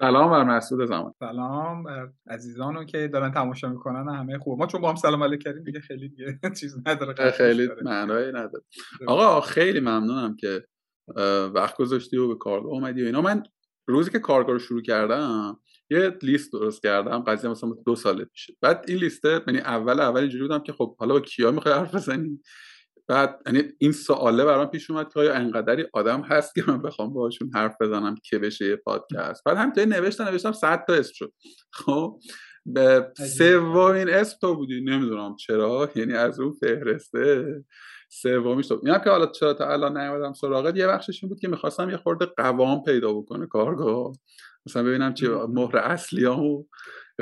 سلام بر مسعود زمان. سلام عزیزانو که دارن تماشا می‌کنن همه خوب. ما چون با هم سلام علیک کردیم دیگه خیلی دیگه چیز نداره خیلی معنایی نداره. آقا خیلی ممنونم که وقت گذاشتی و به کارگاه اومدی و اینا. من روزی که کارگاه رو شروع کردم یه لیست درست کردم. قضیه مثلا دو ساله پیشه. بعد این لیسته یعنی اول اول اینجوری بودم که خب حالا با کیا می‌خوای حرف بزنی؟ بعد یعنی این سواله برام پیش اومد که آیا انقدری آدم هست که من بخوام باهاشون حرف بزنم که بشه یه پادکست. بعد همینطوری نوشتم نوشتم 100 تا اسم شد. خب به سومین اسم تو بودی. نمی‌دونم چرا یعنی از اون فهرسته. سومیش تو. اینا که حالا چرا تا الان نیومدم سراغت یه بخشش این بود که می‌خواستم یه خورده قوام پیدا بکنه کارگاه. مثلا ببینم چی مهر اصلیامو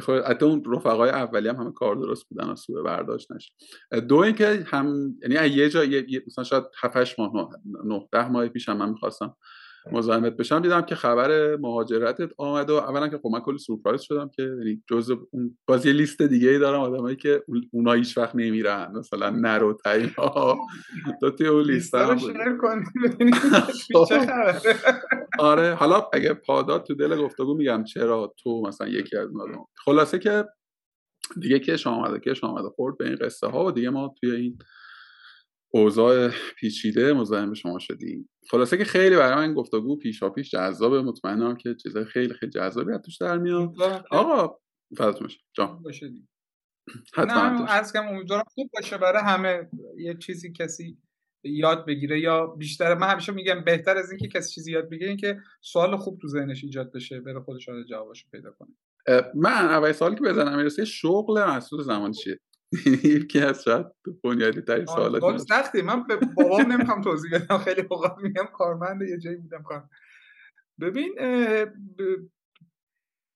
خود حتی اون رفقای اولی هم همه کار درست بودن و سوء برداشت نشه. دو اینکه هم یعنی یه جا مثلا شاید 7 ماه 9 10 ماه پیش هم من می‌خواستم مزاحمت بشم. دیدم که خبر مهاجرتت آمد و اولا که خب من کلی سورپرایز شدم که یعنی جزء اون باز یه لیست دیگه ای دارم آدمایی که اونا هیچ وقت نمیرن. مثلا نرو تایما تو توی اون لیست هم آره حالا اگه پادات تو دل گفتگو میگم چرا تو مثلا یکی از اون خلاصه که دیگه کش آمده کش آمده خورد به این قصه ها و دیگه ما توی این اوضاع پیچیده مزاحم شما شدیم. خلاصه که خیلی برای من گفتگو پیشا پیش جذاب مطمئنم که چیزای خیلی خیلی جذابی از توش در میاد. آقا باشه. جان. حتما از کم امیدوارم خوب باشه. برای همه یه چیزی کسی یاد بگیره یا بیشتر من همیشه میگم بهتر از اینکه کسی چیزی یاد بگیره اینکه سوال خوب تو ذهنش ایجاد بشه بره خودش جوابشو پیدا کنه. من اول سوالی که بزنم می‌رسه شغل مسعود زمان چیه؟ یکی از شاید بنیادی ترین سوالات سختی. من به بابام نمی‌خوام توضیح بدم. خیلی اوقات میگم کارمند یه جایی بودم کار. ببین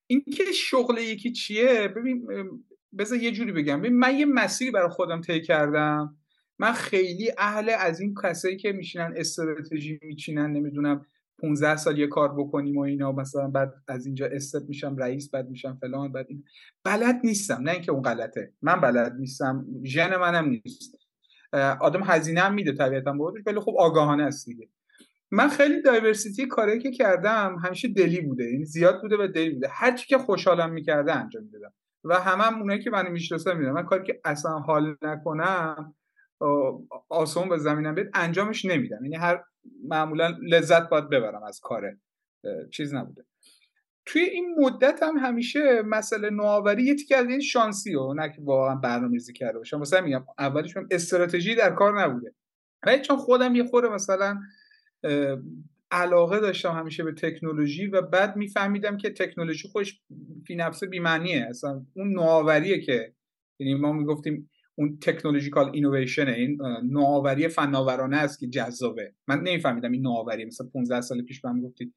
اینکه شغل یکی چیه؟ ببین بذار یه جوری بگم. ببین من یه مسیری برای خودم طی کردم. من خیلی اهل از این کسایی که میشینن استراتژی میچینن نمی‌دونم 15 سال یه کار بکنیم و اینا مثلا بعد از اینجا استپ میشم رئیس بعد میشم فلان بعد این. بلد نیستم نه اینکه اون غلطه. من بلد نیستم ژن منم نیست. آدم هزینه هم میده طبیعتا بودش ولی خب آگاهانه است دیگه. من خیلی دایورسیتی کاری که کردم همیشه دلی بوده یعنی زیاد بوده و دلی بوده. هر چی که خوشحالم می‌کرده انجام می‌دادم. و همه هم اونایی که منو می‌شناسن می‌دونم من کاری که اصلا حال نکنم آسون به زمینم بیاد انجامش نمیدم. یعنی هر معمولا لذت باید ببرم از کار چیز نبوده. توی این مدت هم همیشه مسئله نوآوری یه تیکه از این شانسی و نه که واقعا برنامه‌ریزی کرده باشم مثلا میگم اولش من استراتژی در کار نبوده. ولی چون خودم یه خوره مثلا علاقه داشتم همیشه به تکنولوژی و بعد میفهمیدم که تکنولوژی خودش فی نفسه بی‌معنیه اصلا اون نوآوریه که یعنی ما می‌گفتیم اون تکنولوژیکال اینویشن این نوآوری فناورانه است که جذابه. من نمیفهمیدم این نوآوری مثلا 15 سال پیش بهم گفتید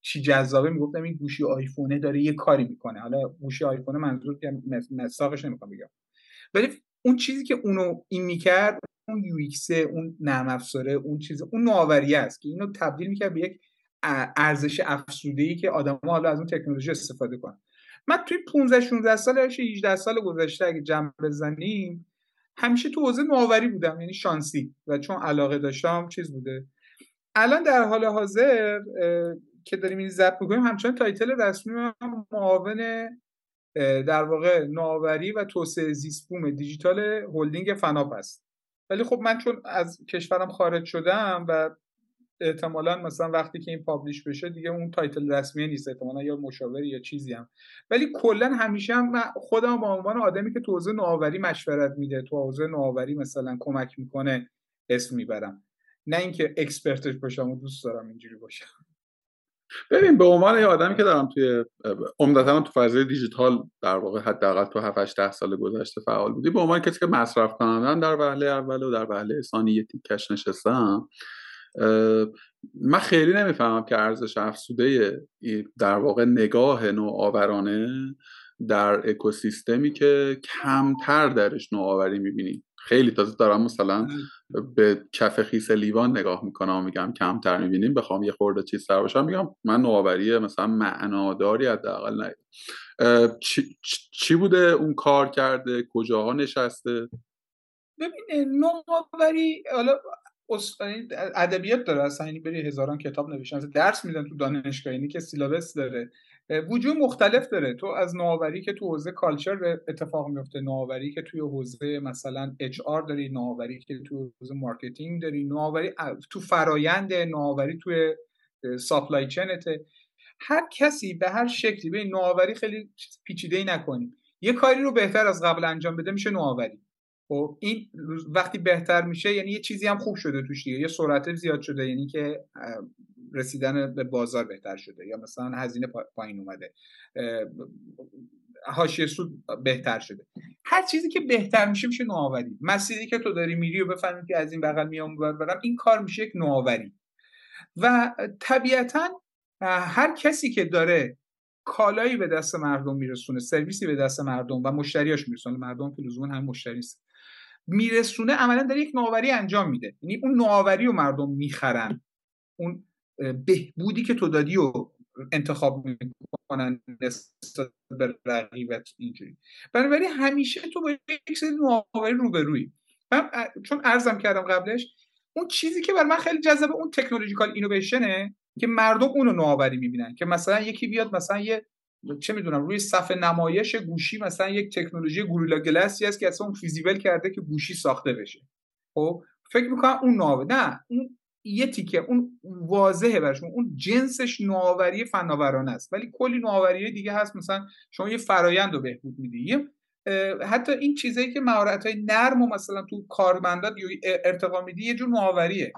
چی جذابه. می‌گفتم این گوشی آیفونه داره یه کاری می‌کنه. حالا گوشی آیفون منظور که مساقش نمی‌خوام بگم. ولی اون چیزی که اونو این می‌کرد اون یو اون نرم افزاره اون چیز اون نوآوری است که اینو تبدیل می‌کرد به یک ارزش افزوده ای که آدما حالا از اون تکنولوژی استفاده کنن. من توی 15 16 سال 18 سال گذشته اگه جمع بزنیم همیشه تو حوزه نوآوری بودم یعنی شانسی و چون علاقه داشتم چیز بوده. الان در حال حاضر که داریم این ضبط می‌کنیم همچنان title رسمیم معاون در واقع نوآوری و توسعه زیست بوم دیجیتال هلدینگ فناپ است. ولی خب من چون از کشورم خارج شدم و احتمالا مثلا وقتی که این publish بشه دیگه اون title رسمی نیست احتمالا یا مشاوری یا چیزی هم. ولی کلا همیشه هم خودم به عنوان آدمی که تو حوزه نوآوری مشورت میده تو حوزه نوآوری مثلا کمک می‌کنه اسم می‌برم. نه اینکه اکسپرتش باشم و دوست دارم اینجوری باشم. ببین به عنوان یه آدمی که دارم توی عمدتا تو فضای دیجیتال در واقع حداقل تو 7 10 سال گذشته فعال بودی. به عنوان کسی که مصرف کنندم در وهله اول و در وهله ثانی یه تیکش نشستم من خیلی نمی‌فهمم که ارزش افسوده در واقع نگاه نوآورانه در اکوسیستمی که کمتر درش نوآوری می‌بینیم خیلی تازه دارم مثلا به کف خیس لیوان نگاه می‌کنم و میگم کمتر می‌بینیم بخوام یه خورده چیز تر باشم میگم من نوآوری مثلا معناداری حداقل نه. چی،, چی بوده؟ اون کار کرده؟ کجاها نشسته؟ ببین نوآوری حالا ادبیات داره اصلا یعنی بری هزاران کتاب نوشتن درس میدن تو دانشگاه اینی که syllabus داره. وجوه مختلف داره. تو از نوآوری که تو حوزه culture اتفاق میفته نوآوری که توی حوزه مثلا HR داری نوآوری که تو حوزه marketing داری نوآوری تو فرایند نوآوری توی ساپلای چنته هر کسی به هر شکلی به نوآوری خیلی پیچیده ای نکنیم. یه کاری رو بهتر از قبل انجام بده میشه نوآوری. خب این وقتی بهتر میشه یعنی یه چیزی هم خوب شده توش دیگه یه سرعت زیاد شده یعنی که رسیدن به بازار بهتر شده یا مثلا هزینه پایین اومده حاشیه سود بهتر شده. هر چیزی که بهتر میشه میشه نوآوری. مسیری که تو داری میری و بفهمی که از این بغل میام برم این کار میشه یک نوآوری. و طبیعتا هر کسی که داره کالایی به دست مردم میرسونه سرویسی به دست مردم و مشتریاش میرسونه مردم که لزوما هم مشتری میرسونه عملا داره یک نوآوری انجام میده. یعنی اون نوآوری رو مردم می‌خرن. اون بهبودی که تو دادی و انتخاب می‌کنن نسبت به رقیبت اینجوری. بنابراین همیشه تو با یک سری نوآوری روبروی من چون ارزم کردم قبلش اون چیزی که بر من خیلی جذابه اون تکنولوژیکال اینویشنه که مردم اونو نوآوری می‌بینن. که مثلا یکی بیاد مثلا یه چه می‌دونم روی صفحه نمایش گوشی مثلا یک تکنولوژی گوریلا گلسی هست که اصلا اون فیزیبل کرده که گوشی ساخته بشه. خب فکر می‌کنم اون نوآوری نه اون یه تیکه اون واضحه برشون اون جنسش نوآوری فناورانه است. ولی کلی نوآوری دیگه هست مثلا شما یه فرایند رو بهبود میدی. حتی این چیزایی که مهارت های نرم و مثلا تو کارمندات ارتقا میدی یه جور نوآوریه.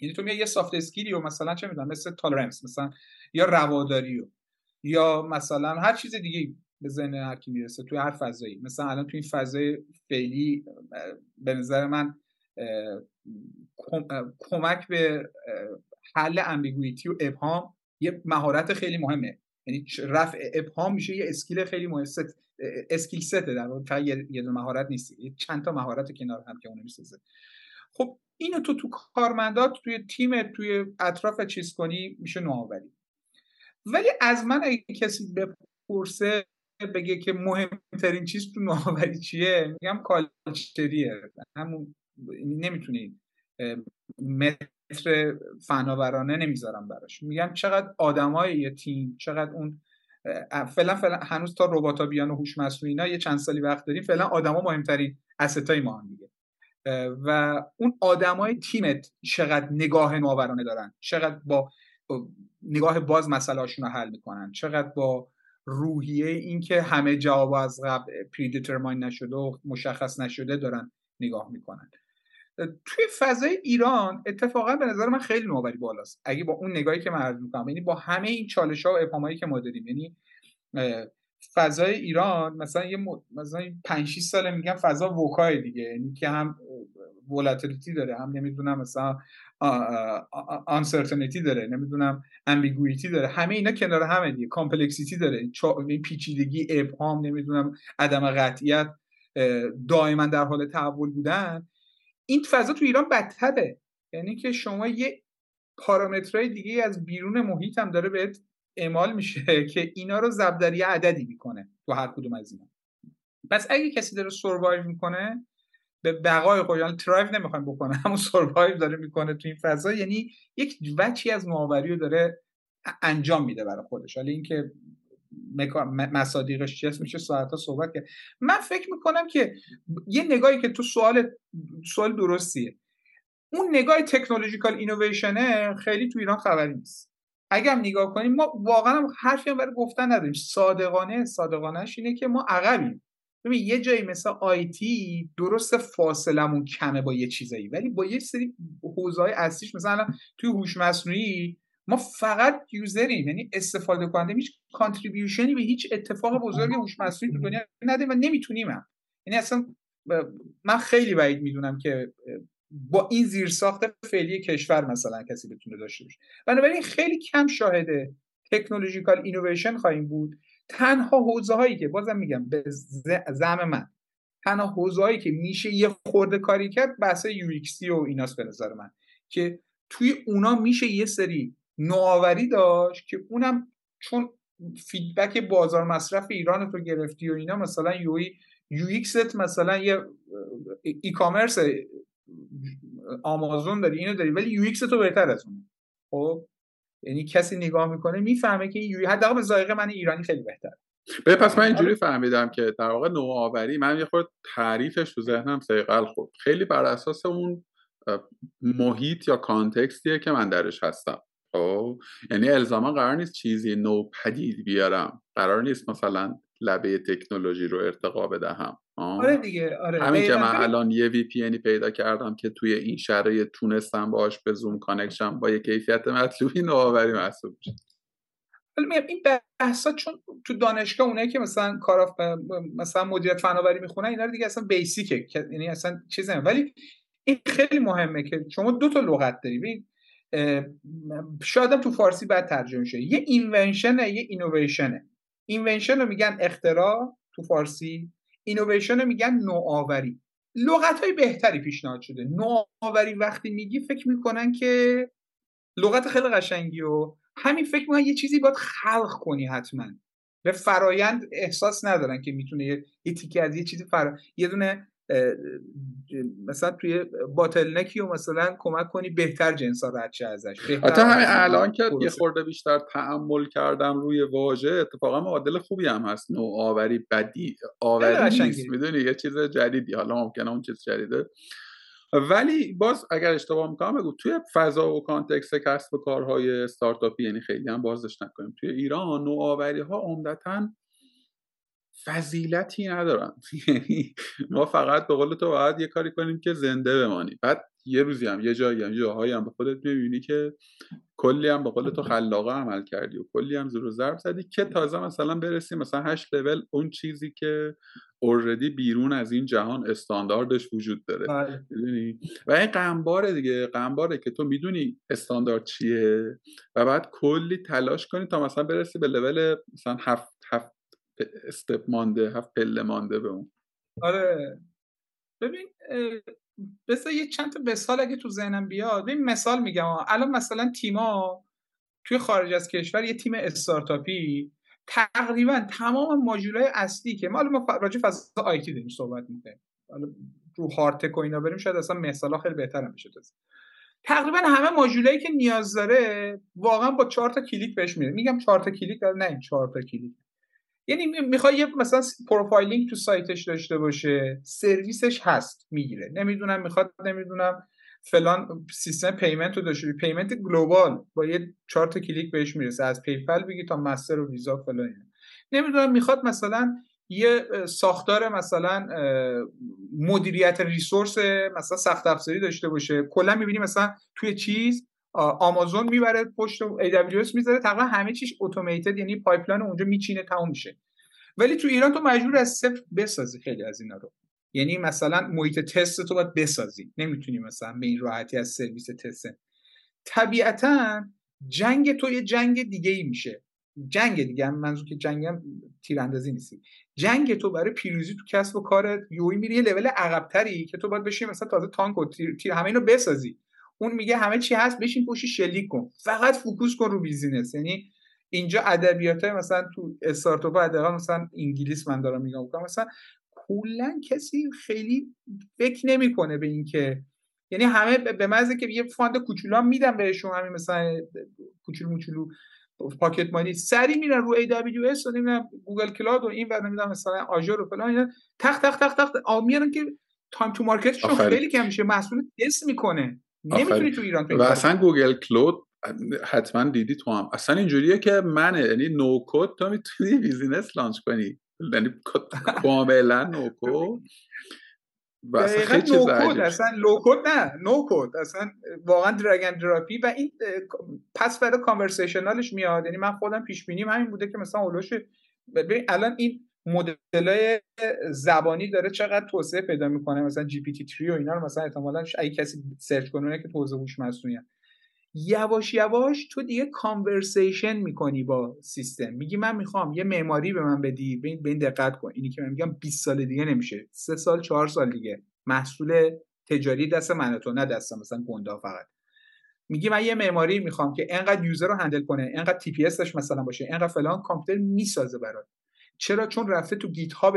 یعنی تو یه soft skill ی و مثلا چه می‌دونم مثل tolerance مثلا یا رواداری و یا مثلا هر چیز دیگه به ذهن هر کی می‌رسه توی هر فضایی. مثلا الان توی این فضای فعلی به نظر من کمک به حل ambiguity و ابهام یه مهارت خیلی مهمه. یعنی رفع ابهام میشه یه اسکیل خیلی مهم اسکیل سته در واقع. یه, یه مهارت نیست چند تا مهارت کنار هم که اون می‌سازه. خب اینو تو تو کارمندات توی تیم توی اطراف چیز کنی میشه نوآوری. ولی از من اگه کسی بپرسه بگه که مهمترین چیز تو نوآوری چیه میگم کالچریه. همون نمی‌تونی متر فناورانه نمی‌ذارم براش. میگم چقدر آدمای یه تیم چقدر اون فعلا فعلا هنوز تا رباتا بیان و هوش مصنوعی اینا یه چند سالی وقت داریم فعلا آدما مهمترین استای ما هم دیگه. و اون آدمای تیمت چقدر نگاه نوآورانه دارن چقدر با نگاه باز مسئله رو حل می‌کنن. چقدر با روحیه اینکه همه جواب از قبل پریدیترماین نشده و مشخص نشده دارن نگاه می‌کنن. توی فضای ایران اتفاقا به نظر من خیلی نوآوری بالاست. اگه با اون نگاهی که من عرض می‌کنم یعنی با همه این چالش ها و اما و اگرایی که ما داریم یعنی فضای ایران مثلا یه مثلا 5 6 ساله میگم فضا VUCA ی دیگه یعنی که هم volatility داره هم نمی‌دونم مثلا uncertainty داره نمی‌دونم ambiguity داره. همه اینا کنار همه دیگه. complexity داره. پیچیدگی ابهام نمی‌دونم عدم قطعیت دائما در حال تحول بودن. این فضا تو ایران بدتره. یعنی که شما یه پارامترهای دیگه از بیرون محیط هم داره بهت اعمال میشه که اینا رو ضربدر یه عددی می‌کنه تو هر کدوم از اینا. پس اگه کسی داره survive می‌کنه به بقای خودش یعنی thrive نمی‌خوایم بکنه همون survive داره می‌کنه تو این فضا یعنی یک وجهی از نوآوری رو داره انجام میده برای خودش. حالا اینکه مصادیقش چی میشه ساعت صحبت کرد. من فکر می‌کنم که یه نگاهی که تو سوال سوال درستیه. اون نگاه تکنولوژیکال اینویشنه خیلی تو ایران خبری نیست. اگر نگاه کنیم ما واقعا حرفی هم برای گفتن نداریم. صادقانه صادقانهش اینه که ما عقبیم. ببین یه جایی مثل آیتی درست فاصلمون کمه با یه چیزایی ولی با یه سری حوزه های اصلیش مثلا توی هوش مصنوعی ما فقط user یم یعنی استفاده کننده هیچ contribution ی به هیچ اتفاق بزرگ هوش مصنوعی تو دنیا نداده و نمی‌تونیم هم. یعنی اصلا من خیلی بعید می‌دونم که با این زیرساخت فعلی کشور مثلا کسی بتونه داشته باشه بنابراین خیلی کم شاهده technological innovation خواهیم بود تنها حوزه هایی که بازم میگم به زعم من تنها حوزه هایی که میشه یه خورده کاری کرد بحث یو و ایناست به نظر من که توی اونا میشه یه سری نوآوری داشت که اونم چون فیدبک بازار مصرف ایران رو گرفتی و اینا مثلا یو یو مثلا یه ای کامرس آمازون داری اینو داری ولی یو تو بهتر از اون خب؟ یعنی کسی نگاه می‌کنه می‌فهمه که یوی حداقل به ذائقه من ایرانی خیلی بهتر به پس من اینجوری آره. فهمیدم که در واقع نوآوری من یه خورد تعریفش تو ذهنم صیقل خورد. خیلی بر اساس اون محیط یا context یه که من درش هستم. خب؟ یعنی الزاما قرار نیست چیزی نو پدید بیارم. قرار نیست مثلا لبه تکنولوژی رو ارتقا بدهم. آره دیگه آره. همین که من الان یه VPN پیدا کردم که توی این شرایط تونستم باش به زوم connection با یه کیفیت مطلوبی نوآوری محسوب میشه این بحثا چون تو دانشگاه اونایی که مثلا کار مثلا مدیریت فناوری می‌خونن اینا رو دیگه اصلا basic ه یعنی اصلا چیزی ولی این خیلی مهمه که شما دو تا لغت داری. ببین شاید تو فارسی بد ترجمه شه یه invention یه اینویشنه invention رو میگن اختراع تو فارسی اینویشن رو میگن نوآوری. لغت های بهتری پیشنهاد شده. نوآوری وقتی میگی فکر می‌کنن که لغت خیلی قشنگی و همین فکر می‌کنن یه چیزی باید خلق کنی حتما. به فرایند احساس ندارن که می‌تونه یه تیکه از یه چیزی فرا یه دونه مثلا توی باتل نکی و مثلا کمک کنی بهتر جنسا رد شه ازش حتی همین الان که یه خورده بیشتر تعمل کردم روی واژه اتفاقا معادل خوبی هم هست. نوآوری بدی آوری نیست می‌دونی؟ یه چیز جدیدی. حالا ممکنه اون چیز جدیده. ولی باز اگر اشتباه می‌کنم بگو توی فضا و کانتکست کسب و کارهای استارتاپی یعنی خیلی هم بازش نکنیم. توی ایران نوآوری ها عمدتا فضیلتی ندارن یعنی ما فقط به قول تو باید یه کاری کنیم که زنده بمانیم بعد یه روزی هم یه جایی هم جاهایی هم به خودت می‌بینی که کلی هم به قول تو خلاقه عمل کردی و کلی هم زور ضرب زدی که تازه مثلا برسیم مثلا هشت لول اون چیزی که اوردی بیرون از این جهان استانداردش وجود داره. بله. و این قنباره دیگه قنباره که تو می‌دونی استاندارد چیه و بعد کلی تلاش کنی تا مثلا برسی به لول مثلا هفت استپ مانده هفت پله مانده به اون. آره. ببین بسا یه چند تا مثال اگه تو ذهنم بیاد. ببین مثال میگم. الان مثلا تیما توی خارج از کشور یه تیم استارتاپی. تقریبا تمام ماژولای اصلی که ما ما راجع فضای IT داریم صحبت می‌کنیم. رو hard tech و اینا بریم شاید اصلا مثالا خیلی بهتر میشه تقریبا همه ماژولایی که نیاز داره واقعا با چهار تا کلیک بهش میره میگم چهار تا کلیک نه این چهار تا کلیک. یعنی می‌خوای یه مثلا profiling تو سایتش داشته باشه سرویسش هست می‌گیره. نمی‌دونم می‌خواد نمی‌دونم فلان سیستم payment رو داشته payment global با یه چهار تا کلیک بهش می‌رسه. از PayPal بگی تا Master و ویزا فلان نمی‌دونم می‌خواد مثلا یه ساختار مثلا مدیریت resource مثلا سخت افزاری داشته باشه. کلا می‌بینی مثلا توی چیز آمازون می‌بره پشت AWS می‌ذاره تقریبا همه چیش automated یعنی pipeline اونجا میچینه تموم میشه. ولی تو ایران تو مجبور از صفر بسازی خیلی از اینا رو. یعنی مثلا محیط تست تو باید بسازی. نمی‌تونی مثلا به این راحتی از سرویس تست. طبیعتا جنگ تو یه جنگ دیگه ای میشه. جنگ دیگه هم منظور که جنگ هم تیراندازی نیستی جنگ تو برای پیروزی تو کسب و کارت یوی میری یه لول عقبتری که تو باید بشی مثلا تازه تانک و تیر, تیر همه اینو بسازی. اون میگه همه چی هست بشین پشت شلیک کن. فقط focus کن رو business. یعنی اینجا ادبیات مثلا تو استارتاپ حداقل مثلا انگلیس من دارم میگم. مثلا کلا کسی خیلی فکر نمی‌کنه به اینکه یعنی همه به محض که یه fund کوچولو هم میدم بهشون همین مثلا کوچولو موچولو pocket money سری میرن رو AWS و نمی‌دونم Google Cloud و این بعد نمی‌دونم مثلا Azure و فلان اینا. تخ تخ تخ تخ میارن که time to market شون خیلی کم میشه. محصول تست می‌کنه. نمی‌تونی تو ایران و اصلا Google Cloud حتما دیدی تو هم. اصلا اینجوریه که منه. یعنی no code تو می‌تونی business launch کنی. یعنی کاملا no code و اصلا خیلی چیز اصلا low code نه. no code اصلا واقعا drag and drop ی و این پس فردا conversational ش میاد. یعنی من خودم پیش بینیم همین بوده که مثلا اولوش ببین الان این مدل زبانی داره چقدر توسعه پیدا می‌کنه مثلا GPT 3 و اینا رو مثلا احتمالاً اگه کسی search کنه که توزیع هوش مصنوعی یواش یواش تو دیگه conversation می‌کنی با سیستم. میگی من می‌خوام یه معماری به من بدی به این دقت کن. اینی که من میگم 20 سال دیگه نمیشه. سه سال چهار سال دیگه. محصول تجاری دست من تو نه دست مثلا گنده‌ها فقط. میگی من یه معماری می‌خوام که انقدر user رو handle کنه انقدر TP مثلا باشه انقدر فلان کامپیوتر می‌سازه برات. چرا؟ چون رفته تو GitHub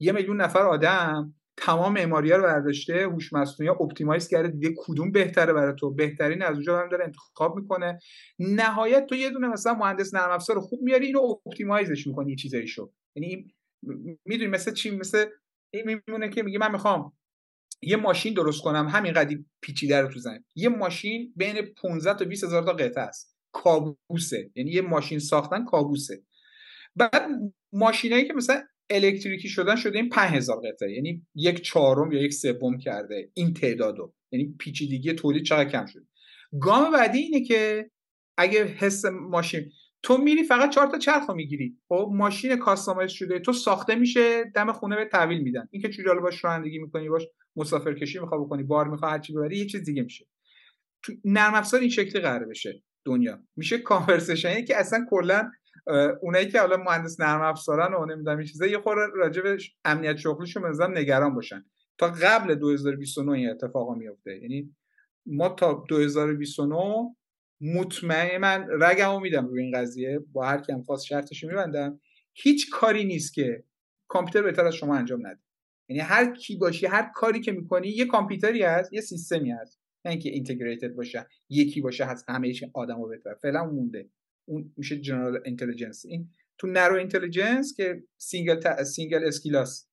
یه میلیون نفر آدم تمام معماری رو برداشته هوش مصنوعی optimize کرده دیگه کدوم بهتره برای تو؟ بهترین از اونجا داره انتخاب می‌کنه. نهایت تو یه دونه مثلا مهندس نرم افزار خوب میاری اینو optimize ش می‌کنی یه شو. یعنی می‌دونی مثل چی؟ مثل این میمونه که میگه من می‌خوام یه ماشین درست کنم همین قدی پیچیده رو تو زن یه ماشین بین 15 تا 20 هزار تا قطعه است. کابوسه. یعنی یه ماشین ساختن کابوسه. بعد ماشینایی که مثلا الکتریکی شدن شده این 5000 قطعه. یعنی یک چهارم یا یک سوم کرده این تعدادو. یعنی پیچیدگی تولید چقدر کم شده گام بعدی اینه که اگه حس ماشین تو میری فقط چهار تا چرخ می‌گیری. خب ماشین کاستماایز شده تو ساخته میشه دم خونه به تحویل میدن. اینکه چجوری حالا باش رانندگی می‌کنی باش مسافر کشی می‌خوای بکنی بار می‌خوای هرچی ببری یه چیز دیگه میشه. تو نرم افزار این شکلی قرار بشه دنیا. میشه کانورسیشن که اصلا کلا اونایی که حالا مهندس نرم افزارن و نمی‌دونم این چیزا یه خورده راجع به امنیت شغلیشون مثلا نگران باشن. تا قبل 2029 این اتفاقا میفته یعنی ما تا 2029 مطمئن من رگمو میدم روی این قضیه. با هر کیم خواست شرطش میبندم. هیچ کاری نیست که کامپیوتر بهتر از شما انجام نده. یعنی هر کی باشی هر کاری که می‌کنی یه کامپیوتری هست یه سیستمی هست. نه اینکه integrated باشه یکی باشه هست همه آدمو بهتر فعلا مونده. اون میشه general intelligence. این تو narrow intelligence که single تا... single skill اس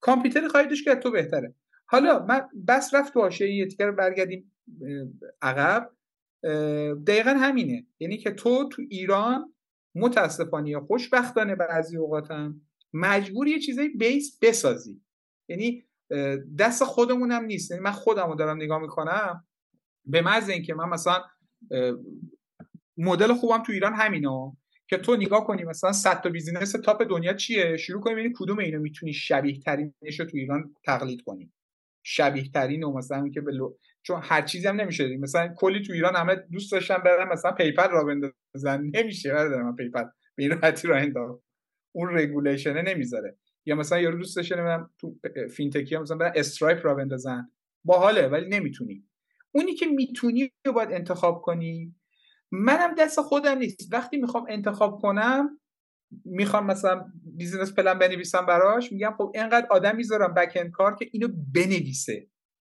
کامپیوتر خواهیدش که تو بهتره. حالا من بحث رفت تو حاشیه یه تیکر برگردیم عقب. دقیقا همینه. یعنی که تو تو ایران متاسفانه یا خوشبختانه بعضی اوقاتم مجبور یه چیزای base بسازی. یعنی دست خودمونم نیست. یعنی من خودم دارم نگاه می‌کنم. به محض اینکه من مثلا مدل خوبم تو ایران همینه که تو نگاه کنی مثلا 100 تا business top دنیا چیه؟ شروع کنی ببینی کدوم اینو می‌تونی شبیه ترینش رو تو ایران تقلید کنی. شبیه ترین و مثلا که به چون هر چیزی هم نمیشه مثلا کلی تو ایران همه دوست داشتن برن مثلا PayPal راه بندازن. نمیشه برادر من PayPal. به این راحتی راه انداخت. اون regulation ه نمی‌ذاره. یا مثلا یارو دوست داشته تو fintech ی مثلا برن Stripe راه بندازن. باحاله ولی نمی‌تونی. اونی که می‌تونی رو باید انتخاب کنی منم دست خودم نیست. وقتی می‌خوام انتخاب کنم می‌خوام مثلا business plan بنویسم براش میگم خب اینقدر آدم می‌ذارم back-end کار که اینو بنویسه.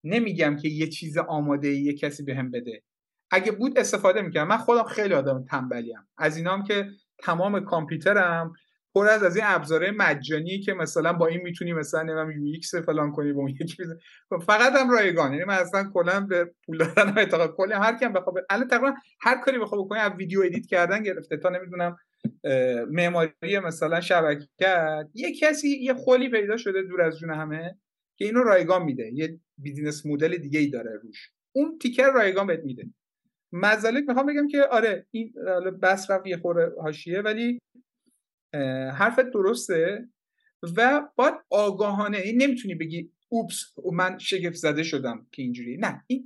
نمیگم که یه چیز آماده یه کسی بهم به بده. اگه بود استفاده می‌کنم من خودم خیلی آدم تنبلیم از اینام که تمام کامپیوترم پر از از این ابزاره مجانی که مثلا با این می‌تونی مثلا نمی‌دونم UX فلان کنی با اون یکی فقط هم رایگان. یعنی من اصلا کلا به پول دادن اعتقاد کلی هر کیم بخواد الان تقریبا هر کاری بخواد بکنی از ویدیو edit کردن گرفته. تا نمی‌دونم معماری مثلا شبکه. یه کسی یه خلی پیدا شده دور از جون همه که اینو رایگان میده. یه بیزینس مدل دیگه ای داره روش. اون تیکر رایگان بهت میده. مزالک می‌خوام بگم که آره این بس رفت یه خوره حاشیه ولی حرفت درسته؟ و باید آگاهانه این نمی‌تونی بگی اوپس من شگفت زده شدم که اینجوری. نه این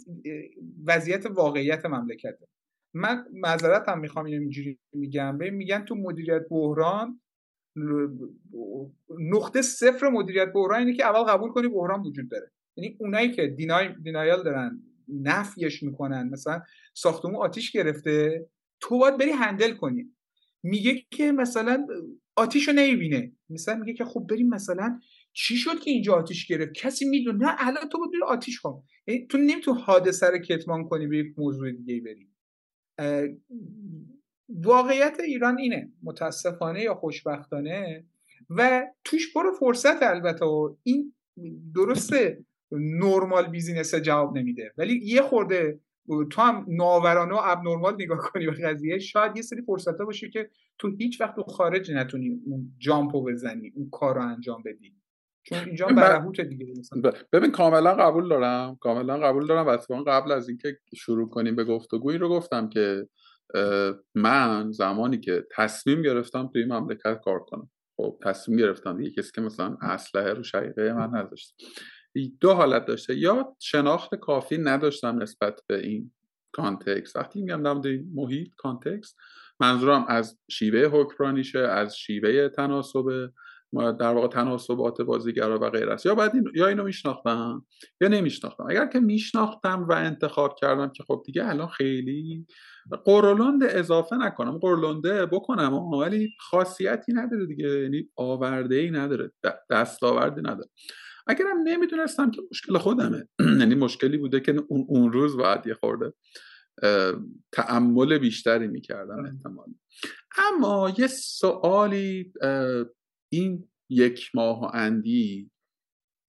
وضعیت واقعیت مملکته. من معذرت هم می‌خوام اینجوری میگم. میگن تو مدیریت بحران نقطه صفر مدیریت بحران اینه که اول قبول کنی بحران وجود داره. یعنی اونایی که دینای دینایال دارن نفیش می‌کنن مثلا ساختمون آتیش گرفته تو باید بری هندل کنی. میگه که مثلا آتیش رو نمی‌بینه. مثلا میگه که خب بریم مثلا چی شد که اینجا آتیش گرفت؟ کسی می‌دونه. نه الان تو باید آتیش کن یعنی تو نمی‌تونی حادثه رو کتمان کنی به یک موضوع دیگه بری. واقعیت ایران اینه. متاسفانه یا خوشبختانه. و توش برو فرصت البته و این درسته نرمال بیزینس جواب نمیده. ولی یه خورده تو هم ناورانه و ابنرمال نگاه کنی به قضیه شاید یه سری فرصت ها باشه که تو هیچ وقت تو خارج نتونی اون جامپو بزنی اون کار رو انجام بدی. چون اینجا برهوت دیگه ببین کاملا قبول دارم. کاملا قبول دارم. و قبل از اینکه شروع کنیم به گفتگویی رو گفتم که من زمانی که تصمیم گرفتم توی این مملکت کار کنم. خب تصمیم گرفتم یه کسی که مثلا اسلحه رو شقیقه من نداشت. دو حالت داشته. یا شناخت کافی نداشتم نسبت به این context وقتی میگم در محیط context منظورم از شیوه حکمرانیشه از شیوه تناسب در واقع تناسبات بازیگرا و غیر است. یا بعد یا اینو میشناختم یا نمیشناختم. اگر که میشناختم و انتخاب کردم که خب دیگه الان خیلی قرولند اضافه نکنم. قرولنده بکنم ولی خاصیتی نداره دیگه. یعنی آورده ای نداره دستاوردی نداره. اگرم نمی‌دونستم که مشکل خودمه. یعنی مشکلی بوده که اون, اون روز باید یه خورده تعمل بیشتری می‌کردم احتمال اما یه سوالی این یک ماه و اندی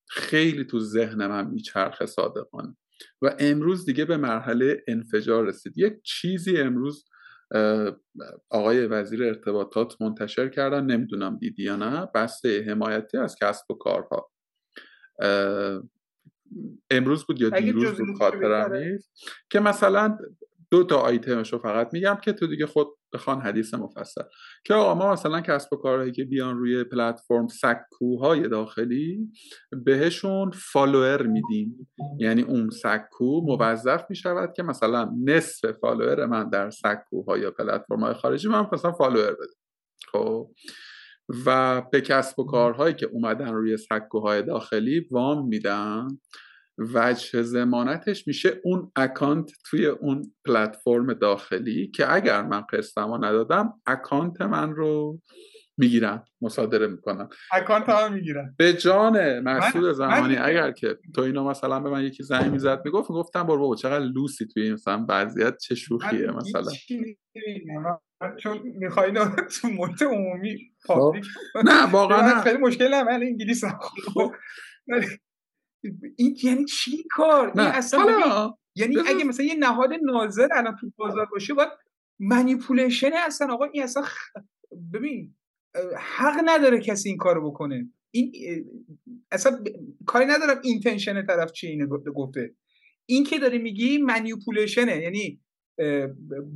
خیلی تو ذهن من میچرخه صادقانه. و امروز دیگه به مرحله انفجار رسید. یک چیزی امروز آقای وزیر ارتباطات منتشر کردن نمی‌دونم دیدی یا نه بسته حمایتی از کسب و کارها. امروز بود یا دیروز بود خاطرم نیست. که مثلا دو تا آیتمش رو فقط میگم که تو دیگه خود بخوان حدیث مفصل. که آقا ما مثلا کسب و کارهایی که بیان روی پلتفرم سکوهای داخلی بهشون فالوور میدیم. یعنی اون سکو موظف می‌شود که مثلا نصف فالوور من در سکوها یا پلتفرم های خارجی من مثلا فالوور بده خب؟ و به کسب و کارهایی که اومدن روی سکوهای داخلی وام میدن وجه ضمانتش میشه اون اکانت توی اون پلتفرم داخلی که اگر من قسطمو ندادم اکانت من رو می‌گیرن مصادره می‌کنن اکانت هم می‌گیرن به جان مسئول زمانی اگر که تو اینو مثلا به من یکی زنگ می‌زد می‌گفت گفتم برو بابا چقدر لوسی توی این مثلا وضعیت چه شوخیه مثلا چون می‌خوای تو محیط عمومی خب. نه واقعا خیلی مشکل نه من انگلیس خب. این یعنی چی کار نه. اصلا یعنی اگه مثلا یه نهاد ناظر الان تو بازار باشه باید manipulation اصلا آقا این اصلا ببین حق نداره کسی این کارو بکنه. این اصلا کاری ندارم intention طرف چی اینه گفته. این که داری میگی manipulation ه. یعنی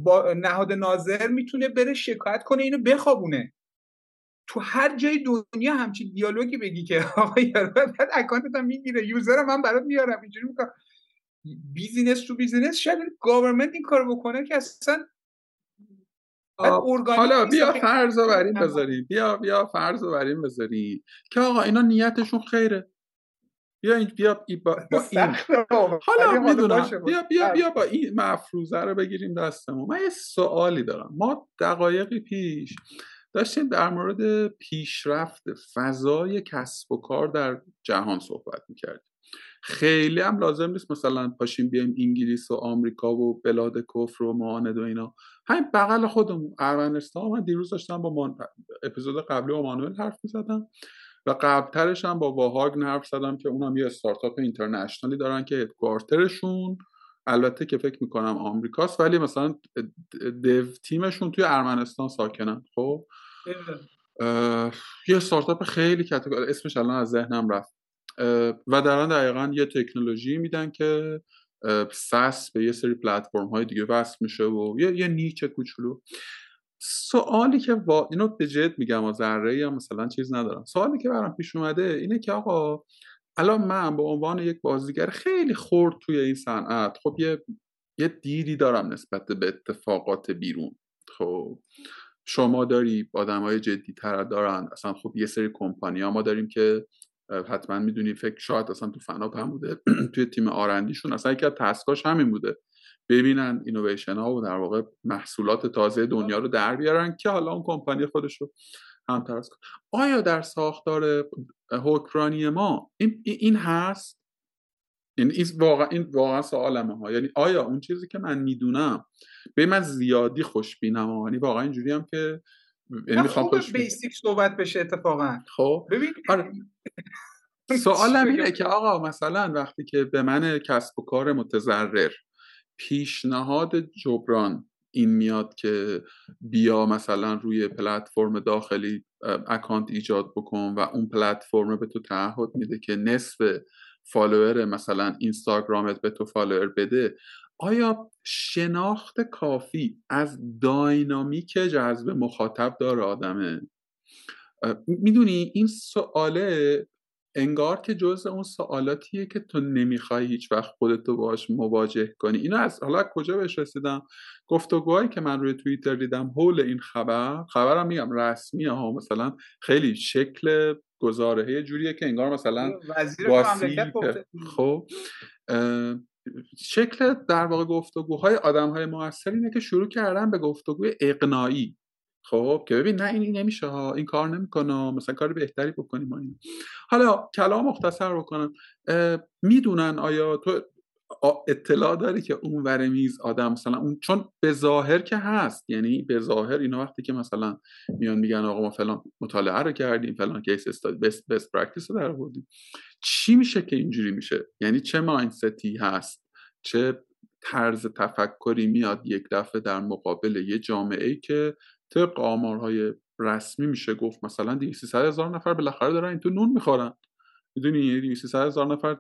با نهاد ناظر می‌تونه بره شکایت کنه اینو بخوابونه. تو هر جای دنیا همچین دیالوگی بگی که آقا یارو بعد اکانتت هم می‌گیره. user من برات میارم. اینجوری می‌کنم. business to business شاید government این کارو بکنه که اصلا حالا بیا فرض رو بر بذاری بیا بیا فرض رو بر بذاری که آقا اینا نیتشون خیره. بیا این بیا با, با این. حالا می‌دونم. بیا بیا بیا با این مفروضه رو بگیریم دستمون. من یه سوالی دارم. ما دقایقی پیش داشتیم در مورد پیشرفت فضای کسب و کار در جهان صحبت می‌کردیم. خیلی هم لازم نیست مثلا پاشیم بیایم انگلیس و آمریکا و بلاد کفر و معاند و اینا. همین بغل خودمون. ارمنستان من دیروز داشتم با من... اپیزود قبلی با مانوئل حرف می‌زدم و قبلترش هم با واهاگ حرف زدم که اونم یه استارتاپ اینترنشنالی دارن که هدکوارترشون البته که فکر می‌کنم آمریکاست ولی مثلا دیو تیمشون توی ارمنستان ساکنن. خب؟ یه استارتاپ خیلی کتگوری اسمش الان از ذهنم رفت. و دارن دقیقا یه تکنولوژی میدن که سس به یه سری پلتفرم های دیگه وصل میشه و یه, یه نیچ کوچولو. سوالی که با اینو به جد میگم و ذره یا مثلا چیز ندارم. سوالی که برام پیش اومده اینه که آقا الان من به عنوان یک بازیگر خیلی خورد توی این صنعت خب یه یه دیدی دارم نسبت به اتفاقات بیرون. خب شما داری آدم های جدی تر دارن اصلا خب یه سری کمپانی ها ما داریم که حتما می‌دونی فکر شاید اصلا تو فناپ هم بوده توی تیم آرندیشون اصلا یکی از تسکاش همین بوده. ببینن اینویشن ها و در واقع محصولات تازه دنیا رو در بیارن که حالا اون کمپانی خودش رو هم ترس آیا در ساختار حکرانی ما این, این هست؟ یعنی این واقعا این واقعا سوالمه ها. یعنی آیا اون چیزی که من می‌دونم به من زیادی خوشبینم یعنی واقعا اینجوری هم که یعنی می‌خوام خوش basic صحبت بشه اتفاقا. خب ببین آره. سوالم اینه که آقا مثلا وقتی که به من کسب و کار متضرر پیشنهاد جبران این میاد که بیا مثلا روی پلتفرم داخلی اکانت ایجاد بکن و اون پلتفرم به تو تعهد میده که نصف فالوور مثلا اینستاگرامت به تو فالوور بده آیا شناخت کافی از داینامیک جذب مخاطب داره آدمه؟ می‌دونی این سواله انگار که جز اون سوالاتیه که تو نمی‌خوای هیچ وقت خودتو باش مواجه کنی. اینو از حالا کجا بهش رسیدم؟ گفتگوهایی که من روی توییتر دیدم حول این خبر خبرم میگم رسمیه ها مثلا خیلی شکل گزارهه جوریه که انگار مثلا وزیر خب شکل در واقع گفتگوهای آدم های موثر اینه که شروع کردن به گفتگوی اقنایی خب که ببین نه این نمیشه ها این کار نمی‌کنه مثلا کار بهتری بکنیم ما این حالا کلام مختصر بکنم. می‌دونن آیا تو اطلاع داری که اون ور میز آدم مثلا اون چون به ظاهر که هست یعنی به ظاهر اینا وقتی که مثلا میان میگن آقا ما فلان مطالعه رو کردیم فلان کیس استادی best practice رو در آوردیم. چی میشه که اینجوری میشه؟ یعنی چه mindset ی هست؟ چه طرز تفکری میاد یک دفعه در مقابل یه جامعه ای که طبق آمارهای رسمی میشه گفت مثلا 200 هزار نفر بالاخره دارن این تو نون می‌خورن. می‌دونی؟ 200 هزار نفر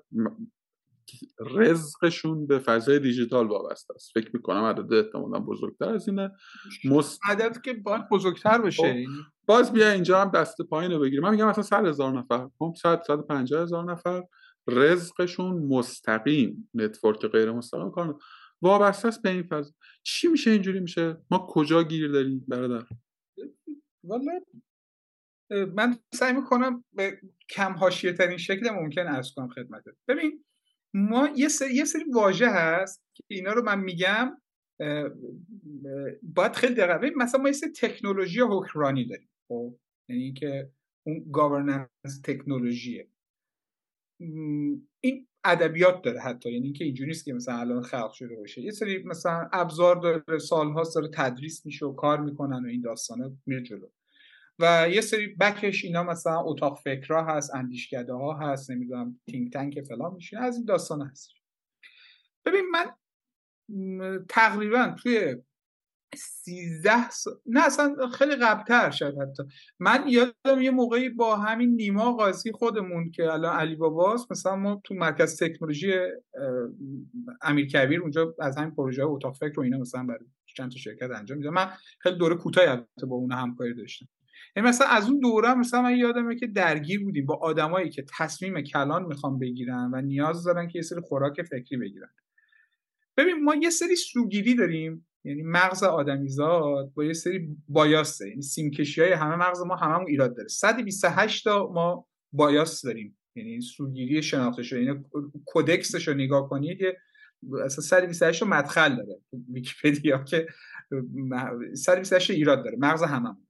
رزقشون به فضای دیجیتال وابسته است. فکر می‌کنم عدد احتمالا بزرگتر از اینه. مست... عدد که باید بزرگتر بشه خب، یعنی؟ باز بیا اینجا هم دست پایین رو بگیریم. من میگم مثلا 100 هزار نفر هم 100 150 هزار نفر رزقشون مستقیم نتورک غیر مستقیم کار وابسته است به این فضا. چی میشه اینجوری میشه؟ ما کجا گیر داریم برادر؟ والا من سعی می‌کنم به کم حاشیه ترین شکل ممکن ارز کنم خدمتت. ببین ما یه سری, یه سری واژه هست که اینا رو من میگم باید خیلی دقیقه مثلا ما یه سری تکنولوژی حکمرانی داریم خب؟ یعنی اینکه اون گاورننس تکنولوژیه. این ادبیات داره حتی یعنی اینکه اینجوری نیست که مثلا الان خلق شده باشه. یه سری مثلا ابزار داره سالهاست داره تدریس میشه و کار می‌کنن و این داستانه میره جلو. و یه سری بکش اینا مثلا اتاق فکرها هست اندیشکده ها هست نمی‌دونم تینک تنک فلان میشین از این داستان هست. ببین من تقریبا توی سیزده سال نه اصلا خیلی قبلتر شد حتی. من یادم یه موقعی با همین نیما قاضی خودمون که الان علی باباست مثلا ما تو مرکز تکنولوژی امیر کبیر اونجا از همین پروژه اتاق فکر و اینا مثلا برای چند تا شرکت انجام میدم من خیلی دوره کوتاهی با اون همکاری داشتم. مثلا از اون دوره مثلا من یادمه که درگیر بودیم با آدمایی که تصمیم کلان می‌خوان بگیرن و نیاز دارن که یه سری خوراک فکری بگیرن. ببین ما یه سری سوگیری داریم یعنی مغز آدمیزاد با یه سری بایاسه یعنی سیمکشی های همه مغز ما هممون ایراد داره. 128 تا ما بایاس داریم. یعنی سوگیری شناخته شده یعنی کدکسش رو نگاه کنید که اصلا 128 تا مدخل داره. ویکی‌پدیا که 128 ایراد داره. مغز هممون.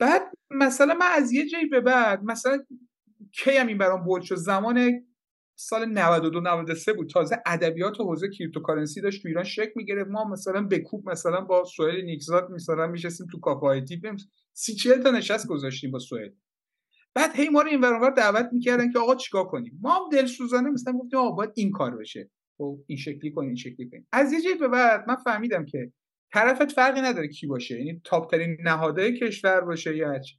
بعد مثلا من از یه جایی به بعد مثلا کی هم این برام بولد شد؟ زمان سال 92 93 بود. تازه ادبیات و حوزه cryptocurrency داشت تو ایران شکل می‌گرفت. ما مثلا بکوب مثلا با سهیل نیکزاد مثلا میشستیم تو کافه آی‌تی سی چهل تا نشست گذاشتیم با سهیل بعد هی ما رو این ور دعوت می‌کردن که آقا چیکار کنیم؟ ما هم دلسوزانه مثلا گفتیم آقا باید این کار بشه. خب این شکلی کنیم این شکلی کنیم از یه جایی به بعد من فهمیدم که طرفت فرقی نداره کی باشه. یعنی top ترین نهاده کشور باشه یا هرچی.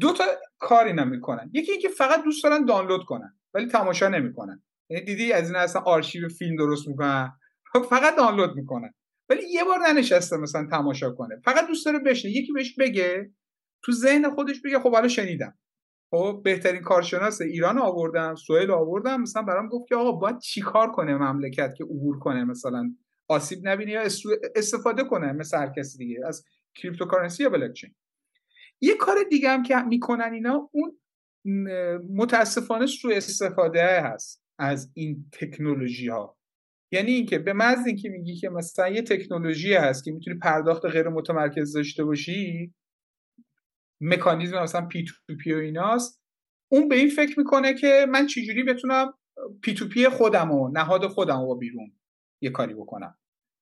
دو تا کار اینا می‌کنن. یکی اینکه فقط دوست دارن دانلود کنن ولی تماشا نمی‌کنن. یعنی دیدی از این اصلا آرشیو فیلم درست می‌کنن؟ فقط دانلود می‌کنن. ولی یه بار ننشسته مثلا تماشا کنه. فقط دوست داره بشنه یکی بهش بگه تو ذهن خودش بگه خب حالا شنیدم. خب بهترین کارشناس ایران آوردم سوئیل آوردم. مثلا برام گفت که آقا باید چیکار کنه مملکت که عبور کنه مثلا آسیب نبینه یا استفاده کنه مثل هر کسی دیگه از cryptocurrency یا بلاکچین یه کار دیگه هم که می‌کنن اینا اون متاسفانه سو استفاده هست از این تکنولوژی ها یعنی اینکه به محض اینکه میگی که مثلا یه تکنولوژی هست که می‌تونی پرداخت غیر متمرکز داشته باشی مکانیزم مثلا P2P و ایناست اون به این فکر می‌کنه که من چجوری بتونم P2P خودم و نهاد خودم رو بیرون یه کاری بکنم.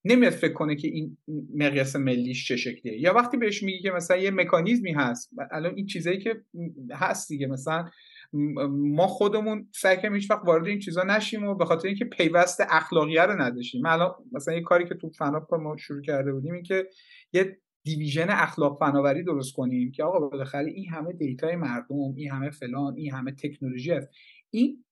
نمیاد فکر کنه که این مقیاس ملیش چه شکلیه. یا وقتی بهش میگی که مثلا یه مکانیزمی هست الان این چیزایی که هست دیگه مثلا ما خودمون سعی کنیم هیچ وقت وارد این چیزا نشیم و به خاطر اینکه پیوست اخلاقیه رو نداشتیم. الان مثلا یه کاری که تو فناپ ما شروع کرده بودیم این که یه division اخلاق فناوری درست کنیم که آقا بالاخره این همه data ی مردم این همه فلان این همه تکنولوژی هست. این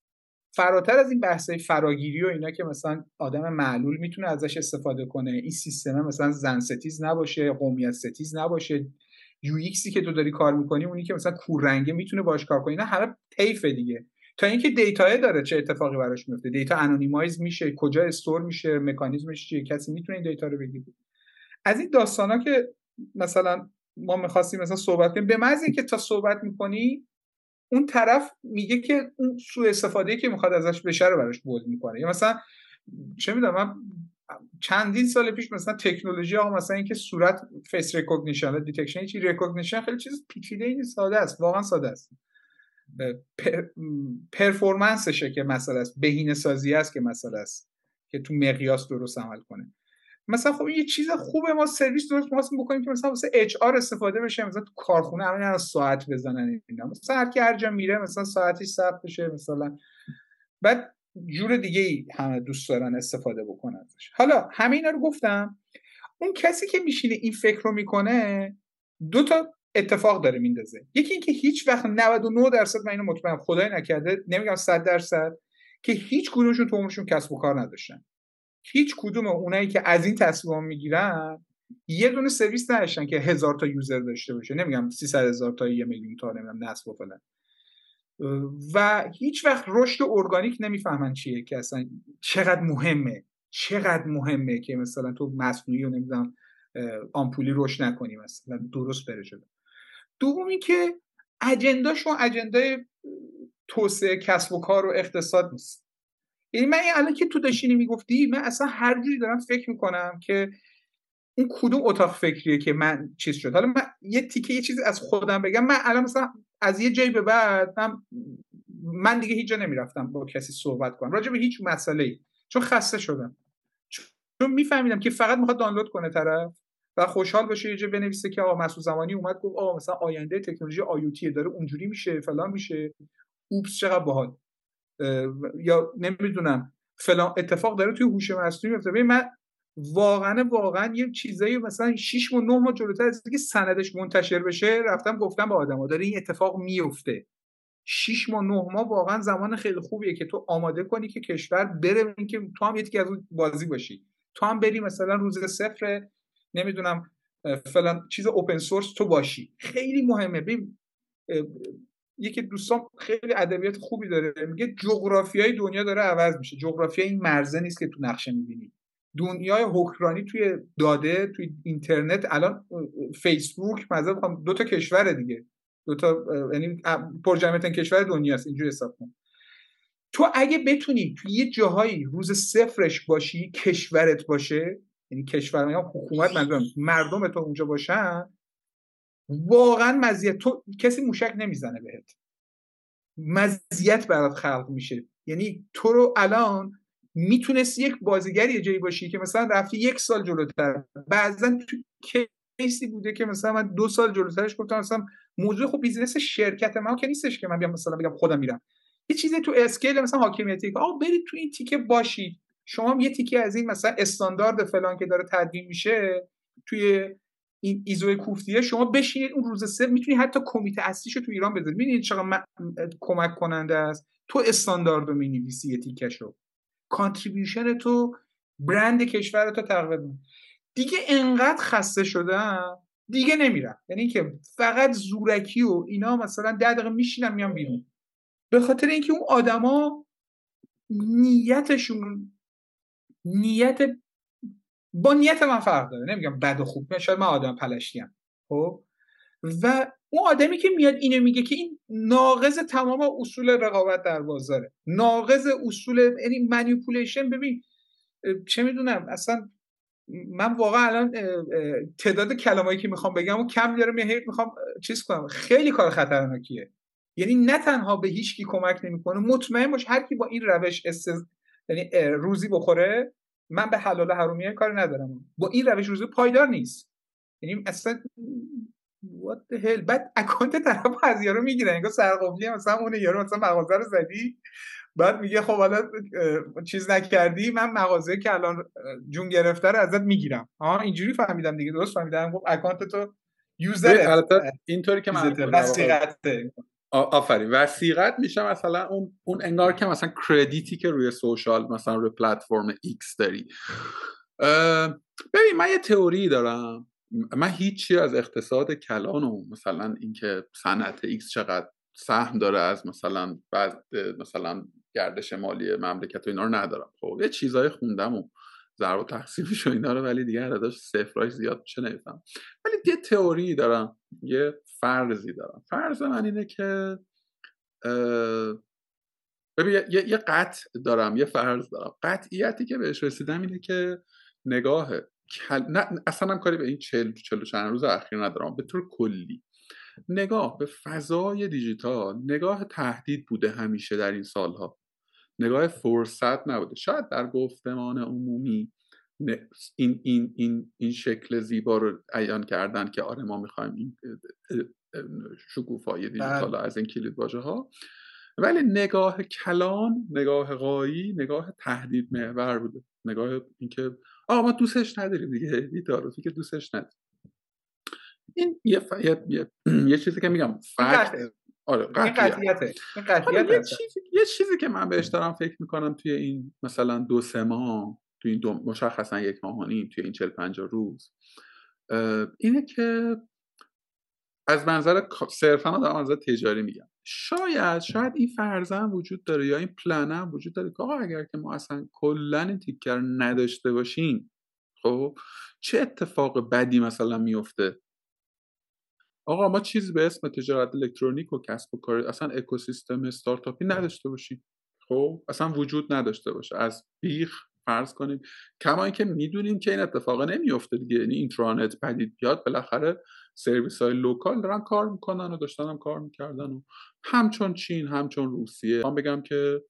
فراتر از این بحث فراگیری و اینا که مثلا آدم معلول می‌تونه ازش استفاده کنه این سیستم مثلا زن ستیز نباشه قومیت ستیز نباشه. UX ی که تو داری کار می‌کنی اونی که مثلا کوررنگه می‌تونه باش کار کنی نه همه طیف دیگه. تا اینکه data داره چه اتفاقی براش میفته data anonymize میشه کجا store میشه مکانیزمش چیه؟ کسی می‌تونه این data رو بگیره. از این داستانا که مثلا ما می‌خواستیم مثلا صحبت کنیم به معنی که تا صحبت می‌کنی اون طرف میگه که اون سوء استفاده که می‌خواد ازش بشه رو براش bold می‌کنه. یا مثلا چه می‌دونم من چندین سال پیش مثلا تکنولوژی ها مثلا اینکه صورت face recognition detection چی recognition خیلی چیز پیچیده این ساده است واقعا ساده است. پر، performance شه که مسئله است بهینه سازی است که مسئله است که تو مقیاس درست عمل کنه. مثلا خب یه چیز خوبه ما سرویس درست خواستیم بکنیم که مثلا واسه HR استفاده بشه مثلا تو کارخونه همین ساعت بزنن اینا. مثلا هر کی هر جا میره مثلا ساعتش ثبت بشه مثلا. بعد جور دیگه ای همه دوست دارن استفاده بکنن ازش. حالا همه اینا رو گفتم. اون کسی که میشینه این فکر رو می‌کنه دو تا اتفاق داره میندازه. یکی اینکه هیچ وقت 99 درصد من اینو مطمئنم خدای نکرده نمیگم 100 درصد که هیچ کدومشون تو عمرشون کسب و کار نداشتن. هیچ کدوم اونایی که از این تصمیم می‌گیرن یه دونه سرویس نداشتن که هزار تا یوزر داشته باشه. نمیگم 300 هزار تا یه میلیون تا نمی‌دونم نصب و فلان. و هیچ وقت رشد ارگانیک نمی‌فهمن چیه که اصلا چقدر مهمه. چقدر مهمه که مثلا تو مصنوعی و نمی‌دونم آمپولی رشد نکنی مثلا. درست بره جلو. دوم که اجنداشون اجندای توسعه کسب و کار و اقتصاد نیست. یعنی من الان که تو داشتینی می‌گفتی من اصلا هر جوری دارم فکر می‌کنم که اون کدوم اتاق فکریه که من چیز شد. حالا من یه تیکه یه چیزی از خودم بگم. من الان مثلا از یه جایی به بعد من, من دیگه هیچ جا نمی‌رفتم با کسی صحبت کنم. راجع به هیچ مسئله ای چون خسته شدم. چون میفهمیدم که فقط می‌خواد دانلود کنه طرف و خوشحال بشه یه جا بنویسه که آقا مسعود زمانی اومد گفت آقا مثلا آینده تکنولوژی آیوتی داره اونجوری میشه فلان میشه. اوپس چقدر باحال. یا نمی‌دونم فلان اتفاق داره توی هوش مصنوعی میفته من واقعا واقعا یه چیزایی مثلا 6 و 9 ماه جلوتر از اینکه سندش منتشر بشه رفتم گفتم به آدما داره این اتفاق میفته 6 ماه 9 ماه واقعا زمان خیلی خوبیه که تو آماده کنی که کشور بره اینکه تو هم یکی از بازی باشی. تو هم بری مثلا روز صفر نمی‌دونم فلان چیز اوپن سورس تو باشی. خیلی مهمه. ببین یکی دوستان خیلی ادبیات خوبی داره. میگه جغرافیای دنیا داره عوض میشه. جغرافیا این مرزه نیست که تو نقشه می‌بینی. دنیای حکرانی توی داده توی اینترنت الان فیسبوک مثلا دو تا کشور دیگه. دو تا یعنی پرجمعیت کشور دنیاست اینجوری حساب کن. تو اگه بتونی توی یه جاهایی روز صفرش باشی کشورت باشه یعنی کشور یا حکومت منظورم مردم تو اونجا باشن واقعا مزیت تو کسی موشک نمی‌زنه بهت. مزیت برات خلق میشه. یعنی تو رو الان می‌تونست یک بازیگر یه جایی باشی که مثلا رفتی یک سال جلوتر. بعضا تو case ی بوده که مثلا من دو سال جلوترش گفتم مثلا موضوع خب business شرکت من که نیستش که من بیام مثلا بگم خودم میرم. یه چیزی تو scale مثلا حاکمیتی که آقا برید تو این تیکه باشید. شما یه تیکه از این مثلا استاندارد فلان که داره تدوین میشه توی این ایزو کوفتیه شما بشینید اون روز سه می‌تونی حتی کمیته اصلیشو تو ایران بذارید. ببینید چقدر کمک کننده است؟ تو استاندارد رو می‌نویسی یه contribution تو برند کشور تو تقویت دیگه انقدر خسته شدم دیگه نمیرم. یعنی که فقط زورکی و اینا مثلا ده دقیقه میشینم میام بیرون. به خاطر اینکه اون آدما نیتشون نیت با نیت من فرق داره نمیگم بد و خوب شاید من آدم پلشتیم خب؟ و اون آدمی که میاد اینو میگه که این ناقض تمام اصول رقابت در بازاره ناقض اصول یعنی مانیپولیشن ببین چه می‌دونم اصلا من واقعا الان تعداد کلمایی که می‌خوام بگم و کم داره می‌خوام چیز کنم خیلی کار خطرناکیه. یعنی نه تنها به هیچ کی کمک نمی‌کنه مطمئن باش هر کی با این روش استز... یعنی روزی بخوره من به حلال حرومیه کاری ندارم. با این روش روزی پایدار نیست. یعنی اصلا what the hell بعد اکانت طرف از یارو می‌گیره. انگار سرقفلی مثلا اون یارو مثلا مغازه رو زدی. بعد میگه خب حالا چیز نکردی. من مغازه که الان جون گرفته رو ازت می‌گیرم. ها اینجوری فهمیدم دیگه. درست فهمیدم؟ خب account تو user اینطوری که من آفرین. وثیقت میشه مثلا اون اون انگار که مثلا credit ی که روی social مثلا روی پلتفرم ایکس داری. ببین من یه تئوری دارم. من هیچی از اقتصاد کلان و مثلا اینکه صنعت X چقدر سهم داره از مثلا بعد مثلا گردش مالی مملکت و اینا رو ندارم. خب یه چیزای خوندم و ضرب و تقسیمش و اینا رو ولی دیگه عددش صفرای زیاد میشه نمیفهم. ولی یه تئوری دارم یه فرضی دارم. فرض من اینه که ببین یه،, یه قطع دارم یه فرض دارم. قطعیتی که بهش رسیدم اینه که نگاه کل... نه اصلا هم کاری به این چل چل چند روز اخیر ندارم به طور کلی. نگاه به فضای دیجیتال نگاه تهدید بوده همیشه در این سالها. نگاه فرصت نبوده. شاید در گفتمان عمومی این, این, این, این شکل زیبا رو عیان کردن که آره ما می‌خوایم این شکوفایی دیجیتال بله. از این کلید واژه ها ولی نگاه کلان نگاه قایی نگاه تهدید محور بوده. نگاه اینکه آقا ما دوستش نداریم دیگه بیتاروفی که دوستش نداریم. این یه, ف... یه... یه... یه چیزی که میگم فکت آره قطعیته یه چیزی یه چیزی که من بهش دارم فکر می‌کنم توی این مثلا دو سه ماه توی این دو مشخصا یک ماه نیم توی این چل پنجاه روز اینه که از منظر صرفا در منظر تجاری میگم. شاید شاید این فرزن وجود داره یا این پلن هم وجود داره که آقا اگر که ما اصلا کلا این تیکر نداشته باشیم خب چه اتفاق بدی مثلا میفته آقا ما چیزی به اسم تجارت الکترونیک و کسب و کار اصلا اکوسیستم استارتاپی نداشته باشیم. خب؟ اصلا وجود نداشته باشه. از بیخ فرض کنیم. کما اینکه می‌دونیم که این اتفاق نمیفته دیگه. یعنی اینترنت پدید بیاد بالاخره سرویس های local دارن کار می‌کنن و داشتن هم کار می‌کردن و همچون چین همچون روسیه. من بگم که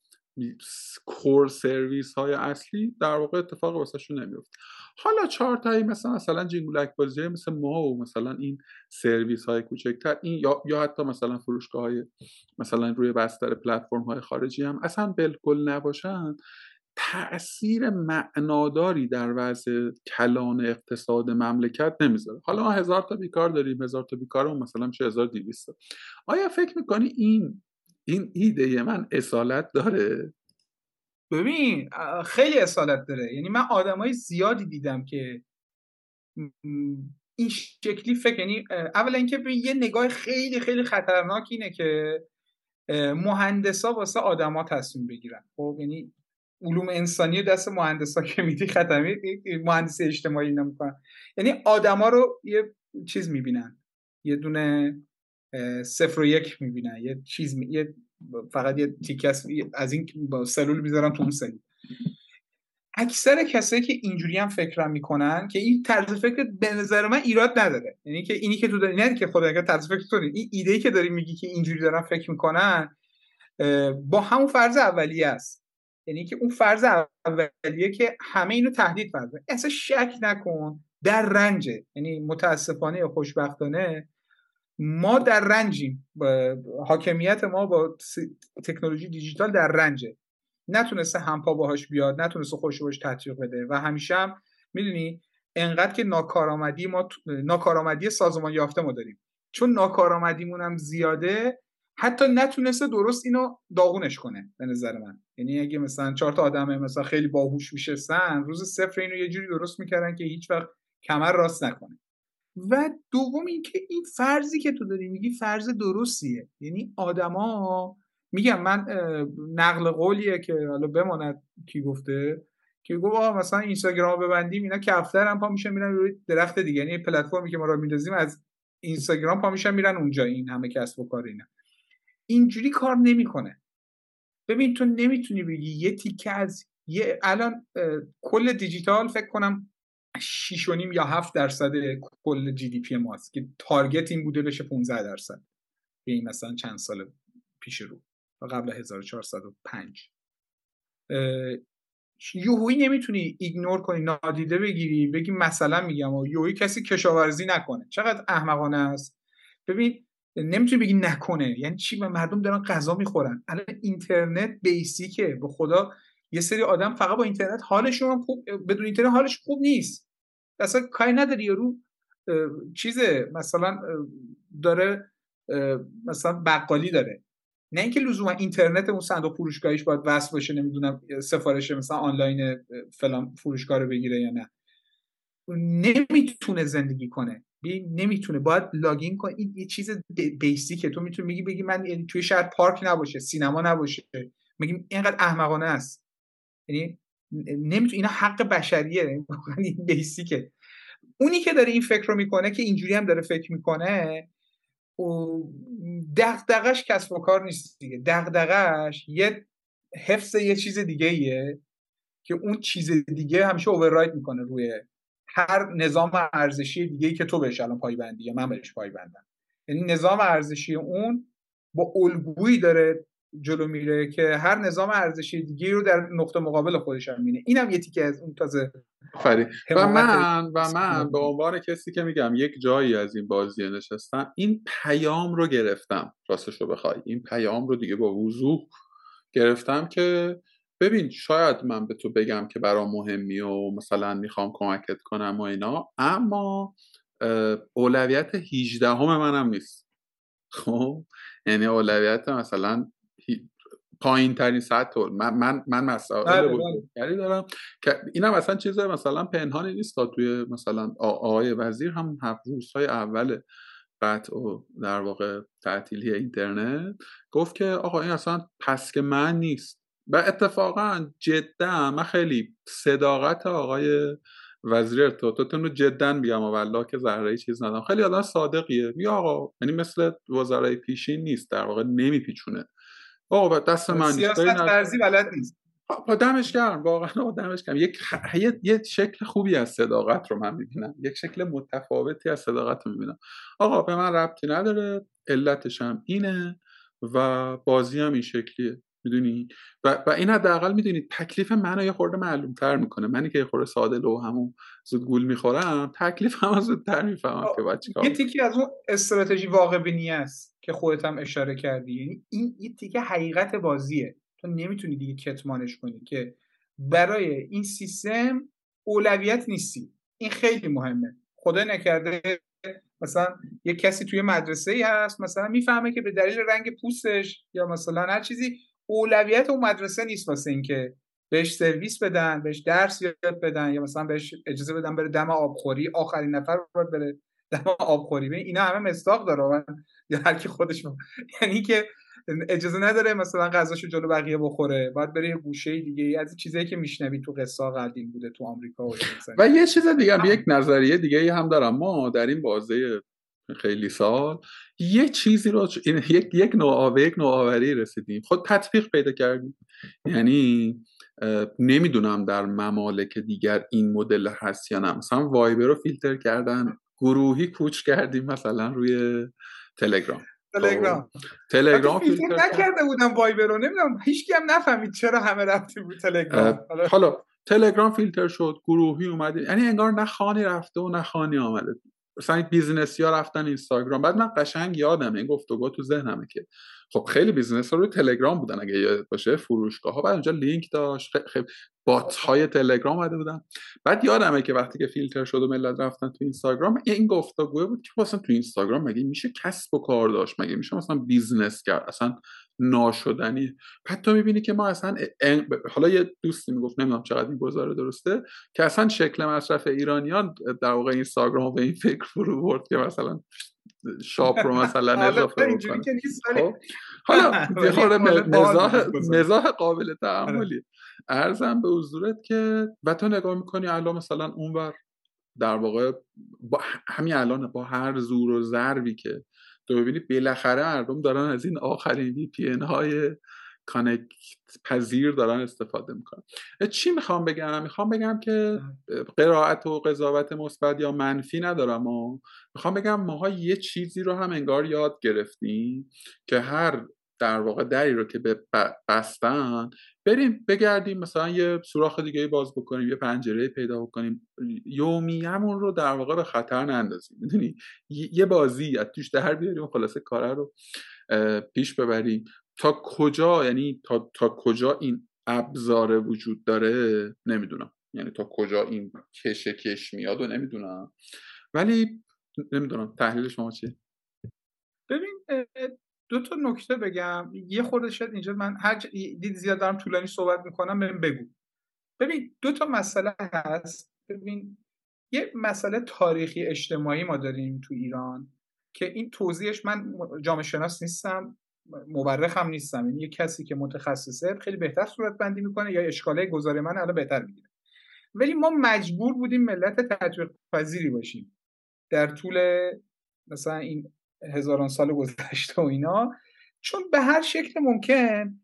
کور سرویس های اصلی در واقع اتفاق واسه نمیفته حالا چهار تایی مثلا مثلا جینگولک بازی مثل ما و مثلا این سرویس های کوچکتر این یا, یا حتی مثلا فروشگاه های مثلا روی بستر پلتفرم های خارجی هم اصلا بالکل نباشن. تاثیر معناداری در وضع کلان اقتصاد مملکت نمی‌ذاره. حالا ما هزار تا بیکار داریم هزار تا بیکار مثلا میشه 1200 آیا فکر می‌کنی این این ایده من اصالت داره؟ ببین خیلی اصالت داره. یعنی من آدمای زیادی دیدم که این شکلی فکر یعنی اولا اینکه یه نگاه خیلی خیلی خطرناک اینه که مهندسا واسه آدما تصمیم بگیرن. خب یعنی علوم انسانی دست مهندسا که میدی خطرمی مهندسی اجتماعی نمی‌کنن یعنی آدما رو یه چیز می‌بینن. یه دونه صفر و یک می‌بینن. یه چیز می... یه فقط یه تیکه از این سلول می‌ذارن تو اون سلول اکثر کسایی که اینجوری هم فکر می‌کنن که این طرز فکر به نظر من ایراد نداره. یعنی که اینی که تو داری نه که خدا طرز فکر تو این ایده ای که داری میگی که اینجوری دارن فکر می‌کنن با همون فرض اولیه است. یعنی که اون فرض اولیه که همه اینو تهدید فرضه. اصلا شک نکن در رنجه. یعنی متاسفانه یا خوشبختانه ما در رنجیم. حاکمیت ما با تکنولوژی دیجیتال در رنجه. نتونسته همپا باهاش بیاد نتونسته خوش باش تطبیق بده. و همیشه هم می‌دونی انقدر که ناکارآمدی ما ناکارآمدی سازمان یافته ما داریم. چون ناکارآمدیمون هم زیاده حتی نتونسته درست اینو داغونش کنه به نظر من. یعنی اگه مثلا چهار تا آدم مثلا خیلی باهوش میشستن روز صفر اینو یه جوری درست می‌کردن که هیچ وقت کمر راست نکنه. و دوم اینکه این فرضی که تو داری میگی فرض درستیه. یعنی آدما میگم من نقل قولیه که حالا بماند کی گفته که گفت مثلا اینستاگرام ببندیم اینا کفتر هم پا میشن میرن روی درخت دیگه. یعنی پلتفرمی که ما را میندازیم از اینستاگرام پا میشن میرن اونجا این همه کسب و کار اینا. اینجوری کار نمی‌کنه. ببین تو نمی‌تونی بگی یه تیکه از یه الان کل دیجیتال فکر کنم 6 یا 7 درصد کل GDP ماست که target این بوده بشه 15 درصد این مثلا چند سال پیش رو قبل 1405 یهویی نمی‌تونی ignore کنی نادیده بگیری بگی مثلا میگم و کسی کشاورزی نکنه. چقدر احمقانه است؟ ببین نمی‌تونی بگی نکنه. یعنی چی؟ مردم دارن غذا می‌خورن. الان اینترنت basic ه. به خدا یه سری آدم فقط با اینترنت حالشون خوب بدون اینترنت حالش خوب نیست. اصلا کاری نداری یارو چیزه مثلا داره مثلا بقالی داره. نه اینکه لزوما اینترنت اون صندوق فروشگاهیش باید وصل باشه نمی‌دونم سفارش مثلا آنلاین فلان فروشگاه رو بگیره یا نه. نمی‌تونه زندگی کنه. نمی‌تونه. باید لاگین کنه. این یه چیز بیسیکه. تو می‌تونی میگی بگی من یعنی توی شهر پارک نباشه سینما نباشه. میگیم اینقدر احمقانه است. یعنی نمی‌تونه اینا حق بشریه یعنی بیسیکه اونی که داره این فکر رو می‌کنه که اینجوری هم داره فکر می‌کنه دغدغش کسب و کار نیست دیگه. دغدغش یه حفظ یه چیز دیگه ایه که اون چیز دیگه همیشه اوورراید می‌کنه روی هر نظام ارزشی دیگه ای که تو بهش الان پایبندی یا من بهش پایبندم. یعنی نظام ارزشی اون با الگویی داره جلو میره که هر نظام ارزشی دیگه رو در نقطه مقابل خودش هم مینه اینم یه تیکه از اون تازه و من و من به عنوان کسی که میگم یک جایی از این بازی نشستم این پیام رو گرفتم راستش رو بخوای. این پیام رو دیگه با وضوح گرفتم که ببین شاید من به تو بگم که برام مهمی و مثلا می‌خوام کمکت کنم و اینا اما اولویت 18 همه منم نیست. خب؟ یعنی اولویت مثلا پایین ترین سطح من من من مسائل بله، بله. دارم که اینم اصلا چیز مثلا پنهانی نیست تا توی مثلا آقای وزیر هم روزهای اول قطع و در واقع تعطیلی اینترنت گفت که آقا این اصلا پس که من نیست. و اتفاقا جدا من خیلی صداقت آقای وزیر ارتباطاتون رو جدا میگم والله که ذره چیز ندارم. خیلی آدم صادقیه. می آقا یعنی مثل وزرای پیشین نیست در واقع نمیپیچونه. آقا دست من سیاست ورزی بلد نیست. با دمش گرم. واقعا دمش گرم. یک یه شکل خوبی از صداقت رو من می‌بینم. یک شکل متفاوتی از صداقت رو می‌بینم. آقا به من ربطی نداره. علتش هم اینه و بازی هم این شکلیه. می‌دونی؟ و, و این حداقل می‌دونی تکلیف منو یه خورده معلوم تر می‌کنه. منی که یه خورده ساده لو همون زود گول می‌خورم تکلیف هم زودتر می‌فهمم که باید یه تیکی از اون استراتژی واقع بینی است که خودت هم اشاره کردی. یعنی این یه تیکه حقیقت بازیه. تو نمی‌تونی دیگه کتمانش کنی که برای این سیستم اولویت نیستی. این خیلی مهمه. خدا نکرده مثلا یه کسی توی مدرسه ای هست مثلا می‌فهمه که به دلیل رنگ پوستش یا مثلا هر چیزی اولویت اون مدرسه نیست واسه اینکه بهش سرویس بدن بهش درس یاد بدن یا مثلا بهش اجازه بدن بره دم آبخوری آخرین نفر باید بره دم آبخوری. ببین اینا همه مستاق داره یا هر کی خودش یعنی که اجازه نداره مثلا غذاشو جلو بقیه بخوره. باید بره یه گوشه دیگه از چیزایی که میشنوی تو قصه قدیم بوده تو آمریکا و, و یه چیز دیگه هم یک نظریه دیگه هم دارم. ما در این بازه خیلی سال. یه چیزی رو یک یک نوع یک نوآوری رسیدیم. خود تطبیق پیدا کردیم. یعنی نمی‌دونم در ممالک دیگر این مدل هست یا نه. مثلا وایبر رو فیلتر کردن گروهی کوچ کردیم مثلا روی تلگرام. تلگرام. خب، تلگرام فیلتر نکرده بودم وایبر رو. نمی‌دونم هیچ هم نفهمید چرا همه رفتیم رو تلگرام. حالا تلگرام فیلتر شد گروهی اومدیم. یعنی انگار نه خانی رفته و نه خانی آمده. مثلا business ی ها رفتن اینستاگرام. بعد من قشنگ یادم این گفتگو تو ذهنمه که خب خیلی business ها روی تلگرام بودن اگه یاد باشه فروشگاه ها بعد اونجا لینک داشت خیلی bot های تلگرام اومده بودن. بعد یادمه که وقتی که فیلتر شد و ملت رفتن تو اینستاگرام این گفتگو بود که مثلا تو اینستاگرام مگه میشه کسب و کار داشت؟ مگه میشه مثلا business کرد؟ اصلا ناشدنی. بعد تو می‌بینی که ما اصلا حالا یه دوستی می‌گفت نمی‌دونم چقدر این گزاره درسته که اصلا شکل مصرف ایرانیان در واقع اینستاگرام به این فکر فرو برد که مثلا شاپ رو مثلا اضافه بکنه. خب؟ حالا یه مزاح قابل تعاملی ارزم به حضورت که و تو نگاه می‌کنی الان مثلا اونور در واقع با همین الان با هر زور و ضربی که تو ببینی بالاخره مردم دارن از این آخرین وی پی های کانکت پذیر دارن استفاده می‌کنن. چی می‌خوام بگم؟ می‌خوام بگم که قرائت و قضاوت مثبت یا منفی ندارم و می‌خوام بگم ماها یه چیزی رو هم انگار یاد گرفتیم که هر در واقع دری رو که به بستن بریم بگردیم مثلا یه سوراخ دیگه باز بکنیم یه پنجره پیدا بکنیم. یومیمون رو در واقع به خطر نندازیم. می‌دونی؟ یه بازی از توش در بیاریم خلاصه کاره رو پیش ببریم. تا کجا؟ یعنی تا, تا کجا این ابزار وجود داره؟ نمی‌دونم. یعنی تا کجا این کش کش میاد و نمی‌دونم. ولی نمی‌دونم. تحلیل شما چیه؟ ببین دو تا نکته بگم. یه خورده شاید اینجا من هر دید زیاد دارم طولانی صحبت می‌کنم بهم بگو. ببین دو تا مسئله هست. ببین یه مسئله تاریخی اجتماعی ما داریم تو ایران که این توضیحش من جامعه شناس نیستم هم نیستم. یعنی یه کسی که متخصصه خیلی بهتر صورت بندی می‌کنه یا اشکاله گذاره من الان بهتر می‌گیره. ولی ما مجبور بودیم ملت تطبیق پذیری باشیم. در طول مثلا این هزاران سال گذشته و اینا چون به هر شکل ممکن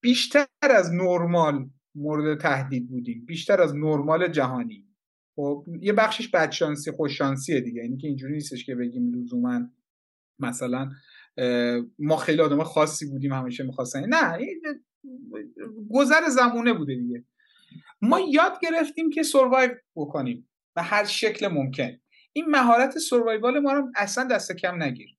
بیشتر از نرمال مورد تهدید بودیم بیشتر از نرمال جهانی. خب یه بخشش بدشانسی خوششانسیه دیگه یعنی که اینجوری نیستش که بگیم لزوما مثلا ما خیلی آدم خاصی بودیم همیشه می‌خواستن. نه گذر زمونه بوده دیگه. ما یاد گرفتیم که سروایو بکنیم به هر شکل ممکن. این مهارت سروایوال ما رو اصلا دست کم نگیر.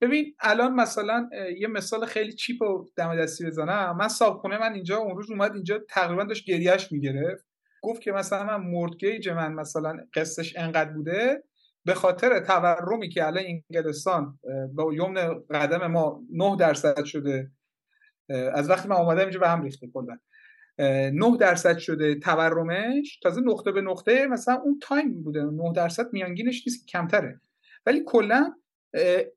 ببین الان مثلا یه مثال خیلی چیپ و دم دستی بزنم. من صابخونه من اینجا اون روز اومد اینجا تقریبا داشت گریهش می‌گرفت. گفت که مثلا من مورتگیج من مثلا قصهش انقدر بوده به خاطر تورمی که الان انگلستان با یمن قدم ما 9 درصد شده. از وقتی من اومدم اینجا به هم ریخته کلا. 9 درصد شده تورمش. تازه نقطه به نقطه مثلا اون تایم بوده. 9 درصد میانگینش نیست کمتره. ولی کلا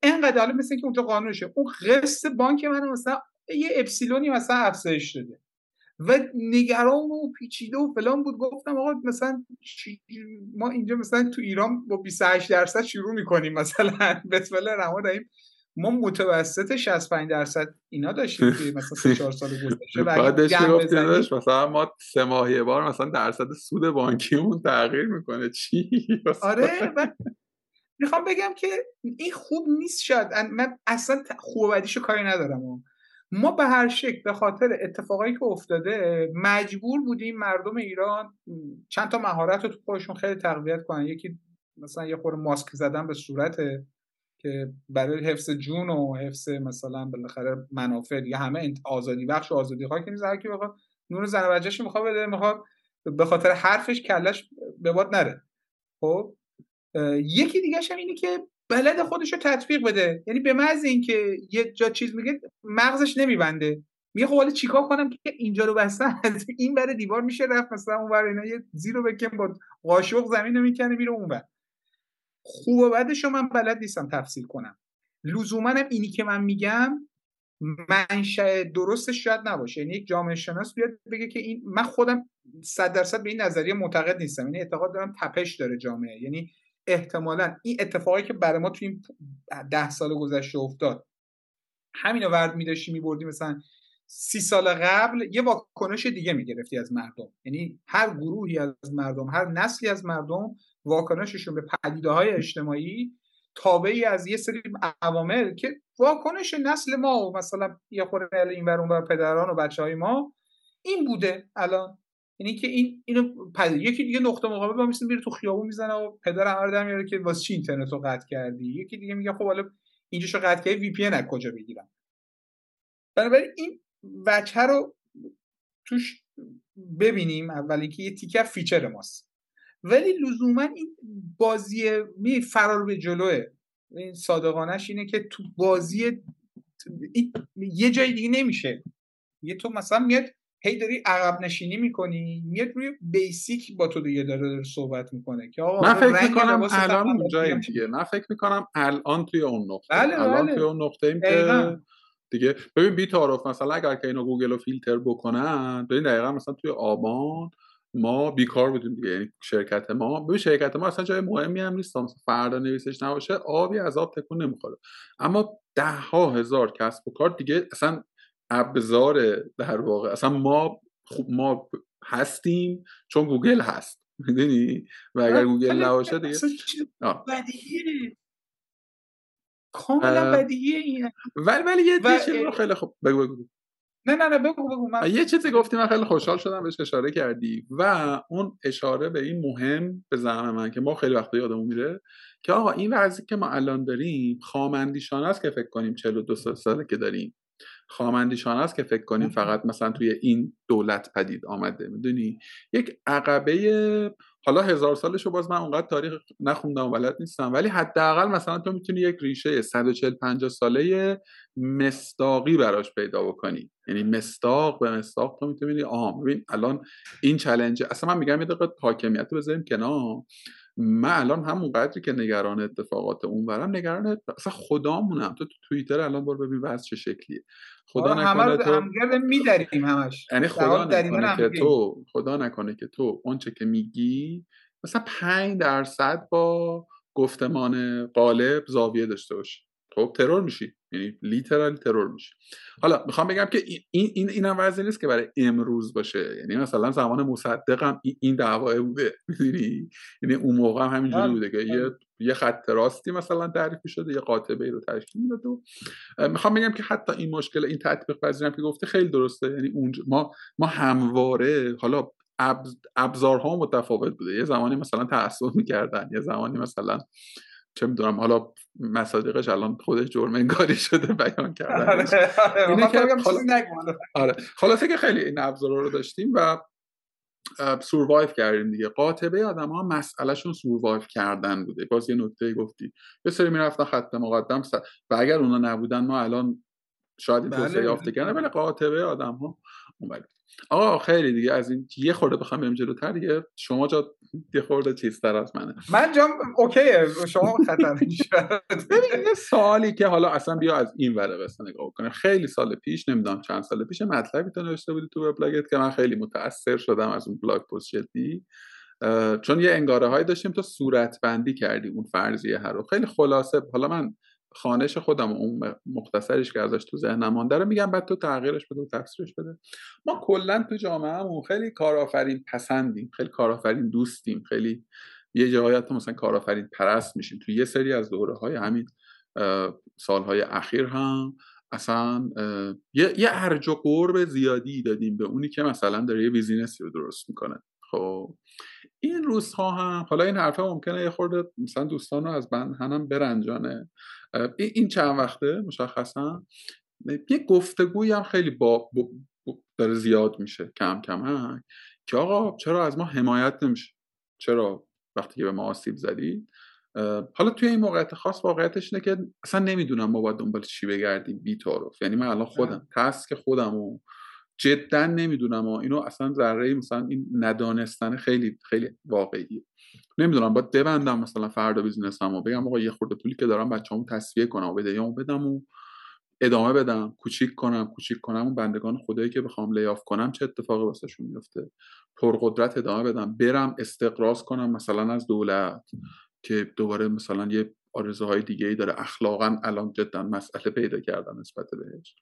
انقدر حالا مثل که اونجا قانونشه. اون قسط بانک من مثلا یه اپسیلونی مثلا افزایش داده. و نگران و پیچیده و فلان بود. گفتم آقا مثلا ما اینجا مثلا تو ایران با 28 درصد شروع می‌کنیم مثلا. بسم الله الرحمن الرحیم. ما متوسط 65 درصد اینا داشتیم که مثلا 4 سال گذشته بعدش مثلا ما سه ماهه بار مثلا درصد سود بانکیمون تغییر می‌کنه. چی؟ آره می‌خوام بگم که این خوب نیست شاید. من اصلا خوب بدیشو کاری ندارم. ما به هر شکل به خاطر اتفاقایی که افتاده مجبور بودیم مردم ایران چند تا مهارت رو تو خودشون خیلی تقویت کنن. یکی مثلا یه خور ماسک زدن به صورت که برای حفظ جون و حفظ مثلا بالاخره منافع دیگه همه آزادی بخش و آزادی ها که هر کی بخواد نور زن بچه‌ش می‌خواد بده می‌خواد به خاطر حرفش کلش به باد نره. خب؟ یکی دیگه هم اینه که بلد خودش رو تطبیق بده. یعنی به محض اینکه یه جا چیز میگه مغزش نمیبنده. میگه خب حالا چیکار کنم که اینجا رو بستن؟ این بره دیوار میشه رفت مثلا اون بر اینا یه زیرو بکن با قاشق زمین رو می‌کنه میره اون بر خوب و بدش من بلد نیستم تفصیل کنم. لزوما هم اینی که من میگم منشأ درستش شاید نباشه. یعنی یک جامعه شناس بیاد بگه که این من خودم صد درصد به این نظریه معتقد نیستم. یعنی اعتقاد دارم تپش داره جامعه. یعنی احتمالا این اتفاقی که برای ما تو این ده سال گذشته افتاد همین رو ورد میداشتی میبردی مثلا سی سال قبل یه واکنش دیگه می‌گرفتی از مردم. یعنی هر گروهی از مردم هر نسلی از مردم واکنششون به پدیده های اجتماعی تابعی از یه سری عوامل که واکنش نسل ما و مثلا یه خورده این اون پدران و بچه های ما این بوده الان. یعنی که این اینو پد... یکی دیگه نقطه مقابل با میسن میره تو خیابون می‌زنه و پدر همه در میاره که واسه چی اینترنت رو قطع کردی؟ یکی دیگه میگه خب حالا اینجاشو قطع کردی وی پی ان کجا بگیرم؟ بنابراین این وجه رو توش ببینیم اولی که یه تیکه فیچر ماست. ولی لزوما این بازی می فرار به جلوه. این صادقانش اینه که تو بازی یه جای دیگه نمیشه. یه تو مثلا میاد هی داری عقب نشینی می‌کنی میاد روی basic با تو دیگه داره, داره صحبت می‌کنه که آقا من فکر می‌کنم الان اونجاییم دیگه. من فکر می‌کنم الان توی اون نقطه. بله الان بله. توی اون نقطه ایم که دیگه ببین بی تعارف مثلا اگر که اینو گوگل رو فیلتر بکنن ببین دقیقا مثلا توی آبان ما بیکار بودیم دیگه. یعنی شرکت ما ببین شرکت ما اصلا جای مهمی هم نیست. مثلا فردا نویسش نباشه آبی از آب تکون نمی‌خوره. اما ده ها هزار کسب و کار دیگه اصلا ابزار در واقع اصلا ما خوب ما هستیم چون گوگل هست. می‌دونی؟ و اگر گوگل نباشه دیگه کاملا بدیهیه این. ولی ولی یه. چیزی خیلی خوب بگو بگو. نه نه نه بگو بگو من... یه چیزی گفتی من خیلی خوشحال شدم بهش اشاره کردی. و اون اشاره به این مهم به زعم من که ما خیلی وقت یادمون میره که آقا این وضعی که ما الان داریم خامندیشانه است که فکر کنیم 42 ساله که داریم. خامندیشان است که فکر کنیم فقط مثلا توی این دولت پدید آمده می‌دونی؟ یک عقبه حالا هزار سالش رو باز من اونقدر تاریخ نخوندم و بلد نیستم ولی حداقل مثلا تو می‌تونی یک ریشه 140 50 ساله مستاقی براش پیدا بکنی. یعنی مستاق به مستاق تو می‌تونی آها ببین الان این چلنج اصلا من میگم یه دقیقه حاکمیت رو بذاریم کنار. من الان همون قدری که نگران اتفاقات اونورم نگران اصلا خدامونم. تو تو توییتر الان برو ببین وضع چه شکلیه. خدا نکنه تو میداریم همش. یعنی خدا نکنه که تو خدا نکنه که تو اونچه که میگی مثلا 5 درصد با گفتمان قالب زاویه داشته باشی. خب ترور میشی. یعنی لیترالی ترور میشه. حالا می‌خوام بگم که این این اینم وضعی نیست که برای امروز باشه. یعنی مثلا زمان مصدقم این دعوای بوده. می‌دونی؟ یعنی اون موقع هم همینجوری بوده که یه. یه خط راستی مثلا تعریف شده یه قاطبه رو تشکیل می‌داد و می‌خوام بگم که حتی این مشکل این تطبیق پذیرم که گفته خیلی درسته. یعنی اونجا ما ما همواره حالا ابزارها متفاوت بوده. یه زمانی مثلا تعصب می‌کردن یه زمانی مثلا چه می‌دونم حالا مصادیقش الان خودش جرم انگاری شده بیان کردن آره، آره. اینه که آره. خلاصه که خیلی این ابزارا رو داشتیم و سوروایو کردیم دیگه. قاطبه آدم ها مسئلهشون سوروایو کردن بوده. باز یه نکته گفتی. یه سری می‌رفتن خط مقدم و اگر اونا نبودن ما الان شاید این توسعه بله. یافته کردن ولی قاطبه آدم ها آقا خیلی دیگه از این یه خورده بخوام بریم جلوتر دیگه. شما جا یه خورده چیزتر از منه. من جام اوکیه. شما خطر ببین یه سوالی که حالا اصلا بیا از این وره بس نگاه کنیم. خیلی سال پیش نمی‌دونم چند سال پیش مطلبی تو نوشته بودی تو وبلاگت که من خیلی متاثر شدم از اون بلاگ پست جدی. چون یه انگاره هایی داشتیم تو صورت بندی کردی اون فرضیه هر رو. خیلی خلاصه حالا من خانش خودم اون مختصرش که ازش تو ذهنم مانده رو میگم بعد تو تغییرش بده و تفسیرش بده. ما کلا تو جامعهمون خیلی کارآفرین پسندیم خیلی کارآفرین دوستیم خیلی یه جایی مثلا کارآفرین پرست میشیم. تو یه سری از دوره های همین سالهای اخیر هم اصلا یه, یه ارج و قرب زیادی دادیم به اونی که مثلا داره یه بیزینسی رو درست می‌کنه. خب. این روزها هم حالا این حرفه ممکنه یه خورده مثلا دوستان رو از بند برنجانه. این چند وقته مشخصا؟ یه گفتگویی هم خیلی با, داره زیاد میشه کم کم که آقا چرا از ما حمایت نمیشه؟ چرا وقتی که به ما آسیب زدید حالا توی این موقعیت خاص واقعیتش اینه که اصلا نمی‌دونم ما باید دنبال چی بگردیم بی تعارف. یعنی من الان خودم تسک خودم و جدا نمی‌دونم و اینو اصلا ذره مثلا این ندانستن خیلی خیلی واقعیه. نمی‌دونم باید ببندم مثلا فردا بیزینس هم و بگم آقا یه خورده پولی که دارم بچه‌مو تصفیه کنم و بدهیامو بدم و ادامه بدم کوچیک کنم کوچیک کنم اون بندگان خدایی که بخوام لیاف کنم چه اتفاقی واسهشون میفته پرقدرت ادامه بدم برم استقراض کنم مثلا از دولت که دوباره مثلا یه آرزوهای دیگه ای داره. اخلاقا الان جدا مسئله پیدا کردن نسبت بهش.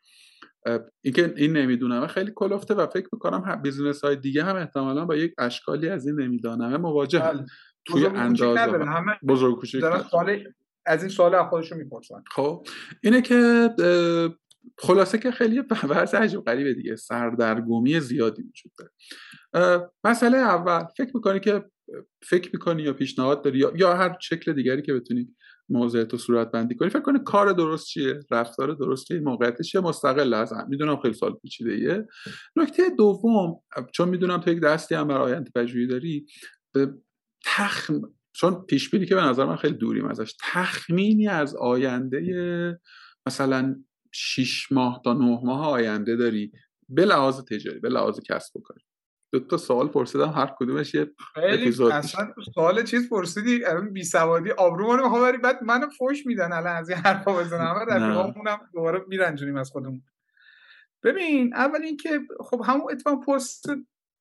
اینکه این نمی‌دونم خیلی کلفته و فکر می‌کنم بیزینس های دیگه هم احتمالا با یک اشکالی از این نمیدانمه مواجه بله. توی اندازه. بزرگ کوچیک از این سوال از خودشون می‌پرسن. خب. اینه که خلاصه که خیلی وضع عجیب غریبه دیگه. سردرگمی زیادی وجود داره. مسئله اول فکر می‌کنی که فکر می‌کنی یا پیشنهاد داری یا, یا هر شکل دیگری که بتونی موضوع تو صورت بندی کنی. فکر کنی کار درست چیه؟ رفتار درست چیه؟ موقعیتش چیه؟ مستقل از می‌دونم خیلی سال پیچیده ایه نکته دوم چون می‌دونم تو یک دستی هم برای آینده پژوهی داری تخم چون پیش بینی که به نظر من خیلی دوریم ازش تخمینی از آینده مثلا 6 ماه تا 9 ماه آینده داری؟ به لحاظ تجاری به لحاظ کسب و کاری دو تا سوال پرسیدم هر کدومش یه اپیزود اصلا سوال چیز پرسیدی الان بی سوادی آبرو رو می‌خوام بعد منو فوش میدن الان از این حرفا بزنم رفیقامونم دوباره میرنجونیم از خودمون. ببین اول اینکه خب همون اتفاق پست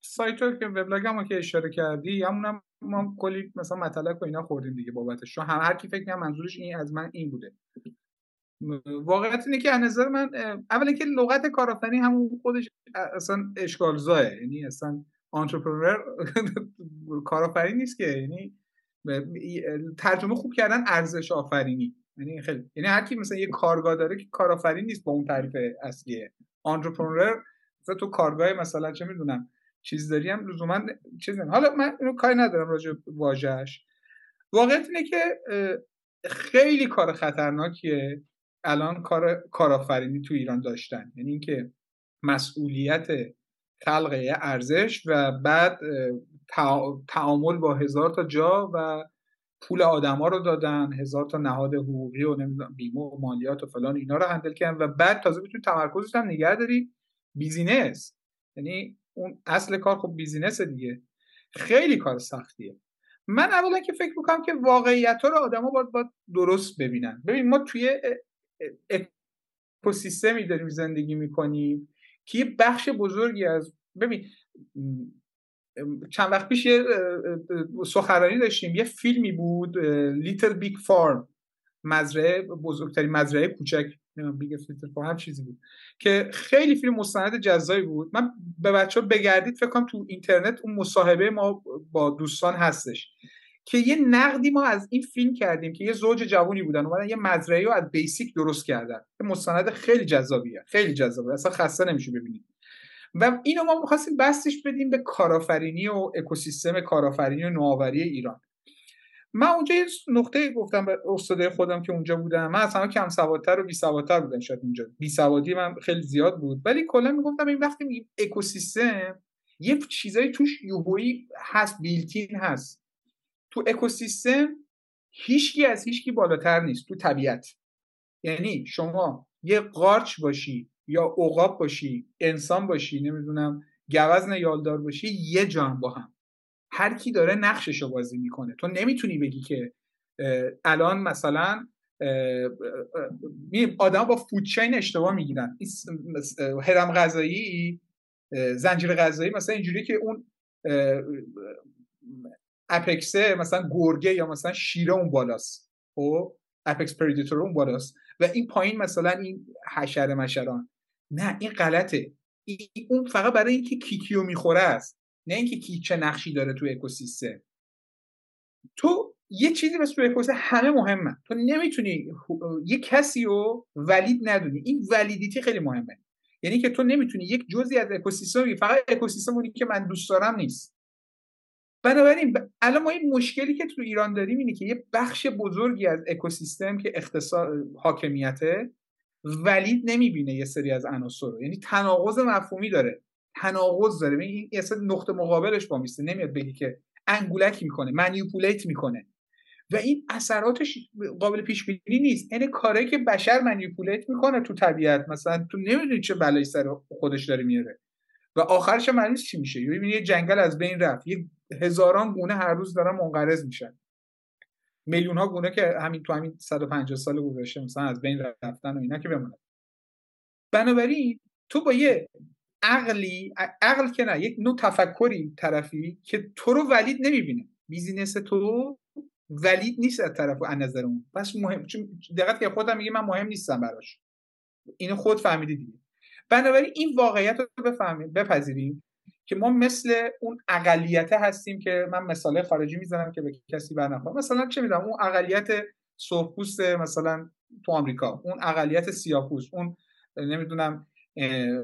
سایت رو که وبلاگ که اشاره کردی همونم ما کلی مثلا مطلب و اینا خوردیم دیگه بابتش. چون هر کی فکر کنم منظورش این از من این بوده. واقعیت اینه که نظر من اولا که لغت کارآفرین همون خودش اصلا اشکال زاه یعنی اصلا آنترپرنور کارآفرین نیست که. یعنی ترجمه خوب کردن ارزش آفرینی. یعنی خیلی یعنی هر کی مثلا یه کارگاه داره که کارآفرین نیست با اون تعریف اصلیه آنترپرنور مثلا تو کارگاه مثلا چه می‌دونم چیز داری هم لزوما چیز حالا من اینو کاری ندارم راجع واژهش واقعیت اینه که خیلی کار خطرناکیه. الان کار کارآفرینی تو ایران داشتن. یعنی اینکه مسئولیت خلق ارزش و بعد تعامل با هزار تا جا و پول آدما رو دادن هزار تا نهاد حقوقی و نمی‌دونم بیمه و مالیات و فلان اینا رو هندل کردن و بعد تازه بتونی تمرکزش هم نگه داری business. یعنی اون اصل کار خب business دیگه. خیلی کار سختیه. من اولا که فکر می‌کنم که واقعیت ها رو آدما باید, باید درست ببینن. ببین ما توی اکوسیستمی داریم زندگی می‌کنیم که یه بخش بزرگی از ببین چند وقت پیش یه سخنرانی داشتیم یه فیلمی بود Little Big Farm مزرعه بزرگترین مزرعه کوچک Big هر چیزی بود که خیلی فیلم مستند جذابی بود. من به بچه ها بگردید فکر کنم تو اینترنت اون مصاحبه ما با دوستان هستش. که یه نقدی ما از این فیلم کردیم که یه زوج جوونی بودن اومدن یه مزرعه رو از basic درست کردن. یه مستند خیلی جذابیه خیلی جذابه. اصلا خسته نمیشه ببینید و اینو ما می‌خواستیم بسطش بدیم به کارآفرینی و اکوسیستم کارآفرینی و نوآوری ایران. من اونجا یه نقطه گفتم به استادای خودم که اونجا بودم من اصلا کم سوادتر و بی سوادتر بودم شاید اونجا. بی سوادی من خیلی زیاد بود. ولی کلا می‌گفتم این وقتی میگیم اکوسیستم یه چیزایی توش یوهویی هست بیلتین هست. تو اکوسیستم هیچکی از هیچکی بالاتر نیست تو طبیعت. یعنی شما یه قارچ باشی یا عقاب باشی انسان باشی نمی‌دونم گوزن یالدار باشی یه جان با هم. هر کی داره نقشش رو بازی می‌کنه. تو نمی‌تونی بگی که الان مثلا آدم با فودچین اشتباه می‌گیرن. هرم غذایی زنجیره غذایی مثلا اینجوری که اون apex ه مثلا گرگه یا مثلا شیره اون بالاست. خب؟ apex predator اون بالاست. و این پایین مثلا این حشره مشران. نه این غلطه. اون فقط برای اینکه کی کیو می‌خوره است. نه اینکه کی چه نقشی داره تو اکوسیستم. تو یه چیزی بس تو اکوسیستم همه مهمه. تو نمی‌تونی یه کسی رو ولید ندونی. این ولیدیتی خیلی مهمه. یعنی که تو نمی‌تونی یک جزی از اکوسیستم فقط اکوسیستم اونی که من دوست دارم نیست. بنابراین الان ما این مشکلی که تو ایران داریم اینه که یه بخش بزرگی از اکوسیستم که اختصاص حاکمیته ولید نمی‌بینه یه سری از عناصر رو. یعنی تناقض مفهومی داره. تناقض داره. این اصلا نقطه مقابلش با میسته. نمیاد بگی که انگولک می‌کنه منیپولیت می‌کنه. و این اثراتش قابل پیش بینی نیست. این کاری که بشر منیپولیت می‌کنه تو طبیعت. مثلا تو نمی‌دونی چه بلایی سر خودش داره میاره و آخرش معلوم چی میشه. می‌بینی یه جنگل از بین رفت. یه هزاران گونه هر روز دارن منقرض میشن. میلیون ها گونه که همین تو همین 150 سال گذشته مثلا از بین رفتن و اینا که بمونه. بنابراین تو با یه عقلی عقل که نه یک نوع تفکری طرفی که تو رو ولید نمی‌بینه. بیزینس تو ولید نیست از طرف از نظر اون. بس مهم چون دقت که خودم میگه من مهم نیستم براش. اینو خود فهمیدی دیگه. بنابراین این واقعیت رو بفهمیم بپذیریم که ما مثل اون اقلیت هستیم که من مثال خارجی می‌زنم که به کسی برنخوره مثلا چه می‌دونم اون اقلیت سرخپوست مثلا تو آمریکا اون اقلیت سیاه‌پوست اون نمی‌دونم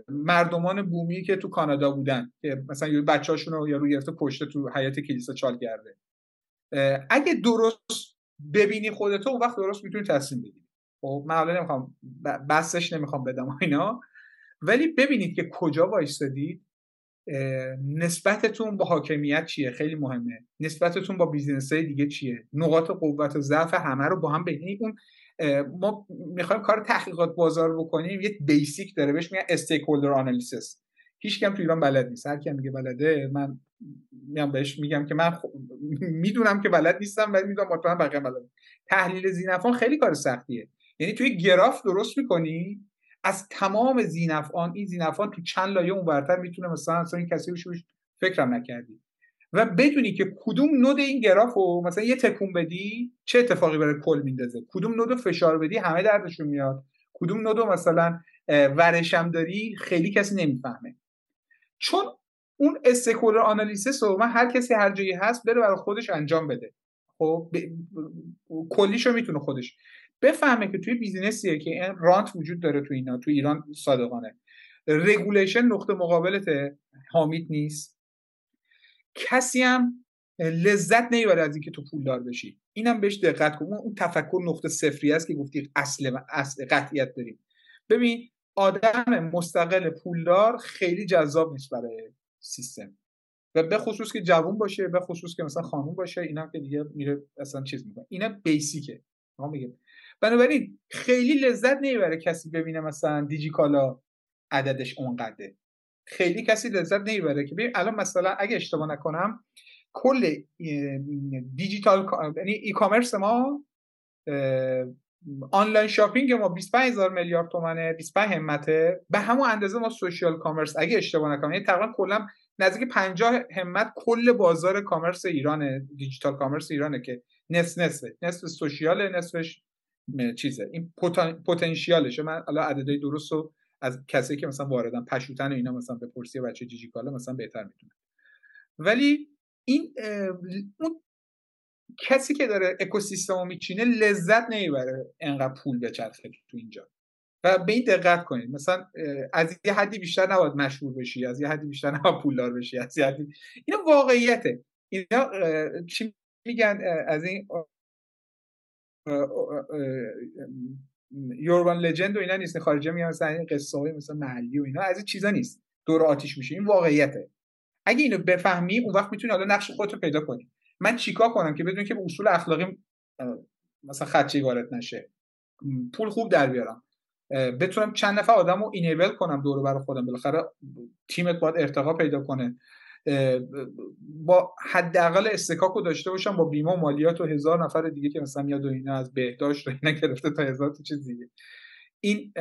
مردمان بومی که تو کانادا بودن که مثلا یه بچه‌هاشون رو روی گرفته پشت تو حیات کلیسا چال کرده. اگه درست ببینی خودتو اون وقت درست می‌تونی تصمیم بگیری. خب من نمی‌خوام بسطش نمی‌خوام بدم اینا ولی ببینید که کجا وایستادید. نسبتتون با حاکمیت چیه؟ خیلی مهمه. نسبتتون با business های دیگه چیه؟ نقاط قوت و ضعف همه رو با هم ببینید اون ما می‌خوایم کار تحقیقات بازار بکنیم یه basic داره. بهش میگن stakeholder analysis هیچکی هم تو ایران بلد نیست. هر کی میگه بلده من میام بهش میگم که من می‌دونم که بلد نیستم ولی می‌دونم مطمئن بقیه بلد تحلیل زینفان خیلی کار سختیه. یعنی توی گراف درست می‌کنی؟ از تمام زینفان این زینفان تو چند لایه اونورتر می‌تونه مثلا اصلا کسی روش فکرم نکردی. و بدونی که کدوم نود این گراف رو مثلا یه تکون بدی چه اتفاقی برای کل میندازه؟ کدوم نود فشار بدی همه دردشون میاد. کدوم نود مثلا ورشم داری خیلی کسی نمی‌فهمه. چون اون stakeholder analysis رو من هر کسی هر جایی هست بره برای خودش انجام بده. خب ب... کلیشو می‌تونه خودش بفهمه که توی business یه که این رانت وجود داره تو اینا تو ایران صادقانه. regulation نقطه مقابلت حامیت نیست. کسی هم لذت نمی‌بره از اینکه تو پولدار بشی. اینم بهش دقت کن. اون تفکر نقطه صفری است که گفتی اصل اصل قطعیت داریم. ببین آدم مستقل پولدار خیلی جذاب نیست برای سیستم. و به خصوص که جوون باشه به خصوص که مثلا خانوم باشه اینا که دیگه میره اصلا چیز می‌کنه. اینا بیسیکه ما میگیم بنابراین خیلی لذت نمی‌بره کسی ببینه مثلا دیجیکالا عددش اونقدره. خیلی کسی لذت نمی‌بره که ببین الان مثلا اگه اشتباه نکنم کل دیجیتال یعنی ای کامرس ما online shopping ما 25 هزار میلیارد تومنه 25 همته. به همون اندازه ما social commerce اگه اشتباه نکنم یعنی تقریبا کلا نزدیک 50 همت کل بازار commerce ایرانه digital commerce ایرانه که نصف نصفه نصف social نصفش چیزه. این پتانسیالشه. من حالا عددهای درست رو از کسی که مثلا واردن پشوتن و اینا مثلا بپرسی بچه دیجی کالا مثلا بهتر می‌تونه ولی این اون کسی که داره اکوسیستم رو میچینه لذت نمی‌بره انقدر پول بچرخه تو اینجا. و به این دقت کنید. مثلا از یه حدی بیشتر نباید مشهور بشی از یه حدی بیشتر نباید پولدار بشی از یه حدی. اینا واقعیته. اینا چی میگن از این یوربان لجند و اینا نیست. خارجی میگن مثلا قصه های مثلا محلی و اینا از این چیزا نیست. دور آتیش میشه. این واقعیته. اگه اینو بفهمی اون وقت می‌تونی حالا نقش خودتو پیدا کنی. من چیکار کنم که بدون که به اصول اخلاقی مثلا خدچه وارد نشه؟ پول خوب در بیارم. بتونم چند نفر آدم رو اینیبل کنم دور بر خودم. بالاخره تیمت باید ارتقا پیدا کنه. با حداقل استکاک رو داشته باشم با بیمه و مالیات و هزار نفر دیگه که مثلا میاد و اینا از بهداشت رو اینا گرفته تا هزار تا چیز دیگه. این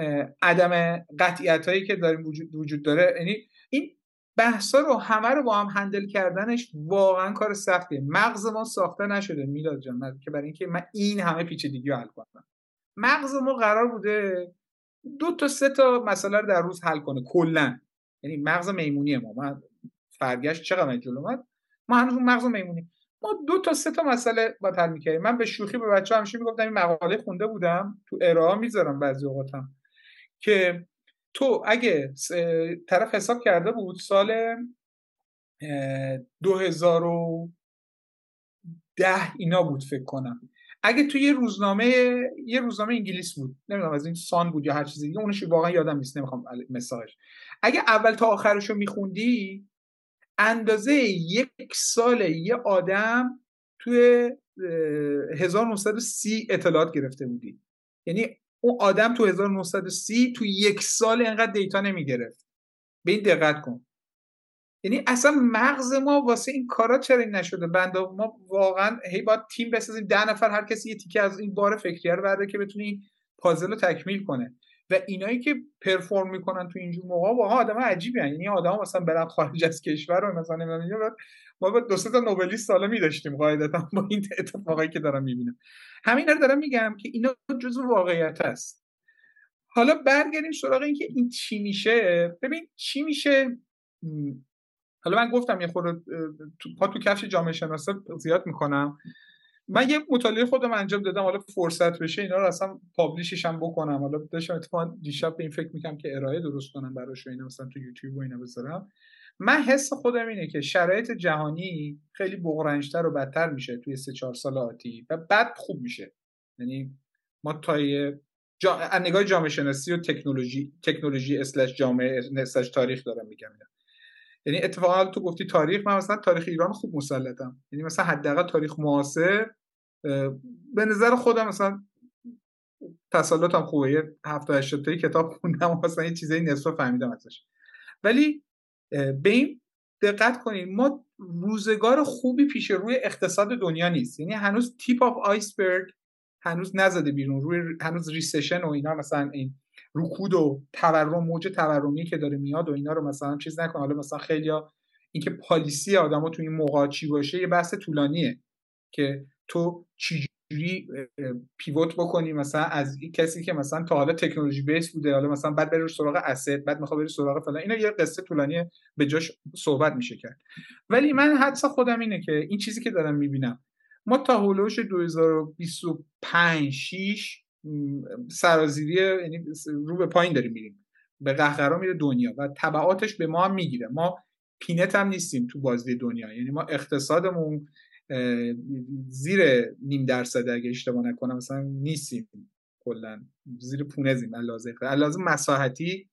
عدم قطعیت هایی که داریم وجود, وجود داره یعنی این بحثا رو همه رو با هم هندل کردنش واقعا کار سختیه. مغز ما ساخته نشده میلاد جان که برای اینکه من این همه پیچیدگی رو حل کنم. مغز ما قرار بوده دو تا سه تا مسئله رو در روز حل کنه کلا. یعنی مغز میمونی ما. من فرگشت چقدر جلو اومد؟ ما هنوز اون مغز میمونی ما دو تا سه تا مسئله با حل می‌کردیم. من به شوخی به بچه همیشه می‌گفتم این مقاله خونده بودم تو ارائه می‌ذارم بعضی اوقاتم که تو اگه طرف حساب کرده بود سال 2010 اینا بود فکر کنم. اگه تو یه روزنامه یه روزنامه انگلیس بود نمی‌دونم از این سان بود یا هر چیزی دیگه اونش واقعا یادم نیست نمی‌خوام مساج اگه اول تا آخرش رو میخوندی اندازه یک سال یه آدم توی 1930 اطلاعات گرفته بودی. یعنی اون آدم تو 1930 تو یک سال اینقدر دیتا نمی‌گرفت. به این دقت کن. یعنی اصلا مغز ما واسه این کارا چرا این نشده؟ بنده ما واقعا هی باید تیم بسازیم. ده نفر هر کسی یه تیکه از این بار فکریه رو برده که بتونه این پازل رو تکمیل کنه. و اینایی که پرفورم می‌کنن تو اینجور موقع واقعا آدم عجیبی یعنی آدم مثلا برن خارج از کشور رو مثلا نمی‌دونم ما با دو تا نوبلیست سالا می داشتیم قاعدتا با این اتفاقایی که دارم می‌بینم. همین رو دارم میگم که اینا جزء واقعیت است. حالا برگردیم سراغ اینکه این چی میشه. ببین چی میشه؟ حالا من گفتم یه خورده پا تو کفش جامعه شناسه زیاد می‌کنم. من یه مطالعه خودم انجام دادم حالا فرصت بشه اینا رو اصلا پابلیشش هم بکنم. حالا داشتم اتفاقا دیشب به این فکر می‌کنم که ارائه درست کنم براش اینا مثلا تو یوتیوب و اینا بذارم. من حس خودم اینه که شرایط جهانی خیلی بغرنجتر و بدتر میشه توی سه چهار سال آتی و بعد خوب میشه. یعنی ما تا جا... نگاه جامعه شناسی و تکنولوژی تکنولوژی اسلش جامعه اسلش تاریخ دارم میگم یعنی اتفاقا تو گفتی تاریخ من مثلا تاریخ ایران خوب مسلطم. یعنی مثلا حداقل تاریخ معاصر به نظر خودم مثلا تسلطم خوبه. یه هفته هشت تایی کتاب خوندم مثلا یه چیزایی نصف فهمیدم ازش. ولی به این دقت کنید ما روزگار خوبی پیش روی اقتصاد دنیا نیست. یعنی هنوز تیپ آف آیسبرگ هنوز نزده بیرون روی هنوز ریسشن و اینا مثلا این رکود و تورم موج تورمی که داره میاد و اینا رو مثلا چیز نکن حالا مثلا خیلیا اینکه پالیسی آدما تو این موقع چی باشه یه بحث طولانیه که تو چجوری پیوت بکنی مثلا از کسی که مثلا تا حالا تکنولوژی بیس بوده حالا مثلا بعد بری سراغ اسید بعد می‌خواد بری سراغ فلان. اینا یه قصه طولانیه به جاش صحبت میشه کرد. ولی من حدس خودم اینه که این چیزی که دارم می‌بینم ما تا هولوش 2025 6 سرازیری یعنی رو به پایین داریم میریم. به قهقرا میره دنیا و تبعاتش به ما هم می‌گیره. ما پینت هم نیستیم تو بازی دنیا. یعنی ما اقتصادمون زیر نیم درصد اگه اشتباه نکنم مثلا نیستیم کلا. زیر پونزیم لازم لازم مساحتی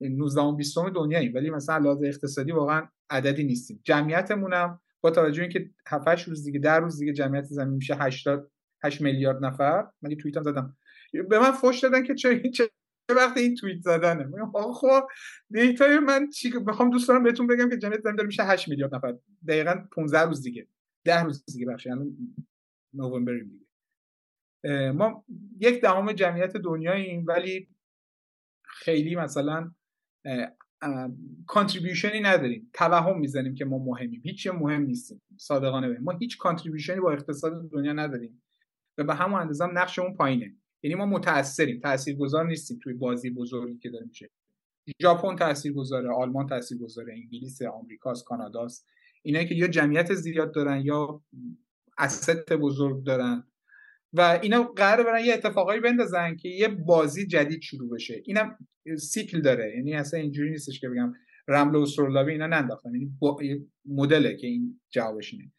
19 و 20 دنیاییم. ولی مثلا لازم اقتصادی واقعا عددی نیستیم. جمعیتمون هم با توجه اینکه 7 روز دیگه در روز دیگه جمعیت زمین میشه 80 8 میلیارد نفر. من توییتم زدم. به من فوش دادن که چه چه وقت این توییت زدنه. خب data ی من چی بخوام دوست بهتون بگم که جمعیت زمین داره میشه 8 میلیارد نفر. دقیقاً 15 روز دیگه. 10 روز دیگه بخش یعنی نوامبر دیگه. ما یک دهم جمعیت دنیاییم ولی خیلی مثلا contribution ی نداریم. توهم می‌زنیم که ما مهمیم. هیچ مهم نیستیم. صادقانه بگیم ما هیچ contribution ی با اقتصاد دنیا نداریم. و به همون اندازه نقشمون پایینه. یعنی ما متاثریم تاثیرگذار نیستیم توی بازی بزرگی که داره میشه ژاپن تاثیرگذاره آلمان تاثیرگذاره انگلیس آمریکاست کاناداست. اینا که یا جمعیت زیاد دارن یا اسست بزرگ دارن. و اینا قرار برن یه اتفاقایی بندازن که یه بازی جدید شروع بشه. اینم سیکل داره. یعنی اصلا اینجوری نیستش که بگم رمل و سرولابی اینا ننداختن. یعنی مدله که این جوابش اینه.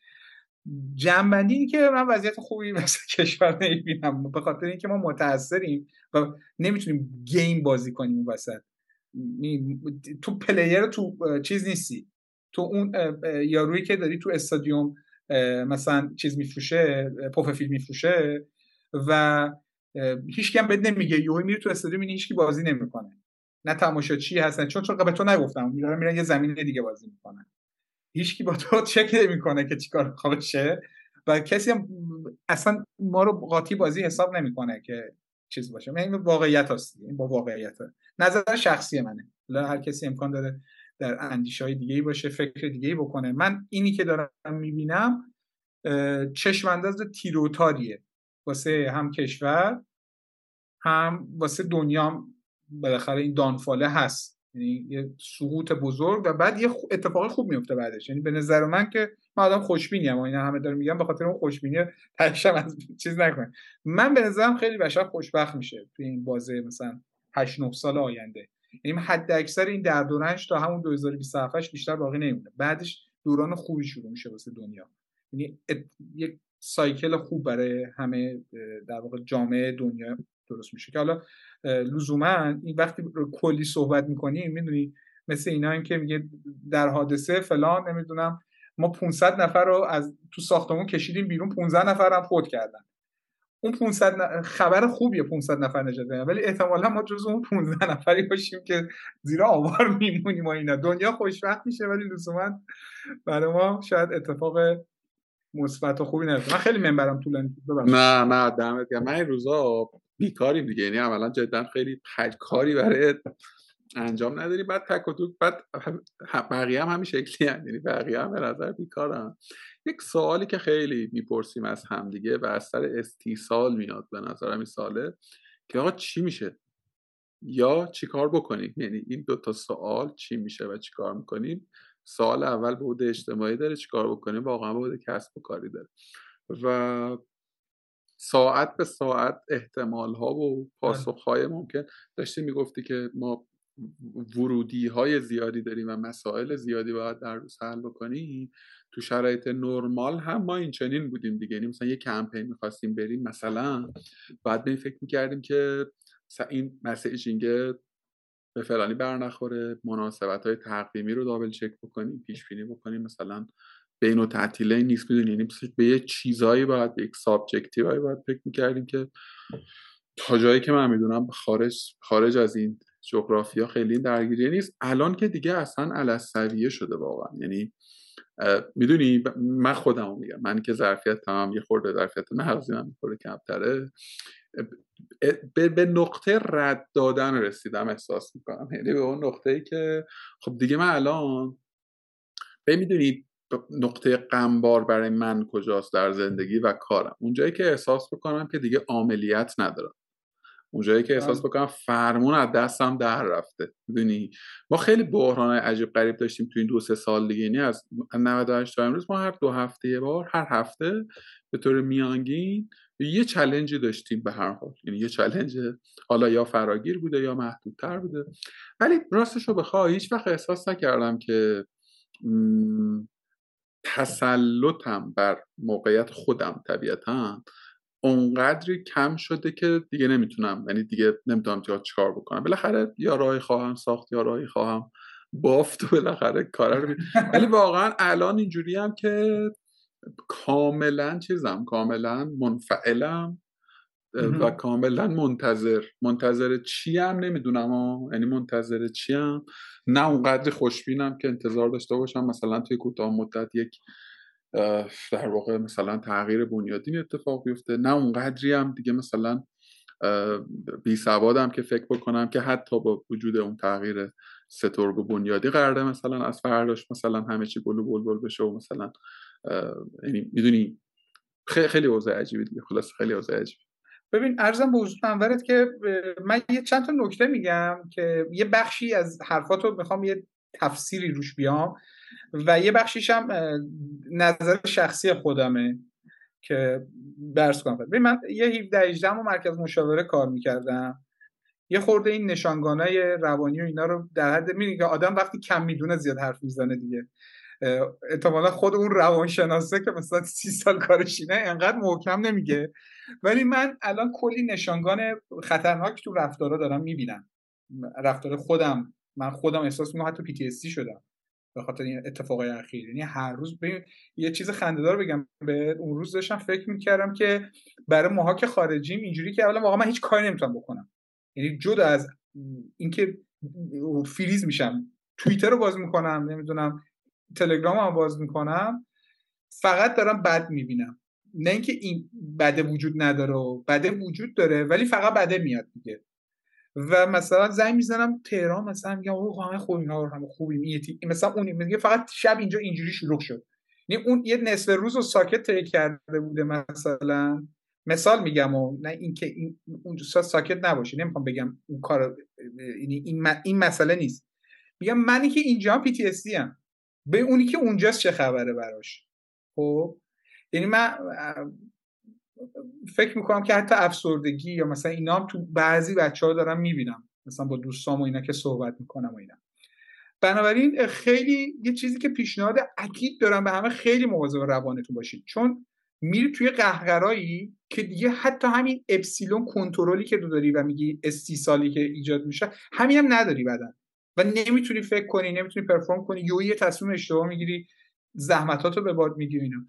جمع‌بندی این که من وضعیت خوبی مثل کشور نمی‌بینم. به خاطر اینکه ما متاثریم و نمی‌تونیم game بازی کنیم وسط. تو player تو چیز نیستی. تو اون یارویی که داری تو استادیوم مثلا چیز میفروشه پف فیل میفروشه و هیچ کم بد نمیگه. یهو میری تو استادیوم هیچ کی بازی نمی‌کنه. نه تماشاچی هستن. چون چون به تو نگفتم. میرن میرن یه زمین دیگه بازی می‌کنن. هیچکی با تو چک نمی‌کنه که چیکار بشه و کسی هم اصلا ما رو قاطی بازی حساب نمی‌کنه که چیز باشه. این واقعیت هست این با واقعیت. نظر شخصی منه. هر کسی امکان داره در اندیشه های دیگه باشه فکر دیگه بکنه. من اینی که دارم می‌بینم چشم انداز تیروتاریه. واسه هم کشور هم واسه دنیا بالاخره این دانفاله هست. یعنی یه سقوط بزرگ و بعد یه اتفاق خوب میفته بعدش. یعنی به نظر من که من آدم خوشبینیم و اینا همه دارم میگم به خاطر اون خوشبینی تاشم از چیز نکنه. من به نظرم خیلی بشر خوشبخت میشه توی این بازه مثلا 8 9 سال آینده. یعنی حد اکثر این درد و تا همون 2027 بیشتر باقی نمیمونه. بعدش دوران خوبی شروع میشه واسه دنیا. یعنی یک سایکل خوب برای همه در واقع جامعه دنیا درست میشه. که حالا لزوما این وقتی کلی صحبت می‌کنیم می‌دونی مثل اینا هم که میگه در حادثه فلان نمی‌دونم ما 500 نفر رو از تو ساختمون کشیدیم بیرون 15 نفر هم فوت کردن. اون 500 خبر خوبیه 500 نفر نجات دادن ولی احتمالا ما جز اون 15 نفری باشیم که زیرا آوار میمونیم و اینا. دنیا خوشبخت میشه ولی لزوما برای ما شاید اتفاق مثبت و خوبی نیفته. من خیلی منبرم طولانی نه نه دمت گرم. من این روزا بیکاریم دیگه. یعنی عملا جدا خیلی کاری برای انجام نداری. بعد تک و بعد بقیه هم همین شکلی هم. یعنی بقیه هم به نظر بیکارن. یک سوالی که خیلی می‌پرسیم از همدیگه و از سر استیصال میاد به نظرم این ساله که آقا چی میشه؟ یا چیکار بکنیم؟ یعنی این دو تا سوال چی میشه و چیکار می‌کنیم؟ سوال اول بوده اجتماعی داره چیکار بکنیم واقعا بوده کسب و کاری داره. و ساعت به ساعت احتمال ها و پاسخ های ممکن. داشتی می‌گفتی که ما ورودی های زیادی داریم و مسائل زیادی باید در روز حل بکنیم. تو شرایط نرمال هم ما این چنین بودیم دیگه. یعنی مثلا یه کمپین می‌خواستیم بریم مثلا. بعد به این فکر می‌کردیم که این مسیجینگ به فلانی بر نخوره. مناسبت های تقدیمی رو دابل چک بکنیم پیش بینی بکنیم. مثلا بین و تعطیله نیست می‌دونی؟ یعنی به یه چیزایی باید یک سابجکتیوهایی باید فکر می‌کردیم که تا جایی که من می‌دونم خارج خارج از این جغرافیا خیلی درگیری نیست. الان که دیگه اصلا علسویه شده واقعا. یعنی می‌دونی؟ من خودم میگم. من که ظرفیت تمام یه خورده ظرفیت مغزی من خورده کمتره. به, به نقطه رد دادن رسیدم احساس می‌کنم. یعنی به اون نقطه ای که خب دیگه من الان به می‌دونید نقطه قنبار برای من کجاست در زندگی و کارم. اونجایی که احساس بکنم که دیگه عملیت ندارم. اونجایی که احساس. بکنم فرمون از دستم در رفته. می‌دونی؟ ما خیلی بحران عجیب غریب داشتیم تو این دو سه سال دیگه. یعنی از 98 تا امروز ما هر دو هفته یه بار هر هفته به طور میانگین یه چلنجی داشتیم به هر حال. یعنی یه چلنج حالا یا فراگیر بوده یا محدودتر بوده. ولی راستش رو بخواه هیچ وقت احساس نکردم که تسلطم بر موقعیت خودم طبیعتا اونقدری کم شده که دیگه نمی‌تونم یعنی دیگه نمی‌تونم چیکار بکنم. بالاخره یا راهی خواهم ساخت یا راهی خواهم بافت و بالاخره کار رو ولی واقعا الان اینجوری هم که کاملا چیزم کاملا منفعلم. و کاملا منتظر. منتظر چی هم نمی‌دونم یعنی منتظر چی هم نه اونقدر خوشبینم که انتظار داشته باشم. مثلا توی کوتاه مدت یک در واقع مثلا تغییر بنیادین اتفاق بیفته. نه اونقدری هم دیگه مثلا بی سوادم که فکر بکنم که حتی با وجود اون تغییر سترگ و بنیادی قراره مثلا از فرداش مثلا همه چی گل و بلبل بشه و مثلا یعنی می‌دونی خیلی خیلی اوضاع عجیبی دیگه. خلاص خیلی اوضاع عجیبی. ببین ارزم به حضور انورت که من یه چند تا نکته میگم که یه بخشی از حرفاتو می‌خوام یه تفسیری روش بیام و یه بخشیش هم نظر شخصی خودمه که درس کنم. ببین من یه 17 18 مرکز مشاوره کار می‌کردم. یه خورده این نشانگانای روانی و اینا رو در حد می‌بینی که آدم وقتی کم می‌دونه زیاد حرف می‌زنه دیگه. احتمالا خود اون روانشناسه که مثلا سی سال کارش اینه انقدر محکم نمیگه. ولی من الان کلی نشانگان خطرناک تو رفتارا دارم می‌بینم. رفتار خودم من خودم احساس می‌کنم حتی پی شدم به خاطر این اتفاقای اخیر. یعنی هر روز یه چیز خنده‌دار بگم به اون روز داشتم فکر می‌کردم که برای ماها که خارجیم اینجوری که اولا واقعا من هیچ کاری نمی‌تونم بکنم. یعنی جدا از اینکه فریز میشم. توییتر رو باز می‌کنم نمی‌دونم تلگرام هم باز می‌کنم فقط دارم بد می‌بینم. نه اینکه این بده وجود نداره و بده وجود داره ولی فقط بده میاد دیگه. و مثلا زنگ می‌زنم تهران مثلا میگم اوه همه خوب اینا همه خوبیم این مثلا اون میگه فقط شب اینجا اینجوری شروع شد. یعنی اون یه نصف روز رو ساکت طی کرده بوده مثلا. مثال میگم و نه اینکه این اون ساکت نباشه. نمی‌خوام بگم اون کار یعنی این این مسئله نیست. میگم منی که اینجا پی تی ام. به اونی که اونجاست چه خبره براش. خب؟ یعنی من فکر می‌کنم که حتی افسردگی یا مثلا اینا هم تو بعضی بچه ها دارم می‌بینم. مثلا با دوستام و اینا که صحبت می‌کنم و اینا. بنابراین خیلی یه چیزی که پیشنهاد اکید دارم به همه خیلی مواظب روانتون باشید چون میری توی قهقرایی که دیگه حتی همین اپسیلون کنترلی که تو داری و میگی استیصالی که ایجاد میشه همین هم نداری بدن. و نمی‌تونی فکر کنی نمی‌تونی پرفورم کنی. یا یه تصمیم اشتباه می‌گیری زحمتاتو به باد می‌گیری اینا.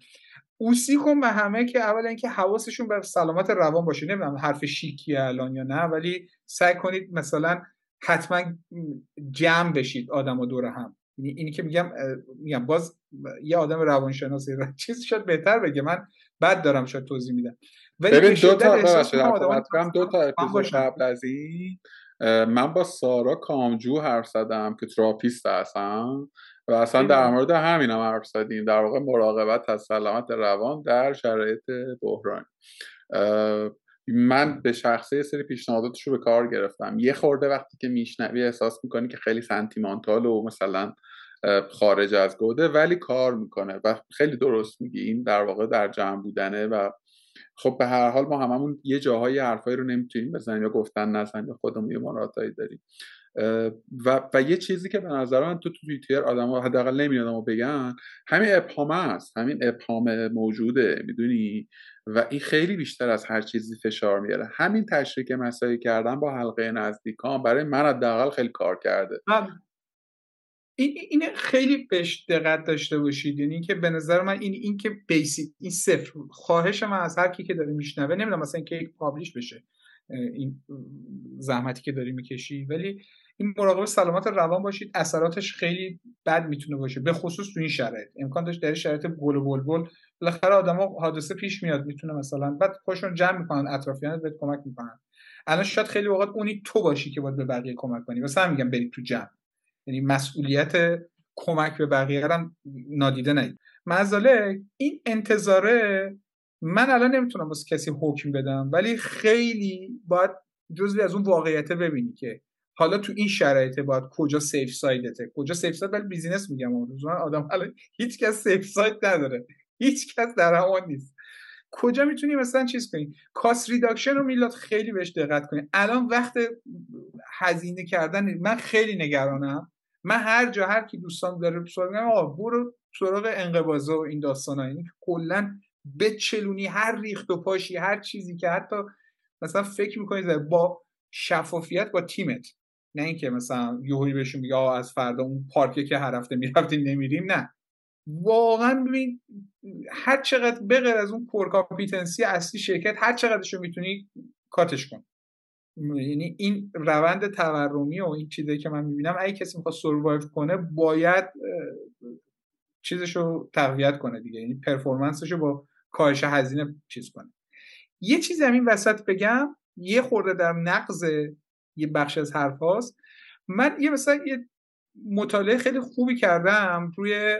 اوسی کن به همه که اولا اینکه حواسشون به سلامت روان باشه. نمی‌دونم حرف شیکیه الان یا نه ولی سعی کنید مثلا حتما جمع بشید آدم و دور هم. یعنی اینی که میگم میگم باز یه آدم روانشناسی چیز شاید بهتر بگه. من بد دارم شاید توضیح میدم. ولی دو تا دو تا اپیزود قبل از این. من با سارا کامجو حرف زدم که تراپیست هستم و اصلا در مورد همین هم حرف زدیم. در واقع مراقبت از سلامت روان در شرایط بحران. من به شخصه سری پیشنهاداتش رو به کار گرفتم. یه خورده وقتی که میشنوی احساس می‌کنی که خیلی سنتیمانتال و مثلا خارج از گوده ولی کار می‌کنه و خیلی درست میگی. این در واقع در جمع بودنه و خب به هر حال ما هممون یه جاهای حرفایی رو نمی‌تونیم بزنیم یا گفتن نزن یا خودمون یه مراتایی داریم. و, و یه چیزی که به نظر من تو تو توییتر آدم حداقل نمیاد و بگن همین ابهام است. همین ابهام موجوده می‌دونی؟ و این خیلی بیشتر از هر چیزی فشار میاره. همین تشریک مسایی کردن با حلقه نزدیکان برای من حداقل خیلی کار کرده. این این خیلی بهش دقت داشته باشید. یعنی که به نظر من این این که بیسیک این صفر. خواهش من از هر کی که داره میشنوه نمی‌دونم مثلا اینکه یک پابلیش بشه این زحمتی که داری می‌کشی. ولی این مراقب سلامت روان باشید. اثراتش خیلی بد می‌تونه باشه. به خصوص تو این شرایط. امکان داشت در شرایط گل و بلبل بالاخره آدما حادثه پیش میاد. می‌تونه مثلا بعد خودشون جمع می‌کنن اطرافیان بهت کمک می‌کنن. الان شاید خیلی وقت اونی تو باشی که باید به بقیه کمک کنی. واسه میگم برید تو جمع. یعنی مسئولیت کمک به بقیه هم نادیده نگیر مزاله این انتظاره من الان نمی‌تونم واسه کسی حکم بدم ولی خیلی باید جزوی از اون واقعیت ببینی که حالا تو این شرایط باید کجا safe side ته کجا safe side ولی business میگم آدم الان هیچ کس safe side نداره. هیچ کس در امان نیست. کجا می‌تونی مثلا چیز کنی cost reduction رو میلاد خیلی بهش دقت کنی الان وقت هزینه کردن من خیلی نگرانم. من هر جا هر کی دوستان داره سوال میگم آقا برو سراغ انقباضا و این داستانا یعنی کلا بچلونی هر ریخت و پاشی هر چیزی که حتی مثلا فکر می‌کنی با شفافیت با تیمت. نه اینکه مثلا یوهی بهشون میگه از فردا اون پارکی که هر هفته می‌رفتیم نمیریم. نه. واقعا ببین هر چقدر بغیر از اون کور اصلی شرکت هر چقدرشو می‌تونی کاتش کن. یعنی این روند تورمی و این چیزایی که من می‌بینم اگه کسی می‌خواد سروایو کنه باید چیزشو تقویت کنه دیگه. یعنی پرفورمنسشو با کاهش هزینه چیز کنه. یه چیز همین وسط بگم یه خورده در نقض یه بخش از حرف هاست. من یه مثلا یه مطالعه خیلی خوبی کردم روی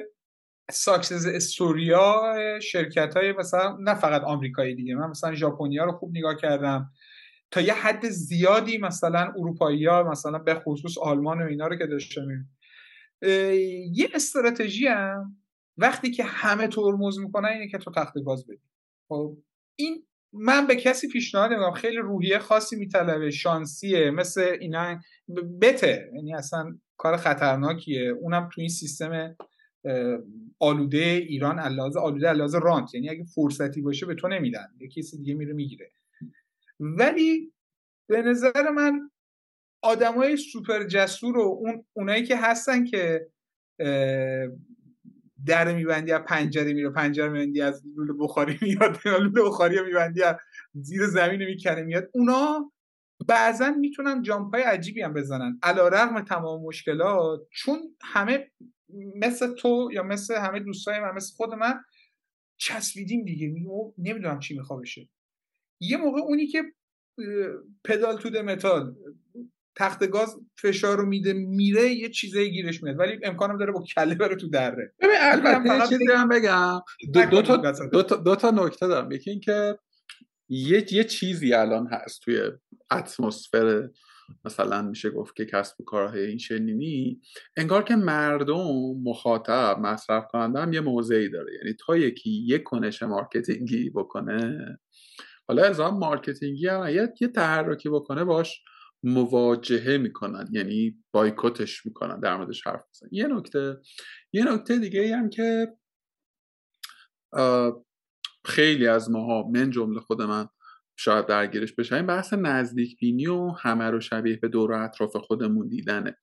ساکسز استوریا شرکت های مثلا نه فقط آمریکایی دیگه من مثلا ژاپنیا رو خوب نگاه کردم. تا یه حد زیادی مثلا اروپایی ها مثلا به خصوص آلمان و اینا رو که داشتم یه استراتژی هم وقتی که همه ترمز می‌کنن اینه که تو تخت گاز بدی. خب این من به کسی پیشنهاد نمیدم خیلی روحیه خاصی میطلبه شانسیه مثل اینا. بته. یعنی اصلا کار خطرناکیه. اونم تو این سیستم آلوده ایران علاوه آلوده علاوه رانت. یعنی اگه فرصتی باشه به تو نمیدن. یه کسی دیگه میره می‌گیره. ولی به نظر من آدمای سوپر جسور و اون اونایی که هستن که در میبندی از پنجره میره پنجره میبندی از لوله بخاری میاد لوله بخاری میبندی از زیر زمین می‌کنه میاد. اونا بعضا می‌تونن جامپای عجیبی هم بزنن. علا رغم تمام مشکلات چون همه مثل تو یا مثل همه دوستای من مثل خود من چسبیدیم دیگه. نمی‌دونم چی میخوا بشه. یه موقع اونی که پدال تو متال تخت گاز فشار رو میده میره یه چیزایی گیرش میاد. ولی امکانم داره با کله بره تو دره. ببین البته چیزی هم بگم. دو, دو, تا, دو, تا, دو تا نکته دارم. یکی اینکه یه یه چیزی الان هست توی اتمسفر مثلا میشه گفت که کسب و کارهای این چنینی انگار که مردم مخاطب مصرف کننده هم یه موضعی داره. یعنی تا یکی یه کنش marketing ی بکنه حالا از marketing ی هم یه تحرکی بکنه باش مواجهه می‌کنن. یعنی بایکوتش می‌کنن در موردش حرف بزن یه نکته یه نکته دیگه هم که خیلی از ماها من جمله خود من شاید درگیرش بشه. این بحث نزدیک بینی و همه رو شبیه به دور و اطراف خودمون دیدنه.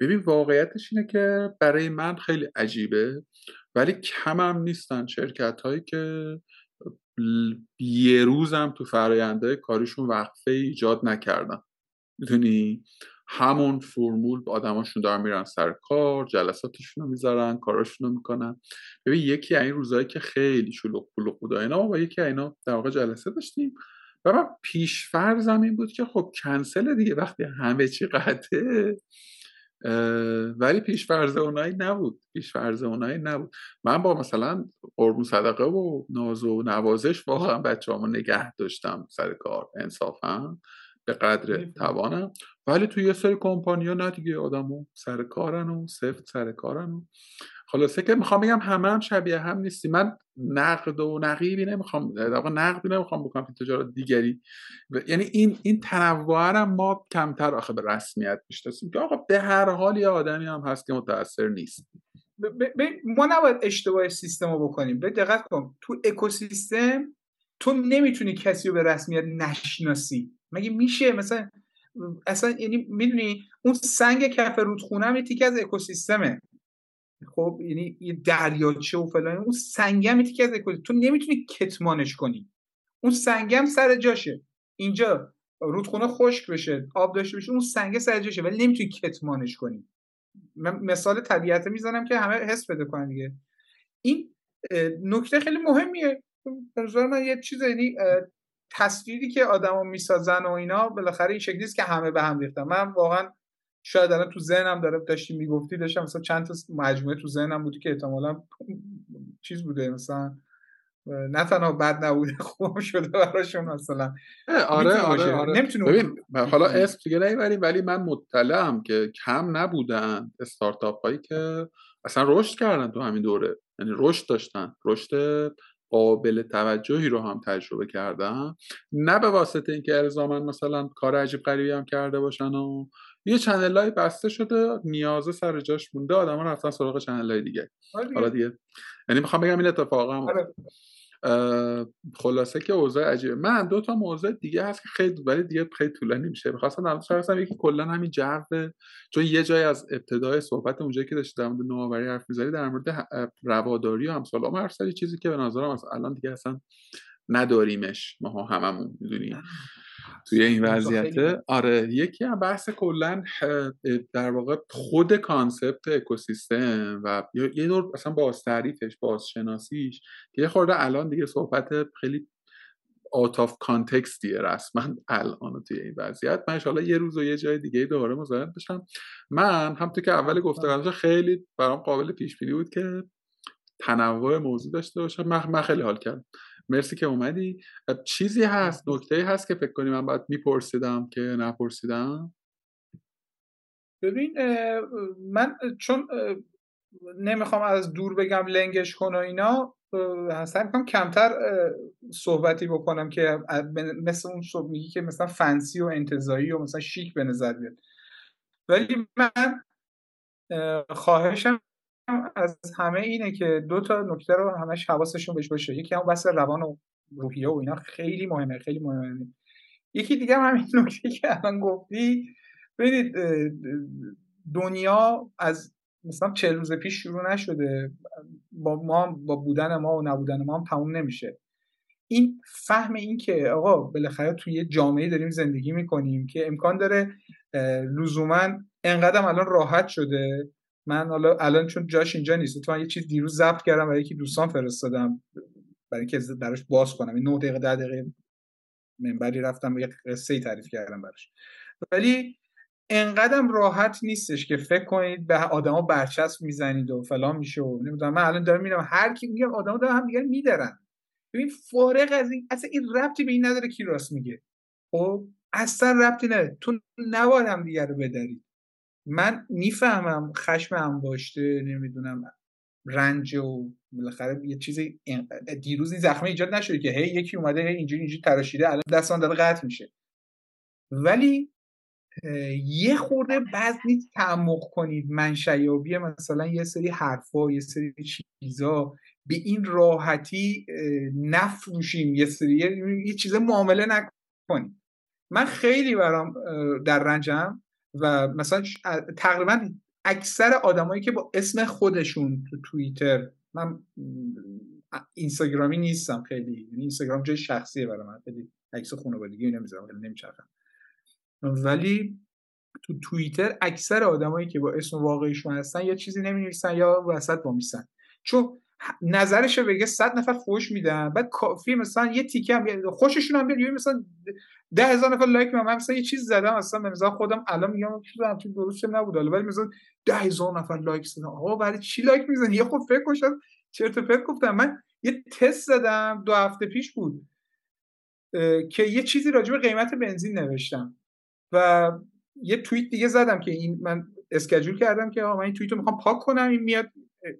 ببین واقعیتش اینه که برای من خیلی عجیبه ولی کم هم نیستن شرکت هایی که یه روزم تو فراینده کاریشون وقفه ایجاد نکردن. می‌دونی؟ همون فرمول آدماشون دارن میرن سر کار جلساتشون رو می‌ذارن کاراشون رو می‌کنن. ببین یکی این روزایی که خیلی شلوغ پلوغ بود اینا و یکی اینا در واقع جلسه داشتیم. و من پیش فرضم این بود که خب کنسل دیگه وقتی همه چی قطعه ولی پیش فرض اونایی نبود. پیش فرض اونایی نبود. من با مثلا قربون صدقه و ناز و نوازش واقعا بچه نگه داشتم سر کار انصافا به قدر توانم. ولی توی یه سری کمپانیا نه دیگه آدمو سر کارن و سفت سر کارن و خلاصه که می‌خوام بگم همه هم شبیه هم نیستی. من نقد و نقیبی نمی‌خوام در نقدی نمی‌خوام بکنم که تجارت دیگری. یعنی این این تنوع ما کمتر آخه به رسمیت می‌شناسیم که آقا به هر حال یه آدمی هم هست که متاثر نیست. ما نباید اشتباه سیستم رو بکنیم. به دقت کن. تو اکوسیستم تو نمی‌تونی کسی رو به رسمیت نشناسی. مگه میشه؟ مثلا اصلا یعنی می‌دونی اون سنگ کف رودخونه هم یه از اکوسیستمه. خب یعنی یه دریاچه و فلان اون سنگم تیکه از اکوسیستم تو نمی‌تونی کتمانش کنی. اون سنگم سر جاشه. اینجا رودخونه خشک بشه آب داشته باشه اون سنگ سر جاشه ولی نمی‌تونی کتمانش کنی. من مثال طبیعت می‌زنم که همه حس بده کنن دیگه. این نکته خیلی مهمیه. به من یه چیز یعنی تصویری که آدما می‌سازن و اینا بالاخره این شکلی که همه به هم ریختن. من واقعا شاید الان تو ذهنم داره داشتی می‌گفتی داشتم مثلا چند تا مجموعه تو ذهنم بودی که احتمالا چیز بوده مثلا نه تنها بد نبوده خوب شده براشون مثلا. آره آره, آره. ببین حالا اسم دیگه نمی‌بریم ولی من مطلعم که کم نبودن استارتاپ هایی که اصلا رشد کردن تو همین دوره. یعنی رشد داشتن. رشد قابل توجهی رو هم تجربه کردم نه به واسطه اینکه الزاما مثلا کار عجیب غریبی هم کرده باشن و یه چنل های بسته شده نیازه سر جاش مونده آدم رفتن سراغ چنل های دیگه. آره حالا دیگه. یعنی می‌خوام بگم این اتفاق هم آره. خلاصه که اوضاع عجیبه. من دو تا موضوع دیگه هست که خیلی ولی دیگه خیلی طولانی میشه. می‌خواستم در مورد یکی کلا همین جو چون یه جای از ابتدای صحبت اونجایی که داشتی در مورد نوآوری حرف می‌زنی در مورد رواداری و امثال هم چیزی که به نظرم از الان دیگه اصلا نداریمش ما هممون می‌دونیم توی این وضعیت آره یکی هم بحث کلا در واقع خود concept اکوسیستم و یه نوع اصلا باز تعریفش باز شناسیش که یه خورده الان دیگه صحبت خیلی out of context یه رسما الان توی این وضعیت. من حالا یه روز و یه جای دیگه دوباره مزاحم بشم. من هم تو که اول گفتم خیلی برام قابل پیش بینی بود که تنوع موضوع داشته باشه من, خیلی حال کردم. مرسی که اومدی. چیزی هست نکته هست که فکر کنی من باید میپرسیدم که نپرسیدم؟ ببین من چون نمی‌خوام از دور بگم لنگش کن و اینا سعی می‌کنم کمتر صحبتی بکنم که مثل اون صحب میگی که مثلا فنسی و انتظایی و مثلا شیک به نظر بیاد. ولی من خواهشم از همه اینه که دو تا نکته رو همش حواسشون بهش باشه. یکی هم بس روان و روحیه و اینا خیلی مهمه خیلی مهمه. یکی دیگه هم همین نکته که الان گفتی. ببینید دنیا از مثلا چه روز پیش شروع نشده. با ما با بودن ما و نبودن ما هم تموم نمیشه. این فهم این که آقا بالاخره توی یه جامعه داریم زندگی می‌کنیم که امکان داره لزوما انقدرم الان راحت شده. من حالا الان چون جاش اینجا نیست تو من یه چیز دیروز ضبط کردم برای یکی دوستان فرستادم برای اینکه براش باز کنم. این 9 دقیقه 10 دقیقه منبری رفتم یه قصه تعریف کردم براش. ولی انقدرم راحت نیستش که فکر کنید به آدما برچسب می‌زنید و فلان میشه و نمی‌دونم. من الان دارم میرم هر کی میگم آدما دارن هم دیگه میدارن. ببین فارغ از این اصلا این ربطی به این نداره کی راست میگه. خب اصلا ربطی نداره. تو نباید هم دیگه رو بدارید من می‌فهمم خشم باشته نمی‌دونم رنج و بالاخره یه چیزی دیروز این زخمه ایجاد نشده که هی یکی اومده هی اینجوری اینجوری تراشیده الان دستان داره قطع میشه. ولی یه خورده بعض نیست تعمق کنید منشیابی مثلا یه سری حرفا یه سری چیزا به این راحتی نفروشیم یه سری یه چیز معامله نکنیم. من خیلی برام در رنجم. و مثلا تقریبا اکثر آدمایی که با اسم خودشون تو توییتر من اینستاگرامی نیستم خیلی. یعنی اینستاگرام جای شخصیه برای من. خیلی عکس خانوادگی نمی‌ذارم خیلی نمیچرخم. ولی تو توییتر اکثر آدمایی که با اسم واقعیشون هستن یا چیزی نمی‌نویسن یا وسط میسن چون نظرش بگه صد نفر فوش میدن. بعد کافی مثلا یه تیکه هم خوششون هم بیاد. مثلا ده هزار نفر لایک من مثلا یه چیز زدم. اصلا مثلا خودم الان میگم چیزا تو درست نبود ولی مثلا ده هزار نفر لایک زدن. آقا برای چی لایک می‌زنی؟ یه خود فکر کنم چرت و پرت گفتم. من یه تست زدم. دو هفته پیش بود. که یه چیزی راجع به قیمت بنزین نوشتم. و یه توییت دیگه زدم که این من schedule کردم که من این توییت رو می‌خوام پاک کنم. این میاد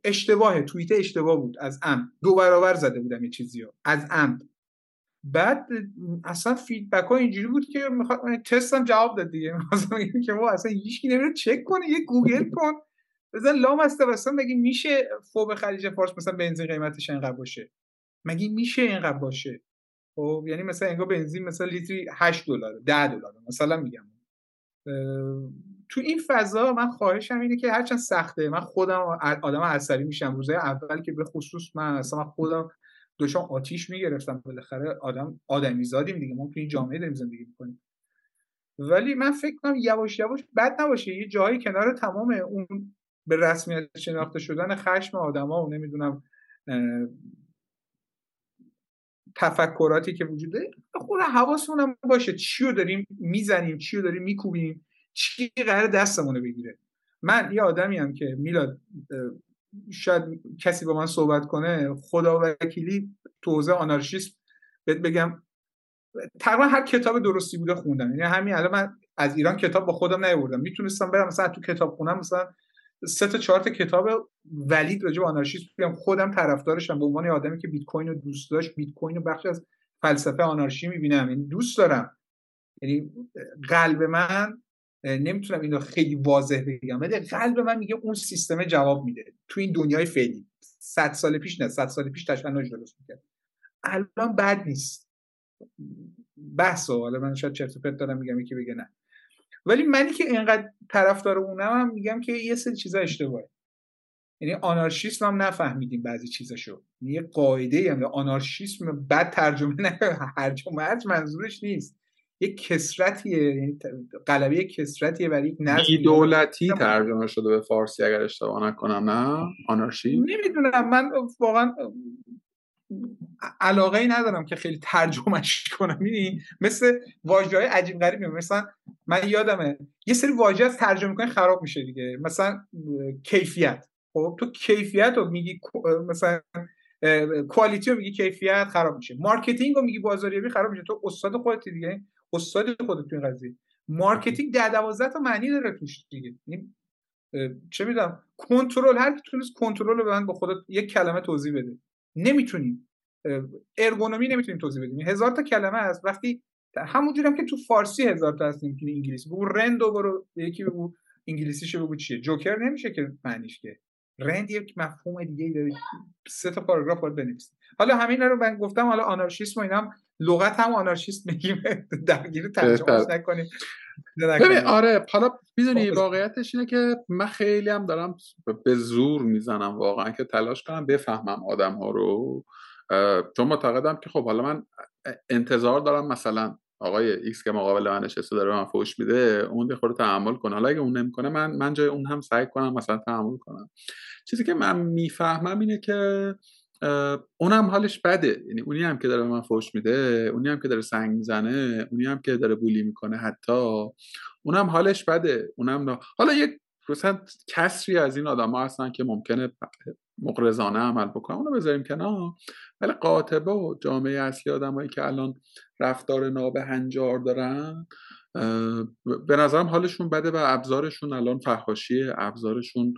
اشتباهه توییت اشتباه بود. از عمد دو برابر زده بودم یه چیزی رو. از عمد بعد اصلا feedback ها اینجوری بود که می‌خواد تستم جواب داد دیگه. که ما اصلا هیچکی نمیره چک کنه یه گوگل کن. بزن لام است اصلا مگه میشه فوب خلیج فارس مثلا بنزین قیمتش اینقدر باشه؟ مگه میشه اینقدر باشه؟ خب یعنی مثلا انگار بنزین مثلا لیتری 8 دلار 10 دلار مثلا میگم. تو این فضا من خواهشم اینه که هرچند سخته من خودم آدم عصبی میشم. روزای اول که به خصوص من اصلا من خودم دوشان آتیش می‌گرفتم. بالاخره آدم آدمی زادیم دیگه. ما تو این جامعه داریم زندگی می‌کنیم. ولی من فکر کنم یواش یواش بد نباشه. یه جایی کنار تمام اون به رسمیت شناخته شدن خشم آدما و نمی‌دونم تفکراتی که وجود داره خود حواسمون هم باشه. چی رو داریم می‌زنیم چی رو داریم میکوبیم چی قرار دستمون بگیره. من یه آدمی هم که میلاد شاید کسی با من صحبت کنه خدا وکیلی تو حوزه آنارشیسم بهت بگم تقریبا هر کتاب درستی بوده خوندم. یعنی همین الان من از ایران کتاب با خودم نیاوردم. می‌تونستم برم مثلا تو کتاب خونم مثلا سه تا چهار تا کتاب ولید راجع به آنارشیسم بگم خودم طرفدارشم به عنوان آدمی که بیت کوین رو دوست داشت بیت کوین رو بخش از فلسفه آنارشی می‌بینم. یعنی دوست دارم. یعنی قلب من نمی‌تونم اینو خیلی واضح بگم ولی قلب من میگه اون سیستم جواب میده. تو این دنیای فعلی. صد سال پیش نه صد سال پیش تشنج درست می‌کرد. الان بد نیست. بحث حالا من شاید چرت و پرت دارم میگم یکی بگه نه. ولی منی که اینقدر طرفدار اونم هم میگم که یه سری چیزا اشتباهه. یعنی آنارشیسم هم نفهمیدیم بعضی چیزاشو. یعنی یه قاعده هم آنارشیسم بد ترجمه نه هر منظورش نیست. یک کسرتیه. یعنی قلبه کسرتیه برای یک نظم. دولتی ترجمه شده به فارسی اگر اشتباه نکنم نه؟ آنارشی نمی‌دونم. من واقعا علاقه ای ندارم که خیلی ترجمهش کنم. می‌دونی؟ مثل واژه های عجیب غریب مثلا من یادمه یه سری واژه از ترجمه کنی خراب میشه دیگه. مثلا کیفیت. خب تو کیفیت رو میگی مثلا quality رو میگی کیفیت خراب میشه. marketing رو میگی بازاریابی خراب میشه. تو استاد خودت دیگه. استاد خودت تو این قضیه. marketing ده دوازده تا معنی داره توش دیگه. یعنی، چه می‌دونم کنترل هر کی تونست کنترل رو به من با خودت یک کلمه توضیح بده. نمی‌تونیم ارگونومی نمی‌تونیم توضیح بدیم. هزار تا کلمه هست. وقتی همونجوری هم که تو فارسی هزار تا هست نمی‌تونی انگلیسی. بگو رند و برو یکی بگو انگلیسیشو بگو چیه. joker نمیشه که معنیش که. رند یک مفهوم دیگه ای داره. سه تا پاراگراف باید بنویسی حالا همین رو من گفتم. حالا آنارشیسم و اینم لغت هم آنارشیست میگیم درگیر ترجمه نکنیم. ببین آره حالا می‌دونی خب، واقعیتش اینه که من خیلی هم دارم به زور می‌زنم واقعا که تلاش کنم بفهمم آدم ها رو چون معتقدم که خب حالا من انتظار دارم مثلا آقای ایکس که مقابل من نشسته داره من فوش میده اون یه خورده تحمل کنه. حالا اگه اون نمی‌کنه من من جای اون هم سعی کنم مثلا تحمل کنم. چیزی که من می‌فهمم اینه که اونم حالش بده. یعنی اونی هم که داره به من فوش میده اونی هم که داره سنگ می‌زنه اونی هم که داره بولی می‌کنه حتی اونم حالش بده. اونم حالا یک مثلا کسری از این آدم ها هستن که ممکنه مقرزانه عمل بکنن. اونو بذاریم کنار. ولی قاطبه و جامعه اصلی آدمایی که الان رفتار نابهنجار دارن به نظرم حالشون بده و ابزارشون الان فحاشیه. ابزارشون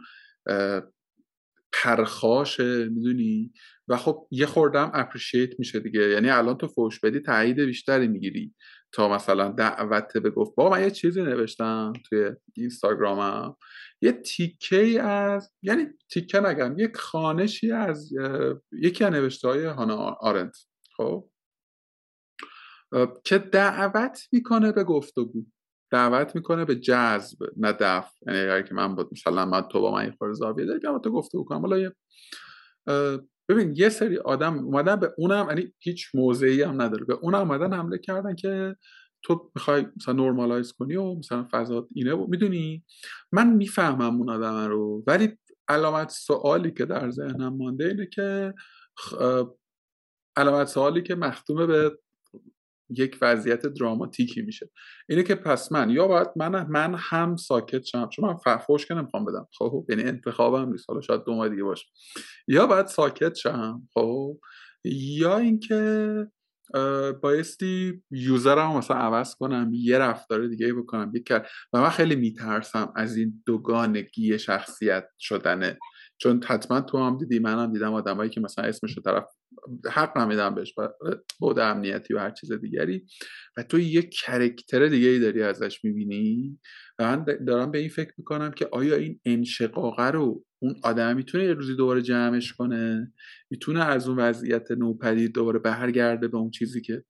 پرخاشه می‌دونی؟ و خب یه خوردم اپریشیت میشه دیگه. یعنی الان تو فوش بدی تایید بیشتری می‌گیری. تا مثلا دعوت به گفت بابا من یه چیزی نوشتم توی اینستاگرامم. یه تیکه از یعنی تیکه نگم یک خانشی از یکی از نوشته های هانا آرنت. خب؟ که دعوت می‌کنه به گفتگو دعوت می‌کنه به جذب نه دفع. یعنی اگر که من با مثلا من تو با من یه خورده زاویه داری بیام تو گفتگو کنم. حالا یه ببین یه سری آدم اومدن به اونم یعنی هیچ موضعی هم نداره. به اونم اومدن حمله کردن که تو می‌خوای مثلا نورمالایز کنی و مثلا فضا اینه و می‌دونی؟ من می‌فهمم اون آدم رو ولی علامت سوالی که در ذهنم مانده اینه که علامت سوالی که مختومه به یک وضعیت دراماتیکی میشه. اینه که پس من یا باید من من هم ساکت شم. چون من فحفوش که نمی‌خوام بدم. خب یعنی انتخابم نیست. حالا شاید دو دیگه باشه. یا باید ساکت شم. خب یا اینکه بایستی یوزرم مثلا عوض کنم یه رفتار دیگه بکنم. یک و من خیلی میترسم از این دوگانگی شخصیت شدنه چون حتما تو هم دیدی منم دیدم آدمایی که مثلا اسمش رو طرف حق نمیدم بهش بود امنیتی و هر چیز دیگری. و تو یه کرکتر دیگه ای داری ازش می‌بینی؟ و من دارم به این فکر می‌کنم که آیا این انشقاقه رو اون آدم می‌تونه یه روزی دوباره جمعش کنه؟ می‌تونه از اون وضعیت نوپدید دوباره برگرده به اون چیزی که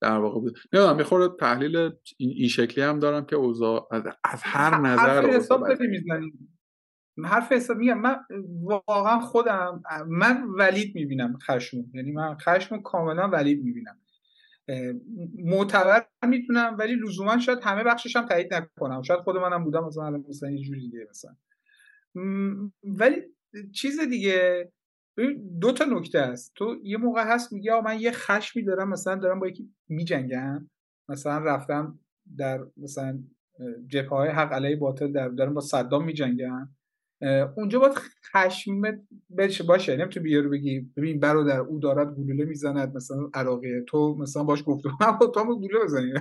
در واقع بود؟ نمی‌دونم می‌خوره تحلیل این, شکلی هم دارم که اوضاع از هر نظر حساب حرف حساب میگم من واقعا خودم من ولید می‌بینم خشم. یعنی من خشم کاملا ولید می‌بینم. معتبر می‌تونم ولی لزوما شاید همه بخشش هم تایید نکنم. شاید خود منم بودم مثلا مثلا یه جوری دیگه مثلا. ولی چیز دیگه دو تا نکته است تو یه موقع هست میگه من یه خشمی دارم مثلا دارم با یکی میجنگم. مثلا رفتم در مثلا جبهه های حق علیه باطل در دارم با صدام میجنگم. اونجا باید خشم بشه باشه. نمی‌تونی بیارو بگی ببین برادر او دارد گلوله می‌زند. مثلا عراقی تو مثلا باش گفتم من با تو گلوله بزنی.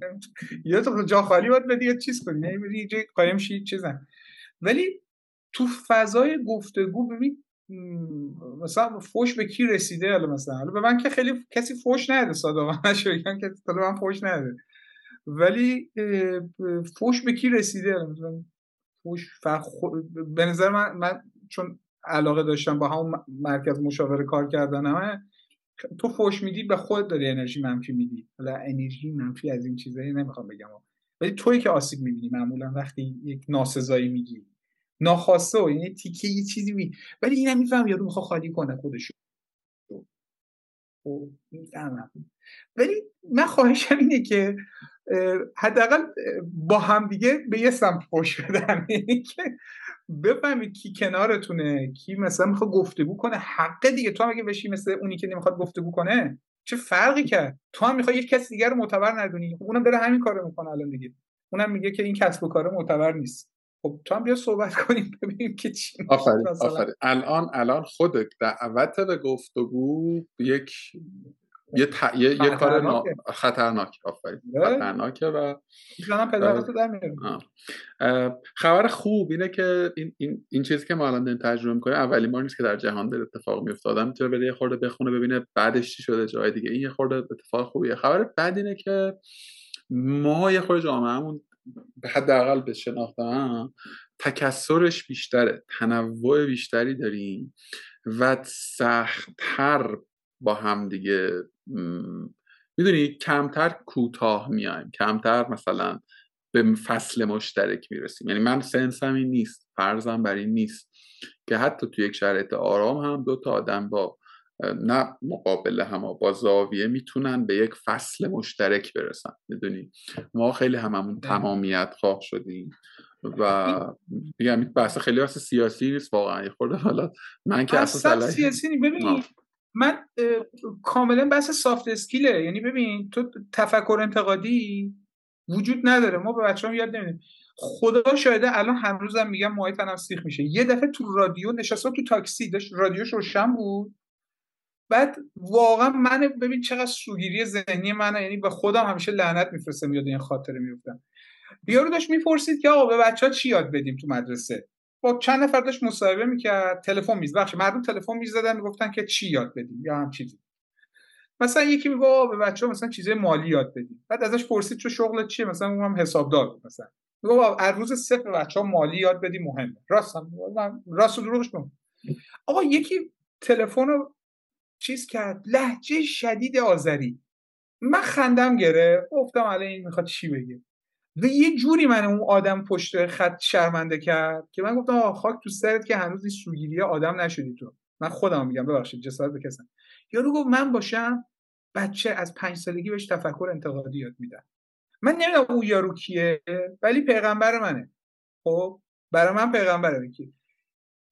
یا تو جا خالی باید بدی یا چیز کنی. نمیری یه جای قایم شی چیزن ولی تو فضای گفتگو ببین مثلا فوش به کی رسیده؟ حالا مثلا حالا به من که خیلی کسی فوش نده صادقانه بگم که من فوش نده. ولی فوش به کی رسیده؟ مثلا فوش به نظر من, من چون علاقه داشتم با همون مرکز مشاوره کار کردن همه تو فوش میدی به خود داری انرژی منفی میدی. حالا انرژی منفی از این چیزایی نمی‌خوام بگم. ولی توی که آسیب می‌بینی معمولا وقتی یک ناسزایی میگی. ناخواسته و یعنی تیکه یه چیزی می ولی اینم میفهم یارو می‌خواد خالی کنه خودشو. خب، می‌فهمم. ولی من خواهشم اینه که حداقل با هم دیگه به یه سمت پشت بدن. یعنی که بفهمید کی کنارتونه کی مثلا می‌خواد گفتگو کنه. حقه دیگه. تو هم اگه بشی مثل اونی که نمی‌خواد گفتگو کنه چه فرقی کرد؟ تو هم می‌خوای یک کسی دیگر رو معتبر ندونی. خب اونم داره همین کارو می‌کنه الان دیگه. اونم میگه که این کسب و کار معتبر نیست. خب تو هم بیا صحبت کنیم ببینیم که چی آفرین آفرین. الان الان خود دعوت به گفتگو یک یه, ت... یه, یه کار خطرناک آفرین. خطرناکه و خبر خوب اینه که این, این, این چیزی که ما الان داریم تجربه می‌کنیم اولین بار نیست که در جهان داره اتفاق میفته آدم می‌تونه بره یه خورده بخونه ببینه بعدش چی شده جای دیگه. این یه خورده اتفاق خوبیه. خبر بعد اینه که ما یه خورده جامعهمون به حداقل به شناختم تکسرش بیشتره تنوع بیشتری داریم و سختتر با هم دیگه می‌دونی کمتر کوتاه میایم کمتر مثلا به فصل مشترک می‌رسیم. یعنی من سنسم این نیست فرضم بر این نیست که حتی تو یک شرایط آرام هم دو تا آدم با نه مقابل هم با زاویه می‌تونن به یک فصل مشترک برسن. می‌دونی؟ ما خیلی هممون تمامیت خواه شدیم و میگم بحث خیلی واسه سیاسی نیست واقعا. یه خورده حالا من که اصلا سیاسی ببین من کاملا بحث سافت اسکیله یعنی ببین تو تفکر انتقادی وجود نداره. ما به بچه‌ها یاد نمیدیم. خدا شاهده الان هنوزم میگم موهای تنم سیخ میشه. یه دفعه تو رادیو نشسته تو تاکسی. داشت رادیوش روشن بود. بعد واقعا من ببین چقدر سوگیری ذهنی منه. یعنی به خودم همیشه لعنت میفرستم یاد این خاطره میفتم بیارو داشت می‌پرسید که آقا به بچه ها چی یاد بدیم تو مدرسه؟ با چند نفر داشت مصاحبه می‌کرد تلفن میز بخش مردم تلفن می‌زدن می‌گفتن که چی یاد بدیم؟ یا هم چیزی. مثلا یکی میگه به بچه مثلا چیزای مالی یاد بدیم. بعد ازش پرسید تو شغل چیه؟ مثلا اونم حسابدار بود مثلا. میگه از روز صفر بچه مالی یاد بدیم مهمه. راست هم راست دروغش آقا یکی تلفن رو چیز کرد لحجه شدید آذری. من خندم گرفت گفتم الان این می‌خواد چی بگه؟ یه جوری من اون آدم پشت خط شرمنده کرد که من گفتم خاک تو سرت که هنوز این سوگیری آدم نشدی تو. من خودم میگم ببخشید جسارت بکسم یارو گفت من باشم بچه از پنج سالگی بهش تفکر انتقادی یاد میدم. من نمی‌دونم اون یارو کیه ولی پیغمبر منه. خب برای من پیغمبره کی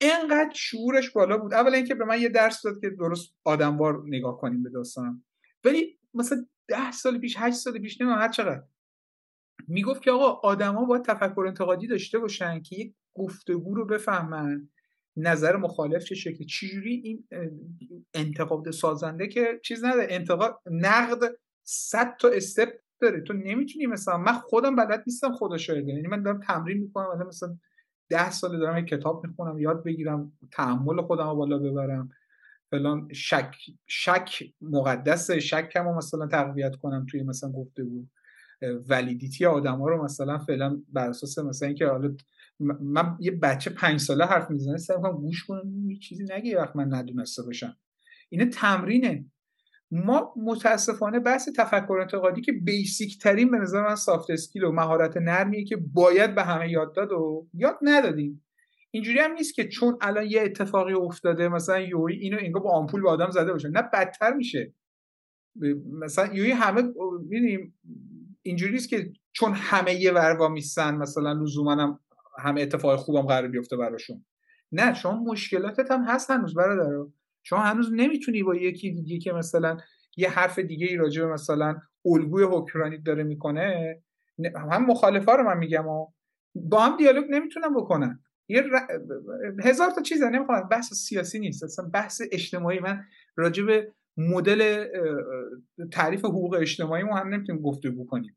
اینقدر شعورش بالا بود. اولا اینکه به من یه درس داد که درست آدموار نگاه کنیم به داستانم. ولی مثلا ده سال پیش هشت سال پیش نمی‌دونم هر چقدر. می‌گفت که آقا آدما باید تفکر انتقادی داشته باشن که یک گفتگو رو بفهمن. نظر مخالف چه شکلی؟ چجوری این انتقاد سازنده که چیز نداره انتقاد نقد صد تا استپ داره. تو نمی‌تونی مثلا من خودم بلد نیستم خدا شاهده. یعنی من دارم تمرین می‌کنم مثلا ده سال دارم یک کتاب می‌خونم یاد بگیرم تحمل خودم رو بالا ببرم. فلان شک شک مقدس شکم رو مثلا تقویت کنم توی مثلا گفتگو ولیدیتی آدم ها رو مثلا فعلا بر اساس مثلا اینکه حالا من یه بچه پنج ساله حرف می‌زنه سعی کنم گوش کنم یه چیزی نگه وقت من ندونسته باشم. اینه تمرینه. ما متاسفانه بحث تفکر انتقادی که بیسیک ترین به نظر من سافت اسکیل و مهارت نرمیه که باید به همه یاد داد و یاد ندادیم. اینجوری هم نیست که چون الان یه اتفاقی افتاده مثلا یوی اینو انگار با آمپول به آدم زده باشه. نه بدتر میشه. مثلا یوی همه می‌دونیم اینجوری نیست که چون همه یه وروا میسن مثلا لزوما هم همه اتفاق خوبم قرار بیفته براشون. نه شما مشکلاتت هم هست هنوز برادر. شما هنوز نمی‌تونی با یکی دیگه که مثلا یه حرف دیگه ای راجع به مثلا الگوی حکمرانی داره می‌کنه هم مخالفا رو من میگم و با هم دیالوگ نمی‌تونن بکنن. یه هزار تا چیز نمی‌خوام بحث سیاسی نیست اصلا بحث اجتماعی. من راجع به مدل تعریف حقوق اجتماعی ما هم نمی‌تونیم گفتگو کنیم.